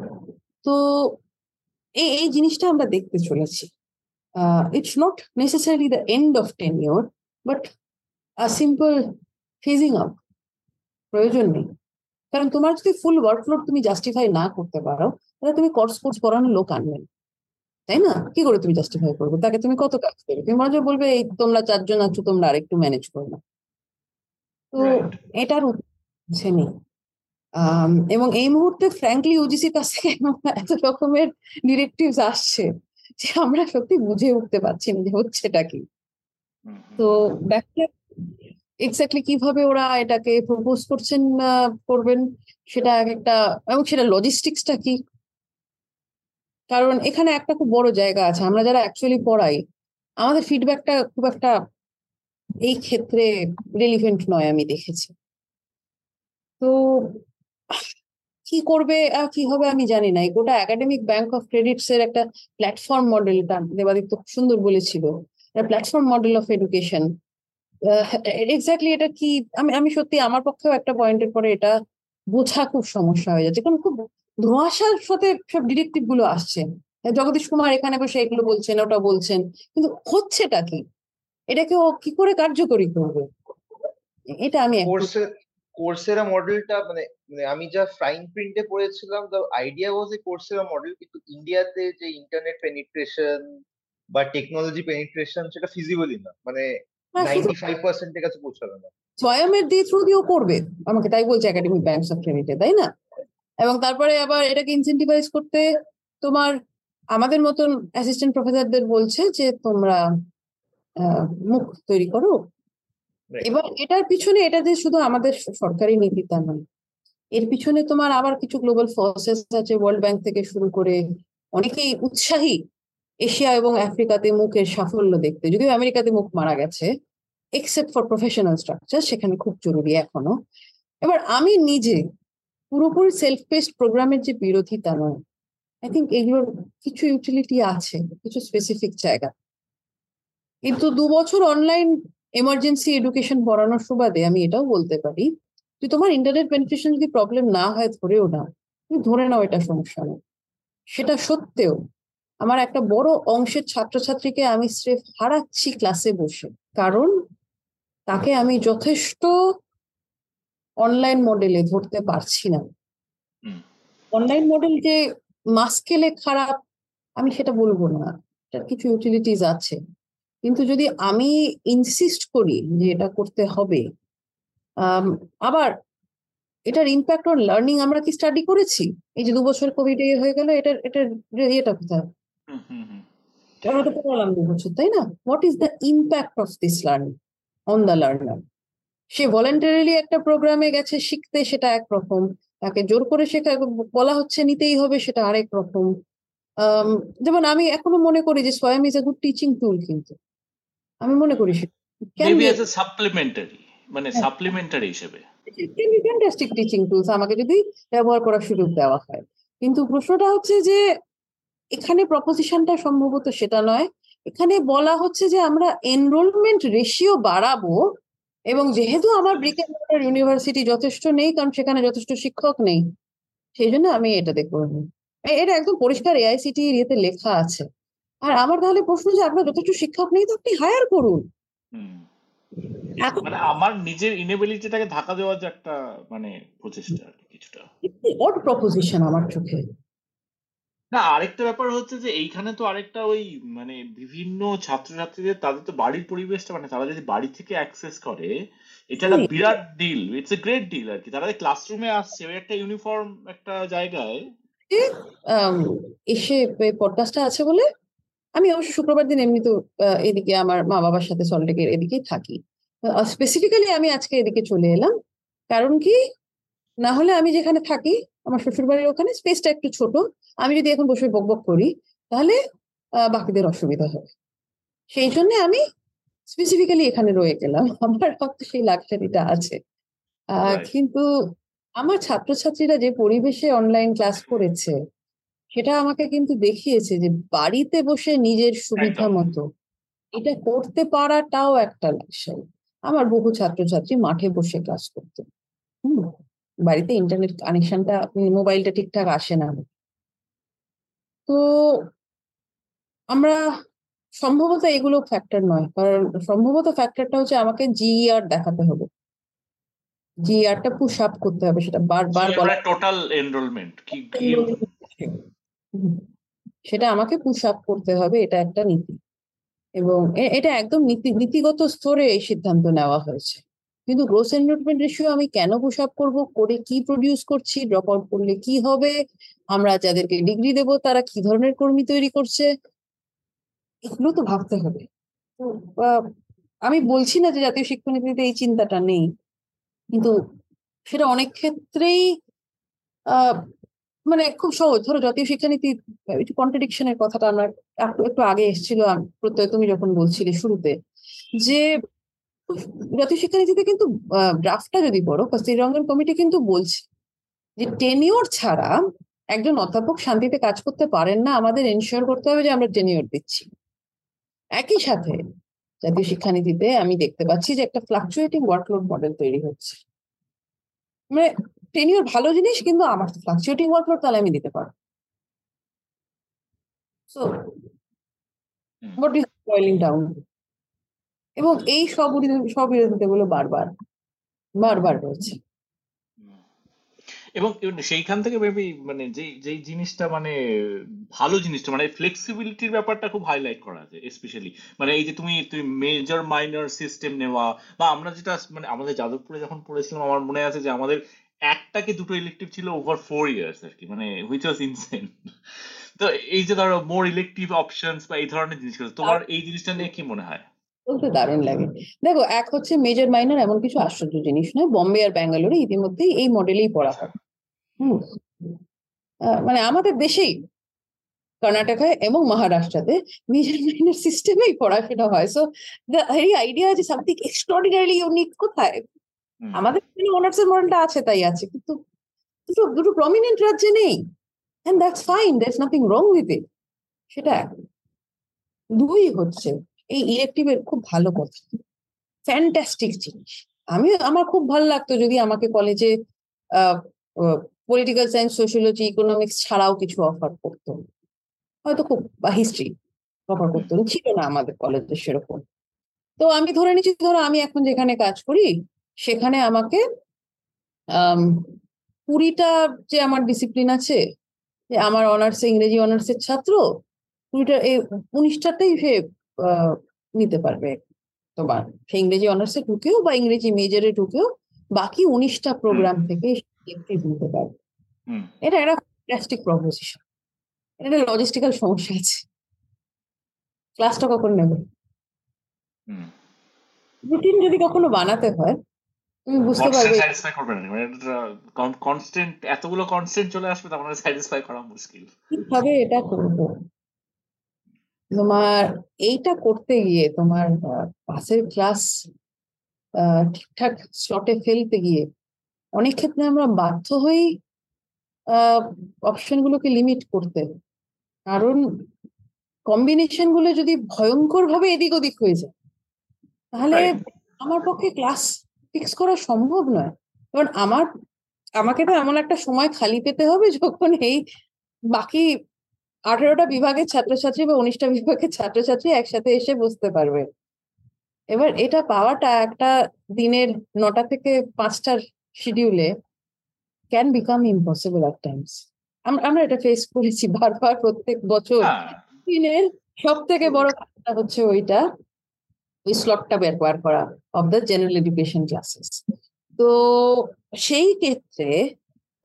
তো এই এই জিনিসটা আমরা দেখতে চলেছি। It's not necessary the end of tenure but a simple phasing out প্রয়োজন নেই। কারণ তোমার যদি ফুল ওয়ার্কলোড তুমি জাস্টিফাই না করতে পারো তাহলে তুমি কোর্স কোর্স করানোর লোক আনবে না। তাই না? কি করে তুমি জাস্টিফাই করবে? তাকে তুমি কত কাজ করবে তুমি মনে বলবে এই তোমরা চারজন আছো তোমরা আরেকটু ম্যানেজ করো না। তো. এটার উঠছে নেই। এবং এই মুহূর্তে ফ্র্যাঙ্কলি ইউজিসির কাছ থেকে এত রকমের ডিরেক্টিভস আসছে। যে আমরা সত্যি বুঝে উঠতে পারছি না যে হচ্ছেটা কি। তো ব্যাপারটা এক্স্যাক্টলি কীভাবে ওরা এটাকে প্রপোজ করছেন করবেন সেটা এক একটা এবং সেটা লজিস্টিক্সটা কি? কারণ এখানে একটা খুব বড় জায়গা আছে আমরা যারা অ্যাকচুয়ালি পড়াই আমাদের ফিডব্যাকটা খুব একটা এই ক্ষেত্রে রিলিভেন্ট নয় আমি দেখেছি। তো কি করবে কি হবে আমি জানি না। গোটা একাডেমিক ব্যাংক অফ ক্রেডিটস এর একটা প্ল্যাটফর্ম মডেলটা দেবাদিত্য খুব সুন্দর বলেছিল। Platform model of education exactly এটা কি, আমি আমি সত্যি আমার পক্ষেও একটা পয়েন্টের পরে এটা বোঝা খুব সমস্যা হয়ে যাচ্ছে। কারণ খুব ধোঁয়াশার সাথে সব ডিরেক্টিভগুলো আসছে। জগদীশ কুমার এখানে বসে এগুলো বলছেন, ওটা বলছেন। কিন্তু হচ্ছেটা কি? এটাকে ও কি করে কার্যকরী করবে? এটা আমি কোর্সেরা মডেলটা মানে মানে আমি যা ফাইন প্রিন্টে পড়েছিলাম the idea was a Coursera model কিন্তু ইন্ডিয়াতে যে ইন্টারনেট পেনিট্রেশন বা টেকনোলজি পেনিট্রেশন সেটা ফিজিবলই না। মানে নাইনটি ফাইভ পার্সেন্টের কাছে পৌঁছাবে না। স্বয়মের দিয়ে থ্রু দিয়েও করবে। আমাকে তাই বলছে একাডেমিক ব্যাংকস অফ ক্রেডিটে তাই না? এবং তারপরে আবার এটাকে ইনসেন্টিভাইজ করতে তোমার আমাদের মতন অ্যাসিস্ট্যান্ট প্রফেসরদের বলছে যে তোমরা মুখ তৈরি করো। এবার এটার পিছনে এটা যে শুধু আমাদের সরকারি নীতি তা নয়, এর পিছনে তোমার আবার কিছু গ্লোবাল ফোর্সেস আছে ওয়ার্ল্ড ব্যাংক থেকে শুরু করে অনেকেই উৎসাহী এশিয়া এবং আফ্রিকাতে মুখের সাফল্য দেখতে, যদিও আমেরিকাতে মুখ মারা গেছে এক্সেপ্ট ফর প্রফেশনাল স্ট্রাকচার সেখানে খুব জরুরি এখনও। এবার আমি নিজে পুরোপুরি সেলফ পেস্ট প্রোগ্রামের যে বিরোধী তা নয় আই থিঙ্ক এগুলোর কিছু ইউটিলিটি আছে, কিছু স্পেসিফিক জায়গা। কিন্তু দু বছর অনলাইন এমার্জেন্সি এডুকেশন পড়ানোর সুবাদে আমি এটাও বলতে পারি যে তোমার ইন্টারনেট পেনিট্রেশন যদি প্রবলেম না হয় ধরেও না তুমি ধরে নাও এটা সমস্যা নেই। সেটা সত্ত্বেও আমার একটা বড় অংশের ছাত্রছাত্রীকে আমি স্রেফ হারাচ্ছি ক্লাসে বসে। কারণ তাকে আমি যথেষ্ট অনলাইন মডেলে ধরতে পারছি না। অনলাইন মডেল যে মাস্কেলে খারাপ আমি সেটা বলব না। এটার কিছু ইউটিলিটিস আছে। কিন্তু যদি আমি ইনসিস্ট করি যে এটা করতে হবে আবার এটার ইম্প্যাক্ট অন লার্নিং আমরা কি স্টাডি করেছি? এই যে দু বছর কোভিড হয়ে গেল এটার এটার ইয়েটা কোথায়। আমরা তো পড়ালাম দু বছর তাই না? What is the impact of this learning on the learner say voluntarily একটা প্রোগ্রামে গেছে শিখতে সেটা একরকম তাকে জোর করে শেখা বলা হচ্ছে নিতেই হবে সেটা আরেক রকম। যেমন আমি এখনও মনে করি যে Swayam is a good teaching tool কিন্তু। আমি মনে করি মেবি অ্যাজ এ সাপ্লিমেন্টারি মানে হ্যাঁ। সাপ্লিমেন্টারি হিসেবে। ফ্যান্টাস্টিক টিচিং টুলস আমাকে যদি ব্যবহার করার সুযোগ দেওয়া হয়। কিন্তু প্রশ্নটা হচ্ছে যে এখানে প্রপোজিশনটা সম্ভবত সেটা নয়। এখানে বলা হচ্ছে যে আমরা এনরোলমেন্ট রেশিও বাড়াবো এবং যেহেতু আমার ব্রিক অ্যান্ড মর্টার ইউনিভার্সিটি যথেষ্ট নেই কারণ সেখানে যথেষ্ট শিক্ষক নেই সেই জন্য আমি এটাতে করব এ- এটা একদম পরিষ্কার এআইসিটি ইয়েতে লেখা আছে। আর আমার তাহলে প্রশ্ন যে আপনার যথেষ্ট শিক্ষক নেই তো আপনি হায়ার করুন। মানে আমার নিজের ইনেবিলিটিটাকে ধাক্কা দেওয়ার যে একটা মানে প্রচেষ্টা কিছুটা। অড প্রপোজিশন আমার চোখে। না আরেকটা ব্যাপার হচ্ছে যে এইখানে তো আরেকটা ওই মানে বিভিন্ন ছাত্রছাত্রীদের তাদের তো বাড়ির পরিবেশটা মানে তারা যদি বাড়ি থেকে অ্যাক্সেস করে এটা একটা বিরাট deal it's a great deal আর কি। তারা ক্লাসরুমে আসছে ওই একটা ইউনিফর্ম একটা জায়গায়। এসে পডকাস্টটা আছে বলে? আমি অবশ্য শুক্রবার দিন এমনি তো এদিকে আমার মা বাবার সাথে সল্টেকের এদিকেই থাকি। স্পেসিফিক্যালি আমি আজকে এদিকে চলে এলাম। কারণ কি? না হলে আমি যেখানে থাকি আমার শ্বশুর বাড়ির ওখানে স্পেসটা একটু ছোট আমি যদি এখন বসে বক বক করি তাহলে বাকিদের অসুবিধা হবে। সেই জন্য আমি স্পেসিফিক্যালি এখানে রয়ে গেলাম। আমার হয়তো সেই লাক্সারিটা আছে। কিন্তু আমার ছাত্রছাত্রীরা যে পরিবেশে অনলাইন ক্লাস করেছে সেটা আমাকে কিন্তু দেখিয়েছে যে বাড়িতে বসে নিজের সুবিধা মতো এটা করতে পারাটাও একটা লাক্সারি আমার বহু ছাত্রছাত্রী মাঠে বসে ক্লাস করতো। হুম বাড়িতে ইন্টারনেট কানেকশনটা মোবাইলটা ঠিকঠাক আসে না। তো আমরা সম্ভবত এগুলো ফ্যাক্টর নয় কারণ সম্ভবত ফ্যাক্টরটা হচ্ছে আমাকে জিইআর e দেখাতে হবে। জিইআরটা পুশ আপ করতে হবে সেটা বারবার বলা টোটাল এনরোলমেন্ট কি সেটা আমাকে পুশ আপ করতে হবে, এটা একটা নীতি। এবং এটা একদম নীতি, নীতিগত স্তরে এই সিদ্ধান্ত নেওয়া হয়েছে। কিন্তু গ্রোস এনরোলমেন্ট রেশিও আমি কেন পুশ আপ করব, করে কি প্রডিউস করছি ড্রপ আউট করলে কি হবে, আমরা যাদেরকে ডিগ্রি দেব, তারা কি ধরনের কর্মী তৈরি করছে, এগুলো তো ভাবতে হবে। আমি বলছি না যে জাতীয় শিক্ষানীতিতে এই চিন্তাটা নেই, কিন্তু সেটা অনেক ক্ষেত্রেই মানে খুব সহজ। ধরো জাতীয় শিক্ষানীতি একটু কন্ট্রাডিকশনের কথাটা আমরা একটু আগে এসেছিল প্রত্যয়, তুমি যখন বলছিলে শুরুতে, যে জাতীয় শিক্ষানীতিতে কিন্তু ড্রাফটটা যদি পড়ো রঙের কমিটি কিন্তু বলছে যে টেনিওর ছাড়া একজন অধ্যাপক শান্তিতে কাজ করতে পারেন না। আমাদের এনশিওর করতে হবে যে আমরা টেনিওর দিচ্ছি। একই সাথে জাতীয় শিক্ষানীতিতে আমি দেখতে পাচ্ছি যে একটা ফ্লাকচুয়েটিং ওয়ার্কলোড মডেল তৈরি হচ্ছে। মানে টেনিওর ভালো জিনিস কিন্তু আমার তো ফ্লাকচুয়েটিং ওয়ার্কলোড তাহলে আমি দিতে পারব। So what is boiling down এবং এই সব সব বিরোধিতাগুলো বারবার বারবার রয়েছে। এবং সেইখান থেকে মেবি মানে যেই যেই জিনিসটা মানে ভালো জিনিসটা মানে ফ্লেক্সিবিলিটির ব্যাপারটা খুব হাইলাইট করা আছে স্পেশালি মানে এই যে তুমি তুমি মেজর মাইনর সিস্টেম নেওয়া বা আমরা যেটা মানে আমাদের যাদবপুরে যখন পড়েছিলাম আমার মনে আছে যে আমাদের একটা কি দুটো ইলেকটিভ ছিল ওভার ফোর ইয়ার্স আর কি মানে হুইচ ওয়াজ ইনসেন তো এই যে ধরো মোর ইলেকটিভ অপশনস বা এই ধরনের জিনিসগুলো তোমার এই জিনিসটা নিয়ে কি মনে হয়? বলতে দারুণ লাগে। দেখো এক হচ্ছে মেজর মাইনর এমন কিছু আশ্চর্য জিনিস নয় বম্বে আর ব্যাঙ্গালোরে ইতিমধ্যেই এই মডেলেই পড়া হয়। হুম। মানে আমাদের দেশেই কর্ণাটকায় এবং মহারাষ্ট্রতে মেজর মাইনর সিস্টেমেই পড়াশোনা হয়। সো দ্য এই আইডিয়া যে সামথিং এক্সট্রাঅর্ডিনারি ইউনিক কোথায়? আমাদের অনার্স এর মডেলটা আছে, তাই আছে। কিন্তু দুটো দুটো প্রমিনেন্ট রাজ্যে নেই। And that's fine that's nothing wrong with it সেটা দুই হচ্ছে, এই ইলেকটিভের খুব ভালো কথা। ফ্যান্টাস্টিক জিনিস। আমি, আমার খুব ভালো লাগতো যদি আমাকে কলেজে পলিটিক্যাল সায়েন্স সোশিয়োলজি ইকোনমিক্স ছাড়াও কিছু অফার করতো। হয়তো খুব, বা হিস্ট্রি অফার করতো। ছিল না আমাদের কলেজে সেরকম। তো আমি ধরে নিচ্ছি, ধরো আমি এখন যেখানে কাজ করি সেখানে আমাকে কুড়িটা যে আমার ডিসিপ্লিন আছে যে আমার অনার্স ইংরেজি অনার্সের ছাত্র কুড়িটা এই উনিশটাতেই সে নিতে পারবে। তোমার সে ইংরেজি অনার্সে ঢুকেও বা ইংরেজি মেজরে ঢুকেও বাকি উনিশটা প্রোগ্রাম থেকে নিতে পারবে। এটা একটা প্লাস্টিক প্রপোজিশন এটা লজিস্টিক্যাল সমস্যা আছে। ক্লাসটা কখন নেবে? রুটিন যদি কখনো বানাতে হয় বুঝতে পারবে। স্যাটিসফাই করবে না মানে কনস্ট্যান্ট এতগুলো কনস্ট্যান্ট চলে আসবে তখন স্যাটিসফাই করা মুশকিল। কীভাবে এটা করব তোমার এইটা করতে গিয়ে তোমার পাসের ক্লাস ঠিকঠাক স্লটে ফেলতে গিয়ে অনেক ক্ষেত্রে আমরা বাধ্য হই অপশন গুলোকে লিমিট করতে। কারণ কম্বিনেশনগুলো যদি ভয়ঙ্কর ভাবে এদিক ওদিক হয়ে যায় তাহলে আমার পক্ষে ক্লাস ফিক্স করা সম্ভব নয়। কারণ আমার আমাকে তো এমন একটা সময় খালি পেতে হবে যখন এই বাকি আঠেরোটা বিভাগের ছাত্রছাত্রী বা উনিশটা বিভাগের ছাত্রছাত্রী একসাথে এসে বসতে পারবে। এবার এটা পাওয়াটা একটা দিনের নটা থেকে পাঁচটার শিডিউলে can become impossible at times আমরা এটা ফেস করেছি বারবার প্রত্যেক বছর। হ্যাঁ। দিনের সব থেকে বড় কাজটা হচ্ছে ওইটা। ওই স্লটটা ব্যবহার করা of the general education classes তো সেই ক্ষেত্রে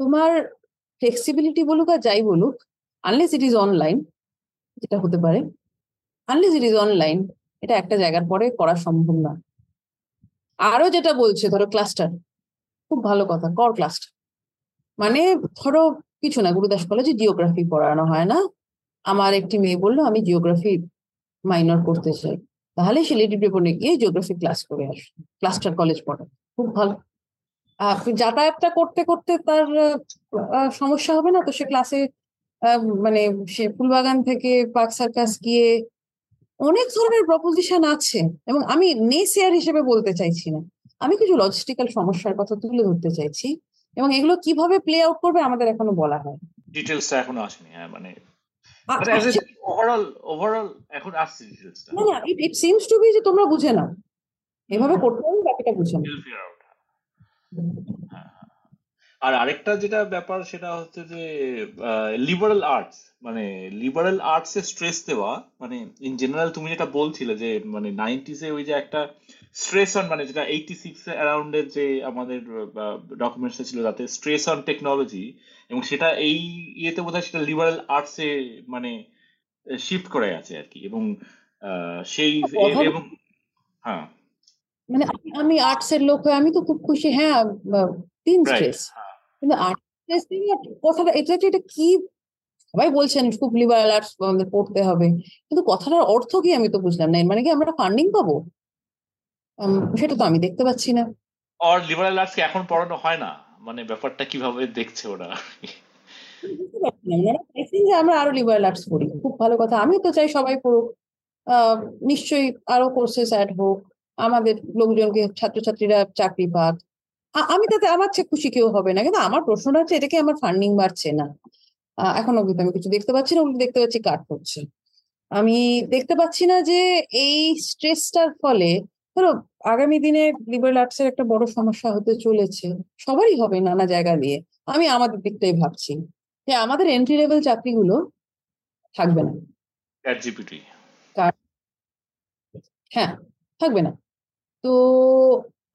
তোমার ফ্লেক্সিবিলিটি বলুক আর যাই বলুক আনলেস ইট ইজ অনলাইন যেটা হতে পারে আনলেস ইট ইজ অনলাইন এটা একটা জায়গার পরে করা সম্ভব না। আরও যেটা বলছে, ধরো ক্লাস্টার খুব ভালো কথা কর ক্লাস্টার মানে ধরো কিছু না, গুরুদাস কলেজে জিওগ্রাফি পড়ানো হয় না। আমার একটি মেয়ে বলল, আমি জিওগ্রাফি মাইনর করতে চাই। তাহলে লেডি ডেপনে গিয়ে জিওগ্রাফি ক্লাস করে আসবে ক্লাস্টার কলেজ পড়ে। খুব ভালো। যাতায়াতটা করতে করতে তার সমস্যা হবে না? তো সে ক্লাসে মানে সে ফুলবাগান থেকে পার্ক সার্কাস গিয়ে অনেক ধরনের প্রপোজিশন আছে এবং আমি নেসিয়ার হিসেবে বলতে চাইছি না। আমি কিছু লজিস্টিক্যাল সমস্যার কথা তুলে ধরতে চাইছি এবং এগুলো কীভাবে প্লে আউট করবে আমাদের এখনও বলা হয় ডিটেলসটা এখনও আসেনি হ্যাঁ ওভারঅল ওভারঅল এখন আসছে না না ইট সিমস টু বি যে তোমরা বুঝে নাও। এভাবে করতে হবে বাকিটা বুঝে নাও We'll figure out. হ্যাঁ, হ্যাঁ। আর আরেকটা যেটা ব্যাপার সেটা হচ্ছে যে লিবারাল আর্টস মানে লিবারাল আর্টস এ স্ট্রেস দেওয়া মানে ইন জেনারেল তুমি যেটা বলছিলে যে মানে নাইনটিসে ওই যে একটা স্ট্রেস অন মানে যেটা এইটি সিক্স অ্যারাউন্ডের যে আমাদের ডকুমেন্টস ছিল তাতে স্ট্রেস অন টেকনোলজি এবং সেটা এই ইয়েতে বোধহয় সেটা লিবারাল এ মানে শিফট করে আছে আর কি এবং আহ, সেই এবং হ্যাঁ। মানে আমি- আর্টস এর লোক হয়ে আমি তো খুব খুশি হ্যাঁ তিন স্ট্রেস কিন্তু কথাটা এক্স্যাক্টলি এটা কি সবাই বলছেন খুব লিবারাল আর্টস আমাদের পড়তে হবে। কিন্তু কথাটার অর্থ কি আমি তো বুঝলাম না। মানে কি আমরা ফান্ডিং পাবো? সেটা তো আমি দেখতে পাচ্ছি না। আর লিবারাল আর্টস এখন পড়ানো হয় না? মানে ব্যাপারটা কীভাবে দেখছে ওরা? বুঝতে পারছি না। যে আমরা আরও লিবারাল আর্টস পড়ি। খুব ভালো কথা। আমিও তো চাই সবাই পড়ুক। আহ, নিশ্চয়ই আরও কোর্সেস অ্যাড হোক। আমাদের লোকজনকে ছাত্রছাত্রীরা চাকরি পাক। আমি তাতে আমার চেয়ে খুশি কেউ হবে না। কিন্তু আমার প্রশ্নটা হচ্ছে এটাকে আমার ফান্ডিং বাড়ছে না। এখন অব্দি আমি কিছু দেখতে পাচ্ছি না দেখতে পাচ্ছি কাট হচ্ছে। আমি দেখতে পাচ্ছি না যে এই স্ট্রেসটার ফলে ধরো আগামী দিনে লিবারাল আর্টসের একটা বড় সমস্যা হতে চলেছে সবারই হবে নানা জায়গা দিয়ে। আমি আমাদের দিকটাই ভাবছি। যে আমাদের এন্ট্রি লেভেল চাকরিগুলো থাকবে না। হ্যাঁ থাকবে না। তো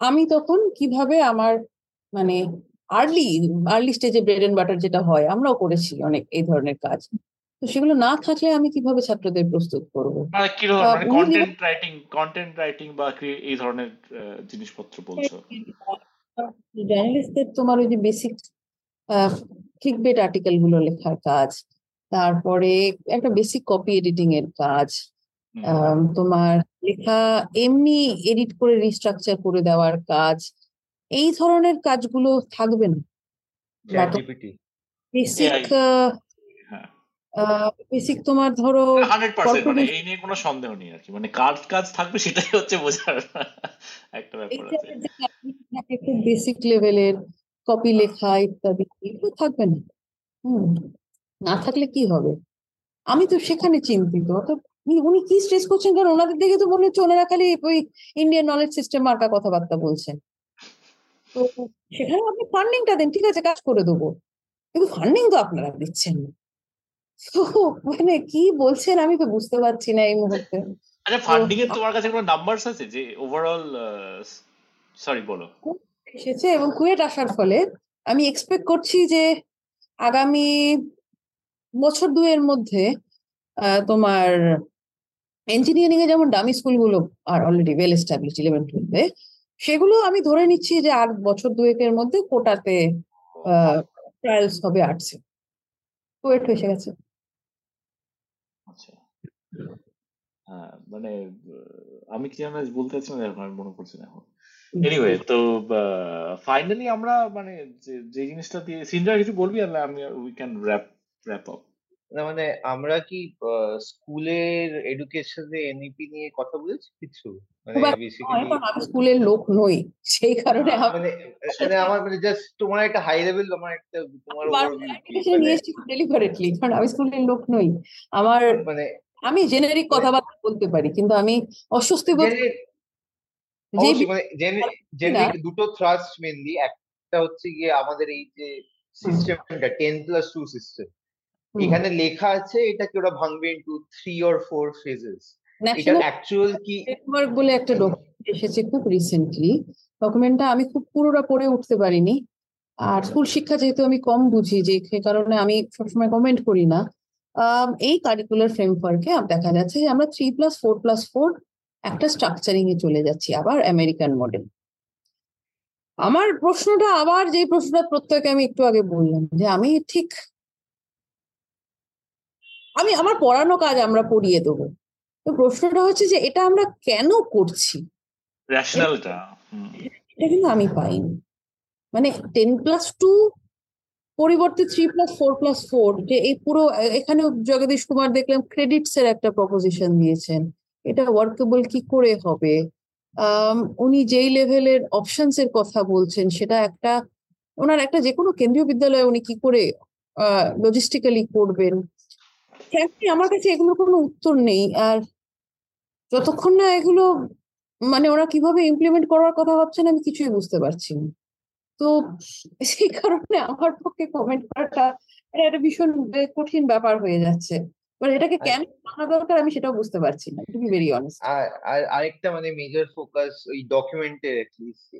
আমি তখন কীভাবে আমার মানে আর্লি আর্লি স্টেজে ব্রেড এন্ড বাটার যেটা হয় আমরাও করেছি অনেক এই ধরনের কাজ। তো সেগুলো না থাকলে আমি কীভাবে ছাত্রদের প্রস্তুত করব? কন্টেন্ট রাইটিং কন্টেন্ট রাইটিং বা এই ধরনের জিনিসপত্র বলছো? জার্নালিস্টদের তোমার ওই যে বেসিক ক্লিক বেট আর্টিকেলগুলো লেখার কাজ তারপরে একটা বেসিক কপি এডিটিং এর কাজ তোমার লেখা এমনি এডিট করে রিস্ট্রাকচার করে দেওয়ার কাজ এই ধরনের কাজগুলো থাকবে না। জিপিটি বেসিক হ্যাঁ। বেসিক তোমার ধরো মানে এই নিয়ে কোনো সন্দেহ নেই আর কি। মানে কাজ কাজ থাকবে সেটাই হচ্ছে বোঝার একটা ব্যাপার আছে। খুব বেসিক লেভেলের কপি লেখা ইত্যাদি এগুলো থাকবে না। হুম না থাকলে কি হবে? আমি তো সেখানে চিন্তিত অর্থাৎ উনি- কি স্ট্রেস করছেন? কারণ ওনাদের দেখে তো মনে হচ্ছে ওনারা খালি ওই ইন্ডিয়ান নলেজ সিস্টেম মার্কা কথাবার্তা বলছেন। তো সেখানে আপনি ফান্ডিংটা দেন ঠিক আছে কাজ করে দেবো। কিন্তু ফান্ডিং তো আপনারা দিচ্ছেন না। মানে কি বলছেন আমি তো বুঝতে পারছি না এই মুহূর্তে। আচ্ছা ফান্ডিং এর তোমার কাছে কোনো নাম্বারস আছে? যে ওভারঅল সরি বলো। এসেছে এবং কুয়েট আসার ফলে আমি এক্সপেক্ট করছি যে আগামী বছর দুয়ের মধ্যে তোমার ইঞ্জিনিয়ারিং এ যেমন ডামি স্কুলগুলো আর অলরেডি ওয়েল এস্টাবলিশ ইলেভেন টুয়েলভে সেগুলো আমি ধরে নিচ্ছি যে আর বছর দুয়েকের মধ্যে কোটাতে ট্রায়ালস হবে আর্টসে কুয়েট এসে গেছে। আচ্ছা। হ্যাঁ মানে আমি কি জানো বলতে এখন আমি মনে করছি না এখন। এনিওয়ে তো ফাইনালি আমরা মানে যে জিনিসটা দিয়ে সিনজার কিছু বলবি আর আমি we can wrap wrap up না মানে আমরা কি স্কুলের এডুকেশনে এনইপি নিয়ে কথা বলেছি কিছু? মানে স্কুলের লোক নই। সেই কারণে মানে মানে আমার মানে জাস্ট তোমার একটা হাই লেভেল আমার একটা তোমার নিয়ে মানে ডেলিভারেটলি কারণ আমি স্কুলের লোক নই। আমার মানে আমি জেনারিক কথাবার্তা বলতে পারি কিন্তু আমি অস্বস্তি বোধ মানে দুটো থ্রাস্ট মেনলি একটা হচ্ছে গিয়ে আমাদের এই যে সিস্টেমটা টেন প্লাস টু সিস্টেম এখানে লেখা আছে এটাকে ওরা ভাঙবে into three or four phases national actual কি নেটওয়ার্ক বলে একটা ডকুমেন্ট এসেছে খুব রিসেন্টলি ডকুমেন্টটা আমি খুব পুরোটা পড়ে উঠতে পারিনি। আর স্কুল শিক্ষা যেহেতু আমি কম বুঝি যে সে কারণে আমি সবসময় কমেন্ট করি না। এই কারিকুলার ফ্রেমওয়ার্কে দেখা যাচ্ছে যে আমরা three plus four plus four একটা স্ট্রাকচারিং এ চলে যাচ্ছি আবার আমেরিকান মডেল আমার প্রশ্নটা আবার যে প্রশ্নটা প্রত্যেকে আমি একটু আগে বললাম যে আমি ঠিক আমি আমার পড়ানো কাজ আমরা পড়িয়ে দেবো। তো প্রশ্নটা হচ্ছে যে এটা আমরা কেন করছি? রেশনালটা এটা কিন্তু আমি পাইনি। মানে টেন প্লাস টু পরিবর্তে three plus four plus four যে এই পুরো এখানে জগদীশ কুমার দেখলাম ক্রেডিটস এর একটা প্রপোজিশন দিয়েছেন। এটা ওয়ার্কেবল কি করে হবে? উনি যেই লেভেলের অপশনস এর কথা বলছেন সেটা একটা ওনার একটা যে কোনো কেন্দ্রীয় বিদ্যালয়ে উনি কি করে লজিস্টিক্যালি করবেন? ফ্র্যাঙ্কলি আমার কাছে এগুলোর কোনো উত্তর নেই। আর যতক্ষণ না এগুলো মানে ওরা কীভাবে ইমপ্লিমেন্ট করার কথা ভাবছেন আমি কিছুই বুঝতে পারছি না। তো সেই কারণে আমার পক্ষে কমেন্ট করাটা এটা একটা ভীষণ কঠিন ব্যাপার হয়ে যাচ্ছে। মানে এটাকে কেন আনা দরকার আমি সেটাও বুঝতে পারছি না টু বি ভেরি অনেস্ট আর আর আরেকটা মানে মেজর ফোকাস ওই ডকুমেন্টে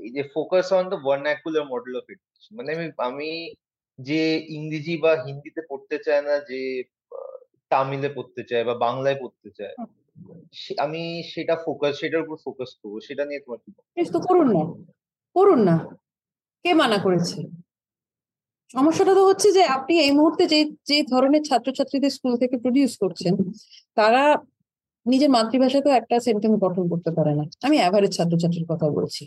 এই যে focus on the vernacular model of education মানে আমি আমি যে ইংরেজি বা হিন্দিতে পড়তে চায় না যে তামিলে পড়তে চায় বা বাংলায় পড়তে চায়। আমি সেটা ফোকাস সেটার উপর ফোকাস করব সেটা নিয়ে তোমার কি তো করুন না। করুন না। কে মানা করেছে? সমস্যাটা তো হচ্ছে যে আপনি এই মুহূর্তে যে যে ধরনের ছাত্রছাত্রীদের স্কুল থেকে প্রডিউস করছেন তারা নিজের মাতৃভাষাতেও একটা সেন্টেন্স গঠন করতে পারে না। আমি অ্যাভারেজ ছাত্রছাত্রীর কথা বলছি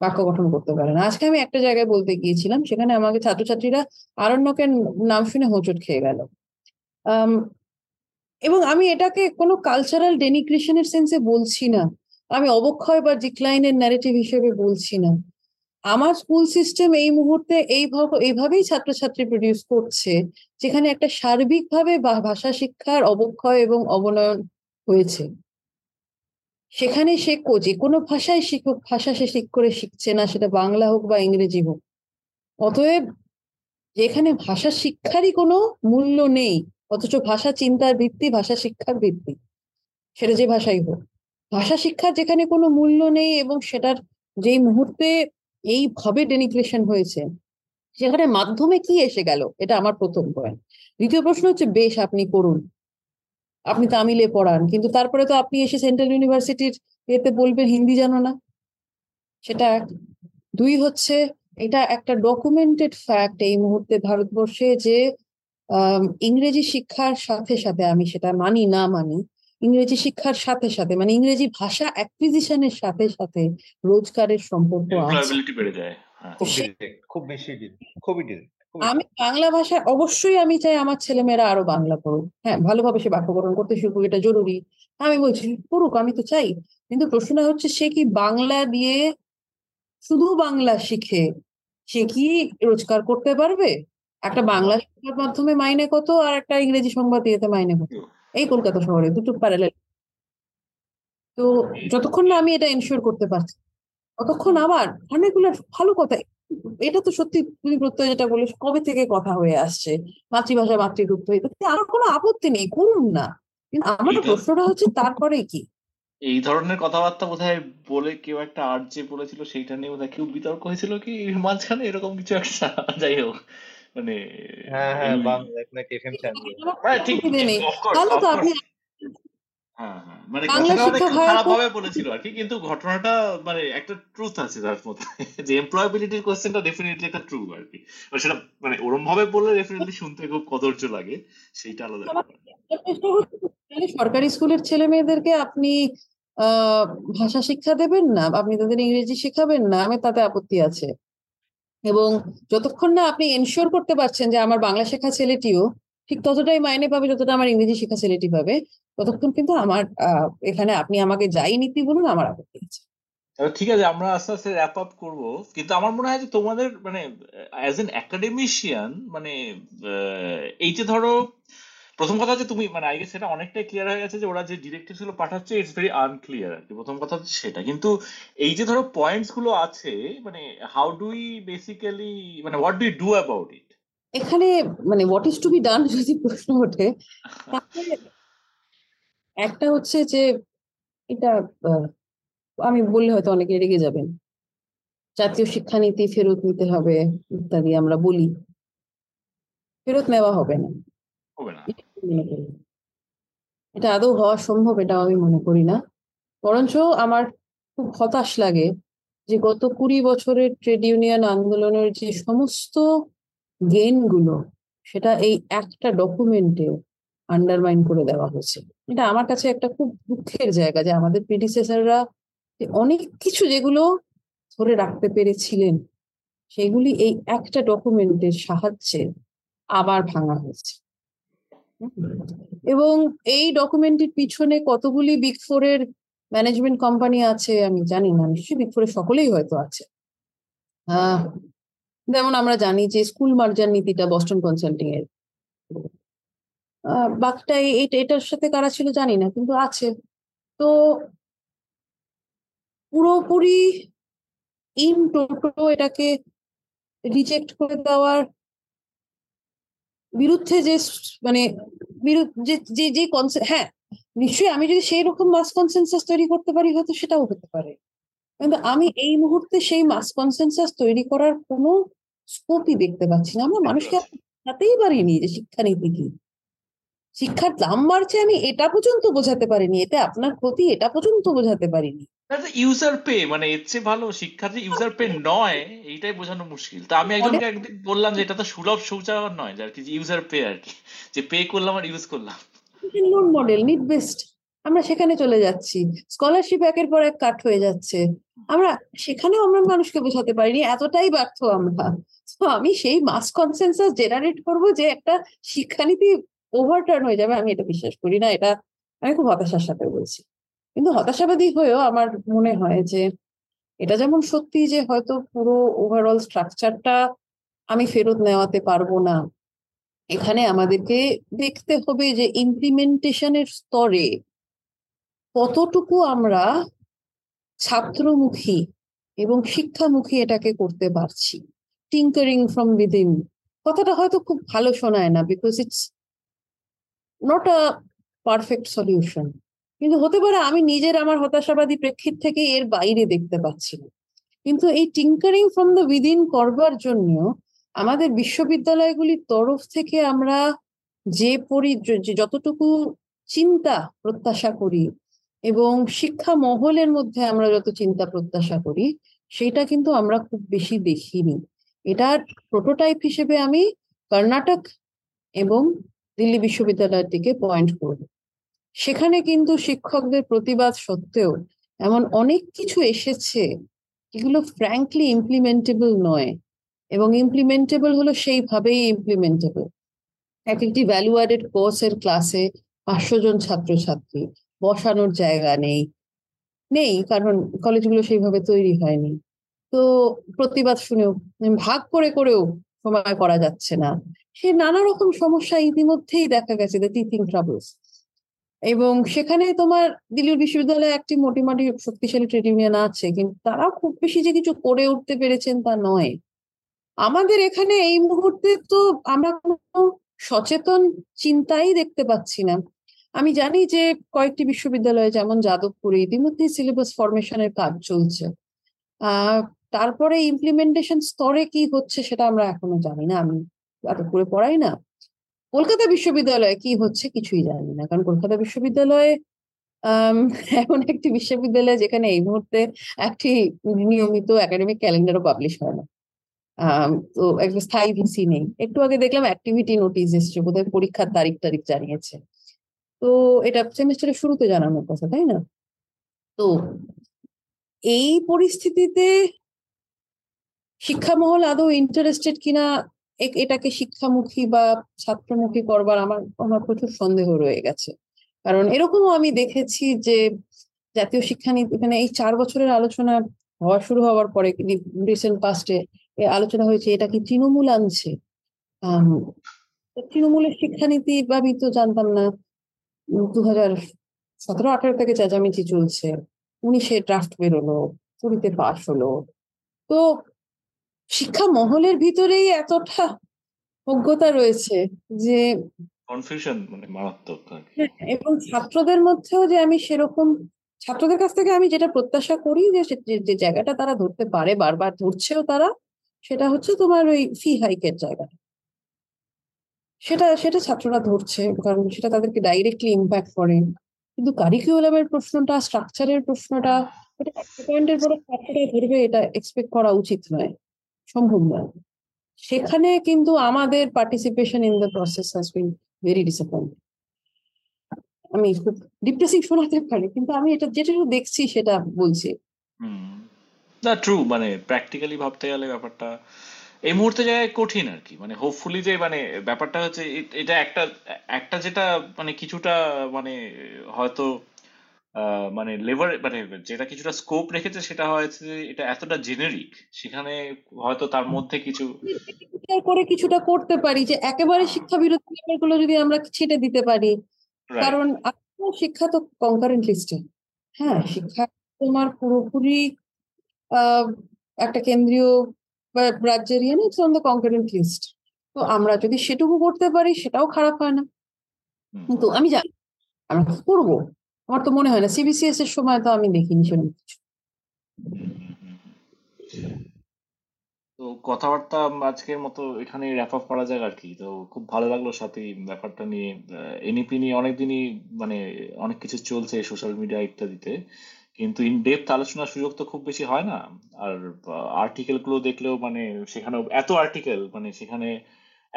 বাক্য গঠন করতে পারে না। আজকে আমি একটা জায়গায় বলতে গিয়েছিলাম সেখানে আমাকে ছাত্রছাত্রীরা আরণ্যকের নাম শুনে হোঁচট খেয়ে গেল। এবং আমি এটাকে কোনো কালচারাল ডেনিগ্রেশনের সেন্সে বলছি না। আমি অবক্ষয় বা ডিক্লাইনের ন্যারেটিভ হিসেবে বলছি না। আমার স্কুল সিস্টেম এই মুহূর্তে এইভাবে এইভাবেই ছাত্রছাত্রী প্রডিউস করছে, যেখানে একটা সার্বিকভাবে ভাষা শিক্ষার অবক্ষয় এবং অবনয়ন হয়েছে। সেখানে সে যে কোনো ভাষায় শিখুক, ভাষা সে শিখ করে শিখছে না, সেটা বাংলা হোক বা ইংরেজি হোক। অতএব যেখানে ভাষা শিক্ষারই কোনো মূল্য নেই অথচ ভাষা চিন্তার ভিত্তি, ভাষা শিক্ষার ভিত্তি। সেটা যে ভাষাই হোক। ভাষা শিক্ষার যেখানে কোনো মূল্য নেই এবং সেটার যেই মুহূর্তে এইভাবে ডেনিগ্রেশন হয়েছে, সেখানে মাধ্যমে কি এসে গেল? এটা আমার প্রথম পয়েন্ট দ্বিতীয় প্রশ্ন হচ্ছে, বেশ, আপনি করুন আপনি তামিলে পড়ান, কিন্তু তারপরে তো আপনি এসে সেন্ট্রাল ইউনিভার্সিটির এতে বলবেন হিন্দি জানো না। সেটা দুই হচ্ছে, এটা একটা ডকুমেন্টেড ফ্যাক্ট এই মুহূর্তে ভারতবর্ষে যে ইংরেজি শিক্ষার সাথে সাথে আমি সেটা মানি না মানি ইংরেজি শিক্ষার সাথে সাথে মানে ইংরেজি ভাষা অ্যাকুইজিশনের সাথে সাথে রোজগারের সম্পর্ক খুব বেশি খুবই আমি বাংলা ভাষায় অবশ্যই আমি চাই আমার ছেলেমেয়েরা আরও বাংলা পড়ুক হ্যাঁ ভালোভাবে সে বাক্যকরণ করতে শিখুক এটা জরুরি। আমি বলছি পড়ুক আমি তো চাই কিন্তু প্রশ্ন হচ্ছে সে কি বাংলা দিয়ে শুধু বাংলা শিখে সে কি রোজগার করতে পারবে? একটা বাংলা সংবাদ মাধ্যমে মাইনে কত আর একটা ইংরেজি সংবাদ দিয়েতে মাইনে কত? এই কলকাতা শহরে দুটো প্যারালাল তো যতক্ষণ না আমি এটা এনশিওর করতে পারছি ততক্ষণ আবার অনেকগুলো ভালো কথা এটা তো সত্যি তুমি প্রত্যয় যেটা বলে কবে থেকে কথা হয়ে আসছে মাতৃভাষা মাতৃরূপ হয়ে আমার কোনো আপত্তি নেই করুন না। কিন্তু আমার প্রশ্নটা হচ্ছে তারপরে কি? এই ধরনের কথাবার্তা বোধহয় বলে কেউ একটা আর্ট যে বলেছিল সেইটা নিয়ে বোধহয় কেউ বিতর্ক হয়েছিল কি? মাঝখানে এরকম কিছু একটা? যাই হোক। মানে হ্যাঁ হ্যাঁ বাংলা আপনাকে এফএম চ্যানেল হ্যাঁ, ঠিক হ্যাঁ হ্যাঁ মানে বাংলা শিক্ষা ভাড়া খারাপ করে- ভাবে বলেছিল আর কি কিন্তু ঘটনাটা মানে একটা ট্রুথ আছে তার মধ্যে। যে এমপ্লয়াবিলিটির কোশ্চেনটা ডেফিনেটলি একটা ট্রু আর কি। সেটা মানে ওরম ভাবে বললে ডেফিনেটলি শুনতে খুব কদর্য লাগে সেইটা আলাদা তাহলে সরকারি স্কুলের ছেলে মেয়েদেরকে আপনি আহ ভাষা শিক্ষা দেবেন না? আপনি তাদের ইংরেজি শেখাবেন না? আমি তাতে আপত্তি আছে। এবং যতক্ষণ না আপনি এনশিওর করতে পারছেন যে আমার বাংলা শেখা ছেলেটিও ঠিক ততটাই মাইনে পাবে যতটা আমার ইংরেজি শেখা ছেলেটি পাবে, ততক্ষণ কিন্তু আমার এখানে আপনি আমাকে যাই নীতি বলুন, আমার আপত্তি আছে। ঠিক আছে, আমরা আস্তে আস্তে র্যাপ আপ করব। কিন্তু আমার মনে হয় যে তোমাদের মানে অ্যাজ এন একাডেমিশিয়ান মানে এই যে ধরো প্রথম কথা হচ্ছে তুমি মানে আই গেস সেটা অনেকটাই ক্লিয়ার হয়ে গেছে যে ওরা যে ডিরেক্টিভগুলো পাঠাচ্ছে ইটস ভেরি আনক্লিয়ার আর কি প্রথম কথা হচ্ছে সেটা। কিন্তু এই যে ধরো পয়েন্টসগুলো আছে মানে হাউ ডু উই বেসিক্যালি মানে what do do about it এখানে মানে what is to be done যদি প্রশ্ন ওঠে একটা হচ্ছে যে এটা আমি বললে হয়তো অনেকে রেগে যাবেন। জাতীয় শিক্ষানীতি ফেরত নিতে হবে ইত্যাদি আমরা বলি। ফেরত নেওয়া হবে না। হবে না। মনে করি। এটা আদৌ হওয়া সম্ভব এটাও আমি মনে করি না। বরঞ্চ আমার খুব হতাশ লাগে যে গত কুড়ি বছরের ট্রেড ইউনিয়ন আন্দোলনের যে সমস্ত গেইনগুলো, সেটা এই একটা ডকুমেন্টে আন্ডারমাইন করে দেওয়া হয়েছে। এটা আমার কাছে একটা খুব দুঃখের জায়গা যে আমাদের প্রিডিসেসররা অনেক কিছু যেগুলো ধরে রাখতে পেরেছিলেন, সেগুলি এই একটা ডকুমেন্টের সাহায্যে আবার ভাঙা হয়েছে। এবং এই ডকুমেন্টের পিছনে কতগুলি বিগ ফোরের ম্যানেজমেন্ট কোম্পানি আছে আমি জানি না, নিশ্চয়ই বিগ ফোরের সকলেই হয়তো আছে। যেমন আমরা জানি যে স্কুল মার্জার নীতিটা বস্টন কনসাল্টিং এর। বাকিটা এটার সাথে কারা ছিল জানি না, কিন্তু আছে। তো পুরোপুরি ইন টোটো এটাকে রিজেক্ট করে দেওয়ার বিরুদ্ধে যে মানে যে যে যে হ্যাঁ নিশ্চয়ই আমি যদি সেই রকম মাস কনসেনসাস তৈরি করতে পারি হয়তো সেটাও হতে পারে। কিন্তু আমি এই মুহূর্তে সেই মাস কনসেনসাস তৈরি করার কোনো স্কোপই দেখতে পাচ্ছি না। আমরা মানুষকে বোঝাতেই পারিনি যে শিক্ষানীতি কি। শিক্ষার দাম বাড়ছে আমি এটা পর্যন্ত বোঝাতে পারিনি, এতে আপনার ক্ষতি এটা পর্যন্ত বোঝাতে পারিনি। ইউজার পে মানে এর চেয়ে ভালো শিক্ষা যে ইউজার পে নয় এইটাই বোঝানো মুশকিল। তা আমি একজনকে একদিন বললাম যে এটা তো সুলভ শৌচাগার নয় আর কি ইউজার পে আর কি। যে পে করলাম আর ইউজ করলাম। লোন মডেল নিড বেস্ট আমরা সেখানে চলে যাচ্ছি। স্কলারশিপ একের পর এক কাট হয়ে যাচ্ছে। আমরা সেখানেও আমরা মানুষকে বোঝাতে পারিনি এতটাই ব্যর্থ আমরা। তো আমি সেই মাস কনসেন্সাস জেনারেট করব যে একটা শিক্ষানীতি ওভারটার্ন হয়ে যাবে আমি এটা বিশ্বাস করি না এটা আমি খুব হতাশার সাথে বলছি। কিন্তু হতাশাবাদী হয়েও আমার মনে হয় যে এটা যেমন সত্যি যে হয়তো পুরো ওভারঅল স্ট্রাকচারটা আমি ফেরত নেওয়াতে পারব না, এখানে আমাদেরকে দেখতে হবে যে ইমপ্লিমেন্টেশনের স্তরে কতটুকু আমরা ছাত্রমুখী এবং শিক্ষামুখী এটাকে করতে পারছি। টিঙ্কারিং ফ্রম উইদিন কথাটা হয়তো খুব ভালো শোনায় না because it's not a perfect solution কিন্তু হতে পারে আমি নিজের আমার হতাশাবাদী প্রেক্ষিত থেকে এর বাইরে দেখতে পাচ্ছি কিন্তু এই টিঙ্কারিং ফ্রম দ্য উইদিন করবার জন্য আমাদের বিশ্ববিদ্যালয়গুলির তরফ থেকে আমরা যে পরি যতটুকু চিন্তা প্রত্যাশা করি এবং শিক্ষা মহলের মধ্যে আমরা যত চিন্তা প্রত্যাশা করি, সেটা কিন্তু আমরা খুব বেশি দেখিনি। এটার প্রোটোটাইপ হিসেবে আমি কর্ণাটক এবং দিল্লি বিশ্ববিদ্যালয়ের দিকে পয়েন্ট করব। সেখানে কিন্তু শিক্ষকদের প্রতিবাদ সত্ত্বেও এমন অনেক কিছু এসেছে যেগুলো ফ্র্যাঙ্কলি ইমপ্লিমেন্টেবল নয় এবং ইমপ্লিমেন্টেবল হলো সেইভাবেই ইমপ্লিমেন্টেবল এক একটি ভ্যালু অ্যাডেড কোর্সের ক্লাসে পাঁচশো জন ছাত্রছাত্রী, বসানোর জায়গা নেই নেই, কারণ কলেজগুলো সেইভাবে তৈরি হয়নি। তো প্রতিবাদ শুনেও, ভাগ করে করেও সময় করা যাচ্ছে না। সে নানা রকম সমস্যা ইতিমধ্যেই দেখা গেছে দ্য টিচিং ট্রাবলস এবং সেখানে তোমার দিল্লি বিশ্ববিদ্যালয়ে একটি মোটামুটি শক্তিশালী ট্রেড ইউনিয়ন আছে, কিন্তু তারা খুব বেশি যে কিছু করে উঠতে পেরেছেন তা নয়। আমাদের এখানে এই মুহূর্তে তো আমরা কোনো সচেতন চিন্তাই দেখতে পাচ্ছি না। আমি জানি যে কয়েকটি বিশ্ববিদ্যালয়ে, যেমন যাদবপুরে, ইতিমধ্যে সিলেবাস ফরমেশনের কাজ চলছে। তারপরে ইমপ্লিমেন্টেশন স্তরে কি হচ্ছে সেটা আমরা এখনও জানি না। আমি যাদবপুরে পড়াই না। কলকাতা বিশ্ববিদ্যালয়ে কি হচ্ছে কিছুই জানি না। কারণ কলকাতা বিশ্ববিদ্যালয়ে এমন একটি বিশ্ববিদ্যালয় যেখানে এই মুহূর্তে একটি নিয়মিত একাডেমিক ক্যালেন্ডারও পাবলিশ হয় না। তো একটা স্থায়ী ভিসি নেই। একটু আগে দেখলাম অ্যাক্টিভিটি নোটিস এসছে, বোধহয় পরীক্ষার তারিখ তারিখ জানিয়েছে। তো এটা সেমিস্টারের শুরুতে জানানোর কথা, তাই না? তো এই পরিস্থিতিতে শিক্ষামহল আদৌ ইন্টারেস্টেড কিনা এটাকে শিক্ষামুখী বা ছাত্রমুখী করবার আমার আমার প্রচুর সন্দেহ রয়ে গেছে। কারণ এরকমও আমি দেখেছি যে, জাতীয় শিক্ষানীতি মানে এই চার বছরের আলোচনা হওয়া শুরু হওয়ার পরে রিসেন্ট পাস্টে আলোচনা হয়েছে, এটা কি তৃণমূল আনছে? তৃণমূলের শিক্ষানীতি বা আমি তো জানতাম না। দু হাজার সতেরো, আঠারো থেকে চেঁচামেচি চলছে। উনিশে ড্রাফট বেরোলো, কুড়িতে পাশ হলো। তো শিক্ষা মহলের ভিতরেই এতটা অজ্ঞতা রয়েছে যে কনফিউশন মানে মারাত্মক এবং ছাত্রদের মধ্যেও যে আমি সেরকম ছাত্রদের কাছ থেকে আমি যেটা প্রত্যাশা করি যে যে জায়গাটা তারা ধরতে পারে বারবার ধরছেও তারা সেটা হচ্ছে তোমার ওই ফি হাইকের জায়গাটা। সেটা সেটা ছাত্ররা ধরছে কারণ সেটা তাদেরকে ডাইরেক্টলি ইম্প্যাক্ট করে। কিন্তু কারিকুলামের প্রশ্নটা স্ট্রাকচারের প্রশ্নটা এটা একটা পয়েন্টের পরে ছাত্ররা ধরবে এটা এক্সপেক্ট করা উচিত নয়। সম্ভব নয় সেখানে কিন্তু আমাদের participation in the process has been very disappointing আমি খুব ডিপ্রেসিভ শোনাতে পারি কিন্তু আমি এটা যেটা দেখছি সেটা বলছি। না ট্রু মানে প্র্যাকটিক্যালি ভাবতে গেলে ব্যাপারটা এই মুহূর্তে জায়গায় কঠিন আর কি মানে হোপফুলি যে মানে ব্যাপারটা হচ্ছে এটা একটা একটা যেটা মানে কিছুটা মানে হয়তো মানে লেবার মানে যেটা কিছুটা স্কোপ রেখেছে সেটা হয়েছে এটা এতটা জেনেরিক সেখানে হয়তো তার মধ্যে কিছু করে কিছুটা করতে পারি যে একেবারে শিক্ষা বিরোধী ব্যাপারগুলো যদি আমরা ছেটে দিতে পারি। কারণ শিক্ষা তো কনকারেন্ট লিস্টে হ্যাঁ শিক্ষা তোমার পুরোপুরি একটা কেন্দ্রীয় বা রাজ্যের ইয়ে না অন দ্য কনকারেন্ট লিস্ট তো আমরা যদি সেটুকু করতে পারি সেটাও খারাপ হয় না। কিন্তু আমি জানি আমরা কি করব? আমার তো মনে হয় না সিবিসিএস এর সময় তো আমি দেখিনি সেরকম কিছু। তো কথাবার্তা আজকের মতো এখানে র্যাপ আপ করা যাক আর কি। তো খুব ভালো লাগল সাথে ব্যাপারটা নিয়ে। এনইপি নিয়ে অনেকদিনই মানে অনেক কিছু চলছে সোশ্যাল মিডিয়া ইত্যাদিতে। কিন্তু ইন ডেপথ আলোচনার সুযোগ তো খুব বেশি হয় না। আর আর্টিকেলগুলো দেখলেও মানে সেখানেও, এত আর্টিকেল মানে সেখানে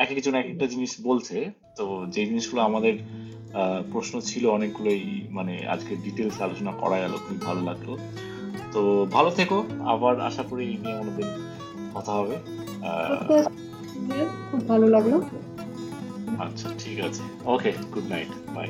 এক একজন এক একটা জিনিস বলছে। তো যে জিনিসগুলো আমাদের প্রশ্ন ছিল অনেকগুলোই মানে আজকে ডিটেলস আলোচনা করা গেল খুব ভালো লাগল। তো ভালো থেকো আবার আশা করি এই নিয়ে কোনোদিন কথা হবে। খুব ভালো লাগল। আচ্ছা ঠিক আছে। Okay good night bye.